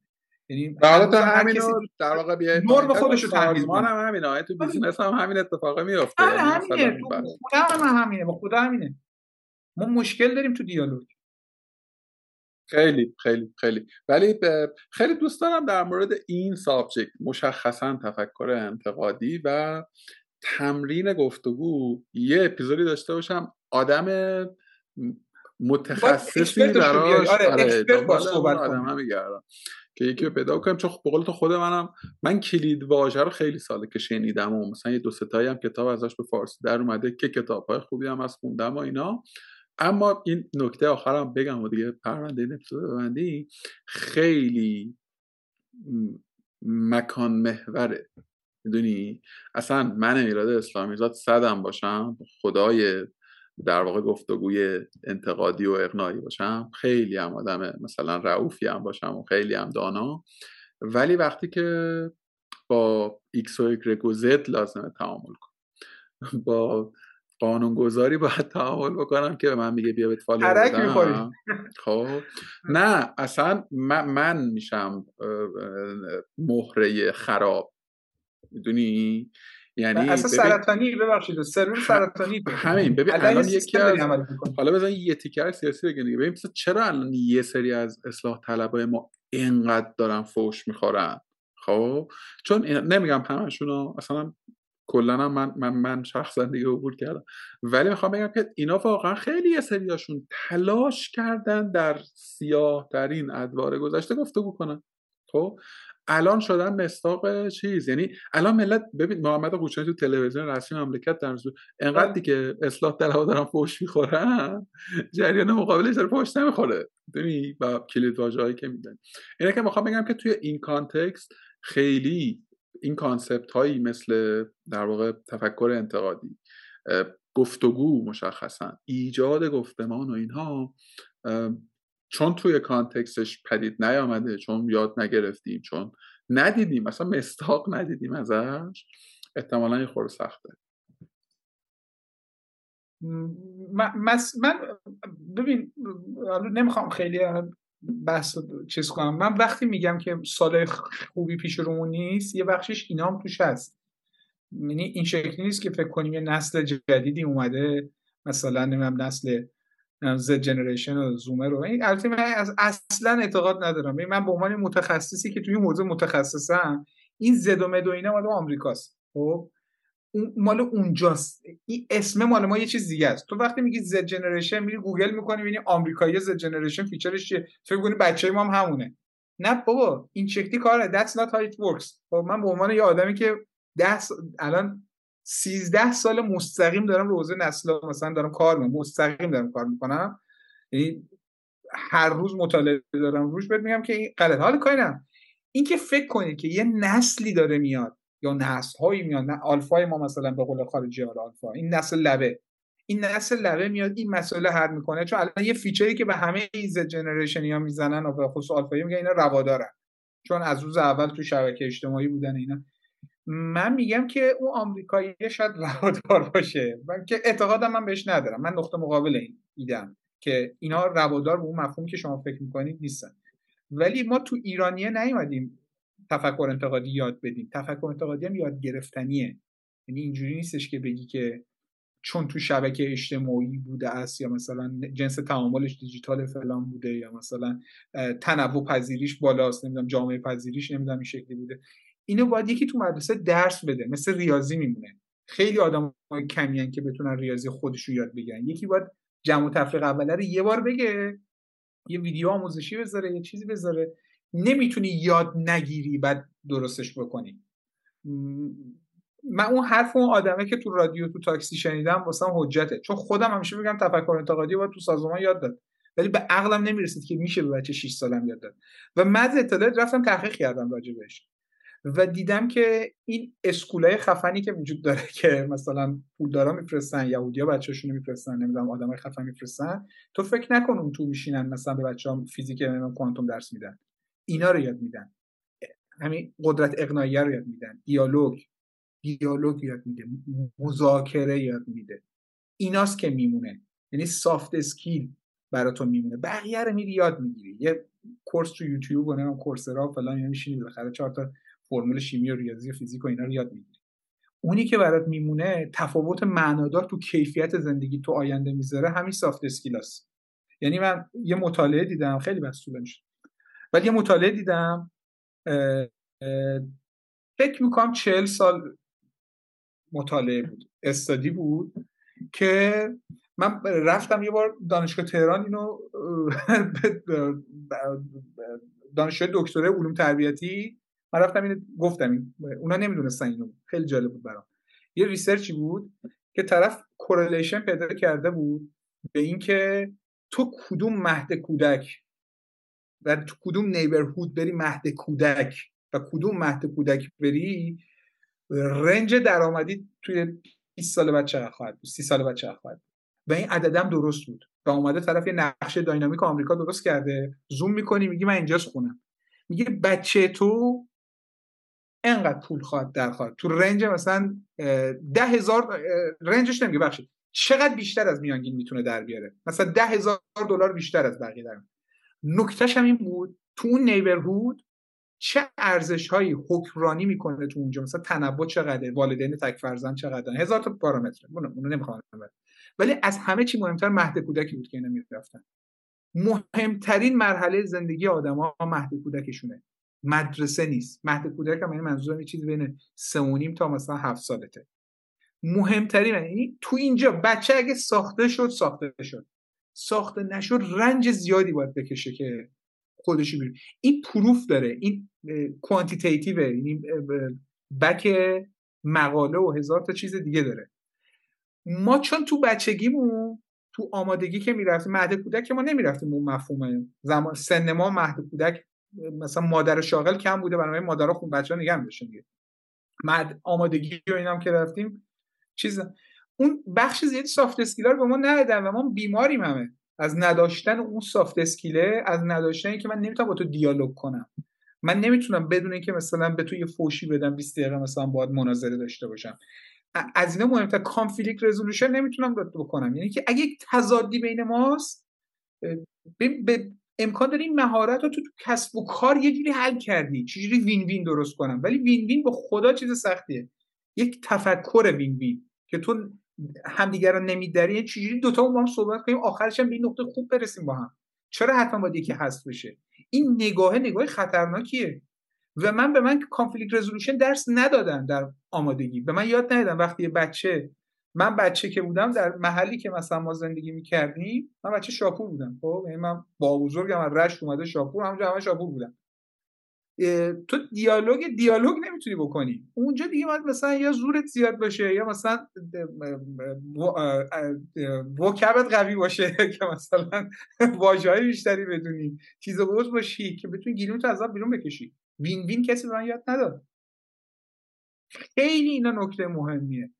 یعنی در همین در واقع بیاید نرم خودش رو تحمیل کنه. هم همینه تو بیزینس هم همین اتفاق میفته آره همینه. تو خدا هم همینه با خدا همینه. ما مشکل داریم تو دیالوگ. خیلی خیلی خیلی. ولی خیلی دوست دارم در مورد این سابجکت مشخصا تفکر انتقادی و تمرین گفتگو یه اپیزودی داشته باشم. آدم متخصصی براش آره, آره آدم که یکی رو پیدا کنم چون به تو خود منم من کلید واژه رو خیلی ساله که شنیدم و مثلا یه دو ستایی هم کتاب ازش به فارسی در اومده که کتاب های خوبی هم از خوندم و اینا. اما این نکته آخرم بگم و دیگه پرونده این اپیزود ببندی خیلی مکان محوره. می‌دونی؟ اصلا من ایراد اسلامی زاد صدم باشم. خدای در واقع گفتگوی انتقادی و اقناعی باشم. خیلی هم آدم مثلا رئوفی هم باشم و خیلی هم دانا. ولی وقتی که با ایکس و ایگرگ و زد لازمه تعامل کنم. با قانونگذاری باید تعامل بکنم که به من میگه بیا بهت فالو خب. نه اصلا من, من میشم مهره خراب. می‌دونی؟ یعنی اصلا سرطانی ببخشید سرور سرطانی همین ببین الان یکی از حالا بزن یه تیکر سیاسی بگیم دیگه. ببین چرا الان یه سری از اصلاح طلبای ما اینقدر دارن فوش می‌خورن؟ خب؟ چون نمیگم همشون اصلا کلا من من من شخصا دیگه عبور کردم. ولی می‌خوام بگم که اینا واقعا خیلی یه سریاشون تلاش کردن در سیاه ترین ادوار گذشته گفتگو کنن. خب؟ الان شدن مستاق چیز. یعنی الان ملت ببین محمد قوچانی تو تلویزیون رسمی مملکت در انقدر بله. دیگه اصلاح طلبا دارن فوش می‌خورن جریان مقابلش داره فوش نمی‌خوره. می‌دونی با کلید هایی که میدن. اینه که می‌خوام بگم که توی این context خیلی این concept هایی مثل در واقع تفکر انتقادی گفتگو مشخصا ایجاد گفتمان و اینها چون توی context ش پدید نیامده چون یاد نگرفتیم چون ندیدیم مثلا مصداق ندیدیم ازش احتمالا یه خورده سخته. من, من ببین نمی‌خوام خیلی بحث چیز کنم. من وقتی میگم که سال خوبی پیش رومون نیست یه بخشش اینا هم توش هست. یعنی این شکلی نیست که فکر کنیم یه نسل جدیدی اومده مثلا نمی‌دونم نسل زد generation و zoomer رو این البته من اصلا اعتقاد ندارم. من به عنوان متخصصی که توی حوزه متخصصم این زد و مد و اینا مال آمریکاست. خب؟ مال اونجاست. این اسم مال ما یه چیز دیگه است. تو وقتی میگی Z generation میری گوگل می‌کنی می‌بینی آمریکایی Z generation feature ش چیه. فکر کنی بچه ما هم همونه. نه بابا این شکلی کاره. That's not how it works. خب؟ من به عنوان یه آدمی که ده الان 13 سال مستقیم دارم روزه نسل مثلا دارم کار می‌کنم مستقیم دارم کار می‌کنم. یعنی هر روز مطالعه دارم روش بهت میگم که این غلط. حال کاری این که فکر کنید که یه نسلی داره میاد یا نسل هایی میاد نه آلفای ما مثلا به قول خارجی آلفا. این نسل لبه. این نسل لبه میاد این مسئله حل می‌کنه. چون الان یه فیچری که به همه ایز جنریشنی ها می‌زنن و به خصوص آلفایی میگن اینا روادارن. چون از روز اول تو شبکه اجتماعی بودن اینا. من میگم که اون آمریکایی شاید روادار باشه. من که اعتقادم من بهش ندارم. من نقطه مقابل این ایدم که اینا روادار به اون مفهوم که شما فکر می‌کنید نیستن. ولی ما تو ایرانیه نیومدیم تفکر انتقادی یاد بدیم. تفکر انتقادی هم یاد گرفتنیه. یعنی اینجوری نیستش که بگی که چون تو شبکه اجتماعی بوده است یا مثلا جنس تعاملش دیجیتال فلان بوده یا مثلا تنوع پذیریش بالاست نمی‌دونم جامعه پذیریش نمی‌دونم این شکلی بوده. اینو باید یکی تو مدرسه درس بده مثل ریاضی میمونه. خیلی آدم کمیان که بتونن ریاضی خودش رو یاد بگیرن. یکی باید جمع و تفریق اوله رو یه بار بگه یه ویدیو آموزشی بذاره یه چیزی بذاره. نمی‌تونی یاد نگیری بعد درستش بکنی. من اون حرف اون آدمه که تو رادیو تو تاکسی شنیدم واسم حجته. چون خودم همیشه میگم تفکر انتقادی باید تو سازمان یاد داد. ولی به عقلم نمی‌رسید که میشه به بچه 6 سالم یاد داد. و من اطلاعات رفتم تحقیق کردم راجع بهش. و دیدم که این اسکولای خفنی که وجود داره که مثلا پولدارا میفرستن یهودیا بچه‌شون میفرستن نمی‌دونم آدمای خفن میفرستن تو فکر نکن اون تو میشینن مثلا به بچه‌ها فیزیک کوانتوم درس میدن. اینا رو یاد میدن. همین قدرت اقناعیه رو یاد میدن. دیالوگ دیالوگ یاد میده. مذاکره یاد میده. ایناست که میمونه. یعنی soft skill براتون میمونه. بقیه رو میری یاد می‌گیری. یه course تو یوتیوب و نمی‌دونم کورسرا فلان اینا میشینی بالاخره چهار تا فرمول شیمی و ریاضی و فیزیک و اینا رو یاد می‌گیری. اونی که برات میمونه تفاوت معنادار تو کیفیت زندگی تو آینده می‌ذاره همین soft skill است. یعنی من یه مطالعه دیدم خیلی بحث میشه ولی یه مطالعه دیدم فکر می‌کنم چهل سال مطالعه بود استادی بود که من رفتم یه بار دانشگاه تهران اینو دانشگاه دکترای علوم تربیتی من رفتم اینو گفتم این اونا نمی‌دونستن اینو خیلی جالب بود برام. یه ریسرچی بود که طرف کورلیشن پیدا کرده بود به اینکه تو کدوم مهد کودک و تو کدوم نیبرهود بری مهد کودک و کدوم مهد کودک بری رنج درآمدی توی 20 سال چقدر خواهد بود 30 سال چقدر خواهد بود. و این عددم درست بود و اومده طرف یه نقشه داینامیک آمریکا درست کرده. زوم می‌کنی میگی من اینجاست خونم. میگه بچه تو انقدر پول خواهد در خواهد. تو رنج مثلا ده هزار رنجش نمیگه بخشید چقدر بیشتر از میانگین می‌تونه در بیاره؟ مثلا ده هزار دلار بیشتر از بقیه در نکتهش هم این بود تو اون نیبرهود چه ارزش هایی حکمرانی می‌کنه تو اونجا؟ مثلا تنوع چقدره؟ والدین تک فرزند چقدر هزار تا پارامتر اونو نمی‌خوام ولی از همه چی مهمتر مهد کودکی بود که اینا می‌رفتن. مهمترین مرحله زندگی آدما مهد کودکشونه. مدرسه نیست. مهد کودک هم یعنی منظورم یه چیزی بین سه تا مثلا هفت سالته. مهمترین یعنی تو اینجا بچه اگه ساخته شد ساخته شد. ساخته نشد رنج زیادی باید بکشه که خودشی بیرون این پروف داره. این کوانتیتیتیو این بک مقاله و هزار تا چیز دیگه داره. ما چون تو بچگیمون تو آمادگی که می‌رفتیم مهد کودک ما نمی‌رفتیم اون مفهوم زمان سن ما مهد کودک مثلا مادر شاغل کم بوده برای مادرها خون بچه ها نگه میداشتن مد آمادگی و اینام که رفتیم چیز اون بخش زیادی soft skill ا رو به ما ندادن و ما بیماریم همه. از نداشتن اون soft skill ه از نداشتن اینکه من نمی‌تونم با تو دیالوگ کنم. من نمی‌تونم بدون اینکه مثلا به تو یه فوشی بدم 20 دقیقه مثلا باید مناظره داشته باشم. از اینا مهمتر conflict resolution نمی‌تونم بکنم. یعنی که اگه تضادی بین ماست به امکان داره این مهارت رو تو, کسب و کار یه جوری حل کردی. چجوری win win درست کنم؟ ولی win win با خدا چیز سختیه. یک تفکر وین وین که تو همدیگه رو نمیداری یعنی چجوری دوتا با هم صحبت کنیم آخرش هم به این نقطه خوب برسیم با هم. چرا حتما باید یکی هست بشه؟ این نگاه نگاه خطرناکیه. و من به من کانفلیکت رزولوشن درس ندادن در آمادگی. به من یاد ندادن. وقتی بچه من بچه که بودم در محلی که مثلا ما زندگی می‌کردیم من بچه شاپور بودم خب؟ یعنی من با بزرگم از رشت اومده شاپور همونجا همه شاپور بودم تو دیالوگ دیالوگ نمی‌تونی بکنی. اونجا دیگه باید مثلا یا زورت زیاد باشه یا مثلا وکبت قوی باشه که مثلا واژه بیشتری بدونی. چیز بوز باشی که بتونی گیلون تو عذاب بیرون بکشی. وین وین کسی به من یاد نداد. خیلی اینا نکته مهمیه.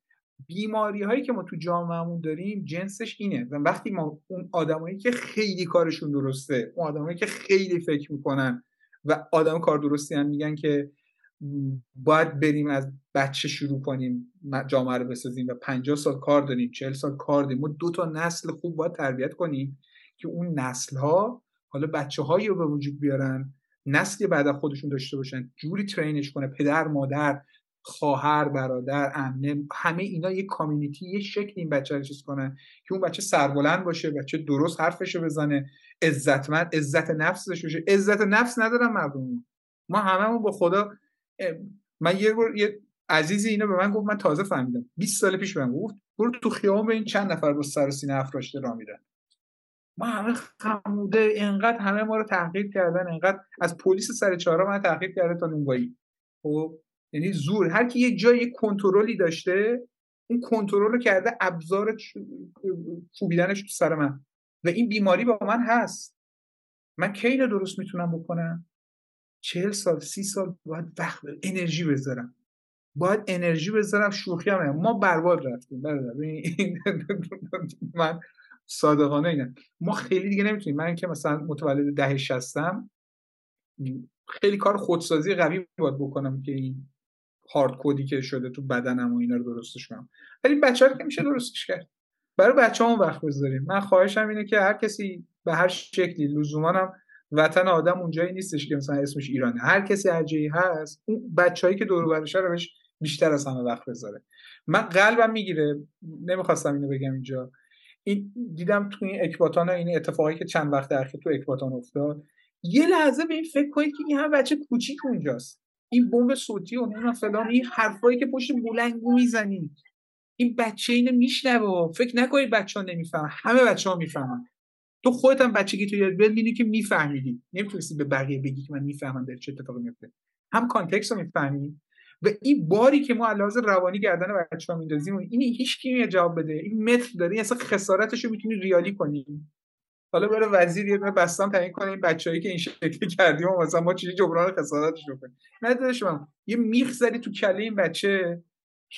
بیماری هایی که ما تو جامعهمون داریم جنسش اینه. و وقتی ما اون آدمایی که خیلی کارشون درسته اون آدمایی که خیلی فکر می‌کنن و آدم کار درستی هم میگن که باید بریم از بچه شروع کنیم جامعه رو بسازیم و 50 سال کار داریم 40 سال کار داریم. ما دو تا نسل خوب باید تربیت کنیم که اون نسل ها حالا بچه هایی رو به وجود بیارن نسلی بعد خودشون داشته باشن جوری ترینش کنه پدر مادر خواهر برادر عمه همه اینا یه کامیونیتی یه شکل این بچه رو چیز کنن که اون بچه سربلند باشه بچه درست حرفشو بزنه عزتمند عزت نفس باشه. عزت نفس ندارم مردم. ما هممون با خدا من یه بار یه عزیزی اینو به من گفت من تازه فهمیدم. 20 سال پیش من گفت برو تو خیابون این چند نفر با سر و سینه افراشته را میرن. ما همه خموده انقدر همه ما رو تحقیر کردن انقدر از پلیس سر چهارا من تحقیر کرده تا نونوایی. خب؟ یعنی زور. هر کی یه جای کنترلی داشته اون کنترل رو کرده ابزار کوبیدنش تو سر من. و این بیماری با من هست. من کی اینو درست می‌تونم بکنم؟ چهل سال سی سال باید وقت انرژی بذارم. باید انرژی بذارم شوخی هم ما برباد رفتیم من صادقانه اینه ما خیلی دیگه نمی‌تونیم. من که مثلا متولد ده شستم خیلی کار خودسازی قوی باید بکنم که این هارد کودی که شده تو بدنم و اینا رو درستش کنم. ولی بچه که میشه درستش کرد. برای بچه هم وقت بذاریم. من خواهشم اینه که هر کسی به هر شکلی لزومانم وطن آدم اونجایی نیستش که مثلا اسمش ایرانه. هر کسی هر هست اون بچههایی که دور برشه رو بهش بیشتر از همه وقت بذاره. من قلبم می‌گیره. نمی‌خواستم اینو بگم اینجا. این دیدم تو این اکباتان این اتفاقی که چند وقت اخیر تو اکباتان افتاد. یه لحظه به این فکر کنید که این هم بچه کوچیک اونجاست. این بمب صوتی و نمی‌دونم فلان این حرفایی که پشت بلندگو می‌زنی. این بچه اینو میشنوه. فکر نکنید بچه ها نمی‌فهمن. همه بچه ها می‌فهمن. تو خودت هم بچگی تو یاد ببینی که میفهمیدی. نمی‌تونستی به بقیه بگی که من می‌فهمم در چه اتفاقی میفته هم context رو می‌فهمی و این باری که ما علاوه روانی گردن بچه ها میندازیم این هیچ کی جواب بده. این متر داره. اصلا خسارتش رو می‌تونی ریالی کنی. حالا برای وزیر یه بستم تعیین کنه این بچه‌ای که این شکلی کردیم مثلا ما چیزی جبران خسارتش کنیم. نه شما یه میخ زدی تو کله این بچه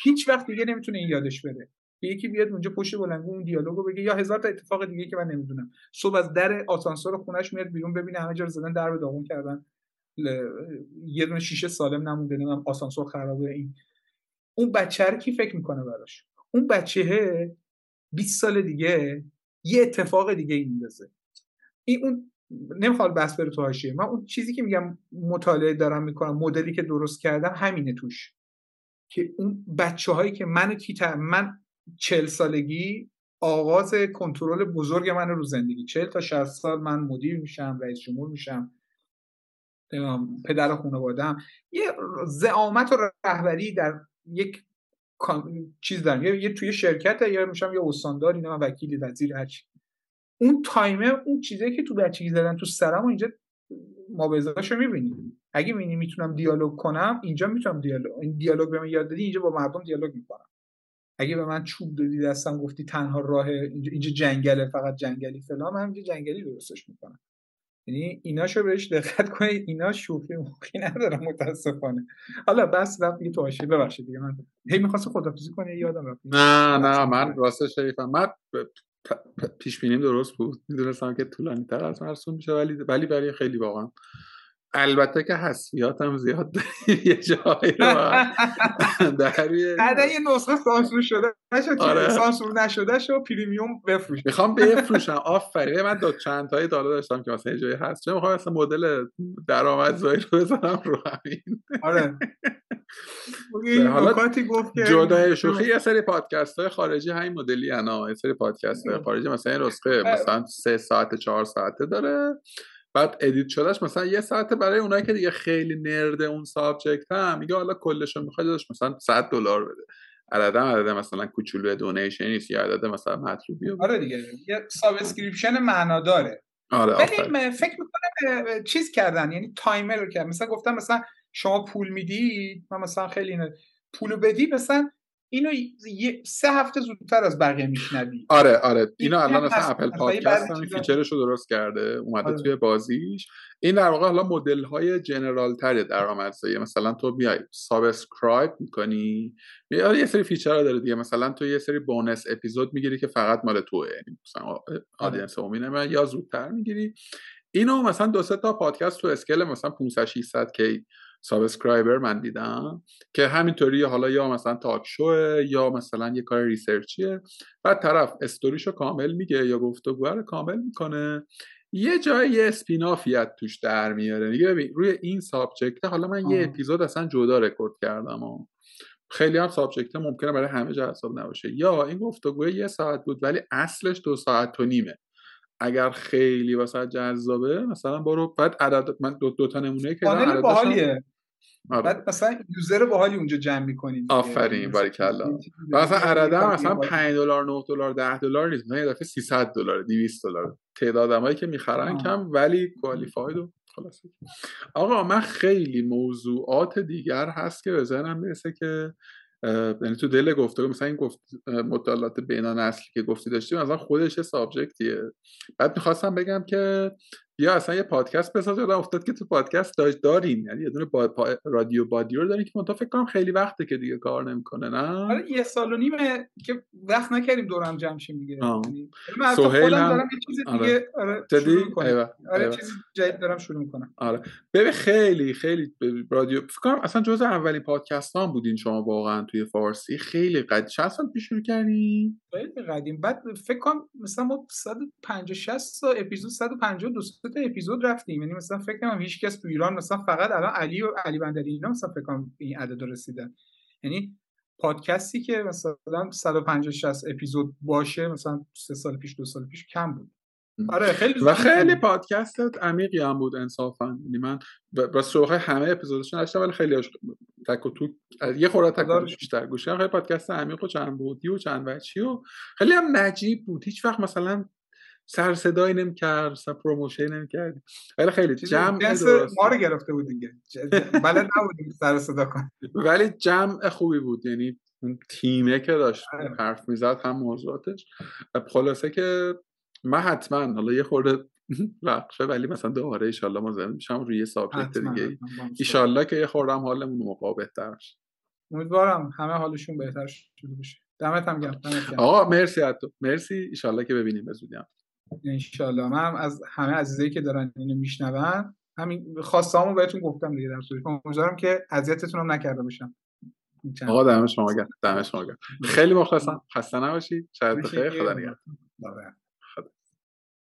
هیچ وقت دیگه نمی‌تونه این یادش بره. یکی بیاد اونجا پشت بلنگو اون دیالوگو بگه یا هزار تا اتفاق دیگه که من نمی‌دونم. صبح از در آسانسور خونش میاد بیرون ببینه همه جا رو زدن در به داغون کردن. یه دونه شیشه سالم نمونده نمی‌دونم آسانسور خرابه این. اون بچه رو کی فکر می‌کنه براش؟ اون بچه 20 سال دیگه یه اتفاق دیگه این میندازه. این اون نمی‌خواد بس بره تو حاشیه. من اون چیزی که میگم مطالعه دارم می‌کنم مدلی که درست کردم همینه توش. که اون بچه هایی که منو کی من چل سالگی آغاز کنترل بزرگ من رو زندگی. چل تا 60 سال من مدیر میشم رئیس جمهور میشم پدر خانوادم یه زعامت و رهبری در یک چیز دارم. یه, توی شرکت یا میشم یه استاندار اینا من وکیل وزیر هرچی اون تایمه اون چیزی که تو بچگی زدن تو سرم و اینجا مابزاشو می‌بینی. اگه می‌بینی می‌تونم دیالوگ کنم اینجا می‌تونم دیالوگ این دیالوگ به من یاد دادی اینجا با مردم دیالوگ می‌کنم. اگه به من چوب دادی دستم گفتی تنها راه اینجا, اینجا جنگله فقط جنگلی فلان من اینجا جنگلی درستش می‌کنم. یعنی ایناشو بهش دقت کنید اینا شوخی موخی نداره متاسفانه. حالا بس رفت دیگه تو ببخشید دیگه. من هی می‌خواست خدافظی کنه یادم رفت. نه نه من راست شریفم. من پیش بینیم درست بود. می‌دونستم که طولانی تر از مرسوم میشه ولی ولی برای خیلی واقعا البته که حسفیات هم زیاد یه جایی در یه نسخه سانسور شده آره. سانسور نشده شو پریمیوم بفروش. می‌خوام بفروشم. آفرین. من دو چند تایی دالا داشتم که مثلا یه جایی هست. چه می‌خوام مثلا مدل درآمدزایی رو بزنم رو همین. آره. حالا جدای شوخی یه سری پادکست های خارجی همین مدلی انا یه سری پادکست های خارجی مثلا این نسخه مثلا سه ساعت چهار ساعته داره. بعد edit شده‌ش مثلا یه ساعت برای اونایی که دیگه خیلی nerd اون subject هم میگه حالا کلش رو می‌خواد داشت مثلا 100 دلار بده. عدد عدد مثلا کوچولو donation نیست یا عدد مثلا مطلوبی آره دیگه یه subscription معنا داره آره ولی فکر می‌کنم چیز کردن یعنی timer رو کردن. مثلا گفتم مثلا شما پول می‌دید؟ من مثلا خیلی اینه پولو بدی مثلا اینو سه هفته زودتر از بقیه میشنوی. آره آره. اینو الان مثلا اپل پادکست هم feature ش رو درست کرده اومده آره. توی بازیش. این در واقع حالا مدل های general تر درآمدزایی مثلا تو میای subscribe می‌کنی. میای یه سری feature داره دیگه. مثلا تو یه سری bonus episode می‌گیری که فقط مال توه. یعنی مثلا audience عمومی یا زودتر می‌گیری. اینو مثلا دو سه تا پادکست تو scale مثلا 500 600 k subscriber من دیدم که همینطوری حالا یا مثلا talk show ه یا مثلا یه کار research یه. بعد طرف استوریشو کامل میگه یا گفتگو رو کامل می‌کنه. یه جای یه spin-off ی توش در میاره. میگه ببین روی این subject حالا من یه اپیزود اصلا جدا رکورد کردم و خیلی هم subject ممکنه برای همه جذاب نباشه. یا این گفتگو یه ساعت بود ولی اصلش دو ساعت و نیمه. اگر خیلی واسه جذابه مثلا برو بعد عدد من دو, دو تا نمونه که باحالیه. آره. بعد مثلا یوزر باحالی اونجا جمع می‌کنید آفرین باریکلا. مثلا عرده مثلا 5 دلار 9 دلار 10 دلار نیست. مثلا یه دفعه 300 دلار 200 دلار. تعداد آدمایی که می‌خرن کم ولی کوالیفاید و خلاصه. آقا من خیلی موضوعات دیگر هست که به ذهنم می‌رسه که یعنی تو دل گفتگو مثلا این گفت مطالعات بینان اصلی که گفتی داشتیم مثلا خودش سابجکتیه بعد می‌خواستم بگم که یا اصلا یه پادکست بساز یادم افتاد که تو پادکست داشت داریم. یعنی یه دونه با... پا... رادیو بادیو رو داریم که منتها فکر کنم خیلی وقته که دیگه کار نمی‌کنه نه؟ آره یه سال و نیمه که وقت نکردیم دورم جمع شیم دیگه. یعنی سهیل هم دارم یه چیز دیگه آره, آره, آره چیز جدید دارم شروع می‌کنم. آره. ببین خیلی خیلی رادیو فکر کنم اصلا جزء اولین پادکست هم بودین شما واقعا توی فارسی. خیلی قد چند سال پیش شروع کردین؟ خیلی قدیم. بعد فکر کنم مثلا ما 150 60 تا اپیزود 152 تا اپیزود رفتیم. یعنی مثلا فکر کنم هیچ کس تو ایران مثلا فقط الان علی و علی بندری اینا مثلا فکر کنم این عدد رسیدن یعنی پادکستی که مثلا 150 60 اپیزود باشه مثلا سه سال پیش دو سال پیش کم بود. آره خیلی و خیلی پادکست عمیقی هم بود انصافا. یعنی من راست شو همه اپیزودش نشدم ولی خیلی تک و تو یه خورده تک و بیشتر گوش خیلی پادکست عمیق و چند بودی و چند بچی و خیلی هم نجیب بود. هیچ وقت مثلا سر صدایی نمی‌کرد سر پروموشن نمی‌کرد ولی خیلی جمع ما رو گرفته بود دیگه. بلد نبودیم سر صدا کن ولی جمع خوبی بود. یعنی اون تیمه که داشت آره. حرف می‌زد هم موضوعاتش. خلاصه که من حتما حالا یه خورده وقفه ولی مثلا دوباره ایشالله ما زمین میشم روی سابجکت دیگه ایشالله که یه خوردم حالمون موقع بهتر بشه. امیدوارم همه حالشون بهتر شده باشه. دمت هم گرم آقا مرسی حتی مرسی. ایشالله که ببینیم به زودی انشالله. من از همه عزیزایی که دارن اینو میشنون همین خواستامو بهتون گفتم دیگه در صورت امیدوارم که اذیتتون هم نکرده باشم. آقا دم شما گرم. دم شما گرم. خیلی مخلصم. خسته نباشید. شاید بخیر. خدا نگهدار.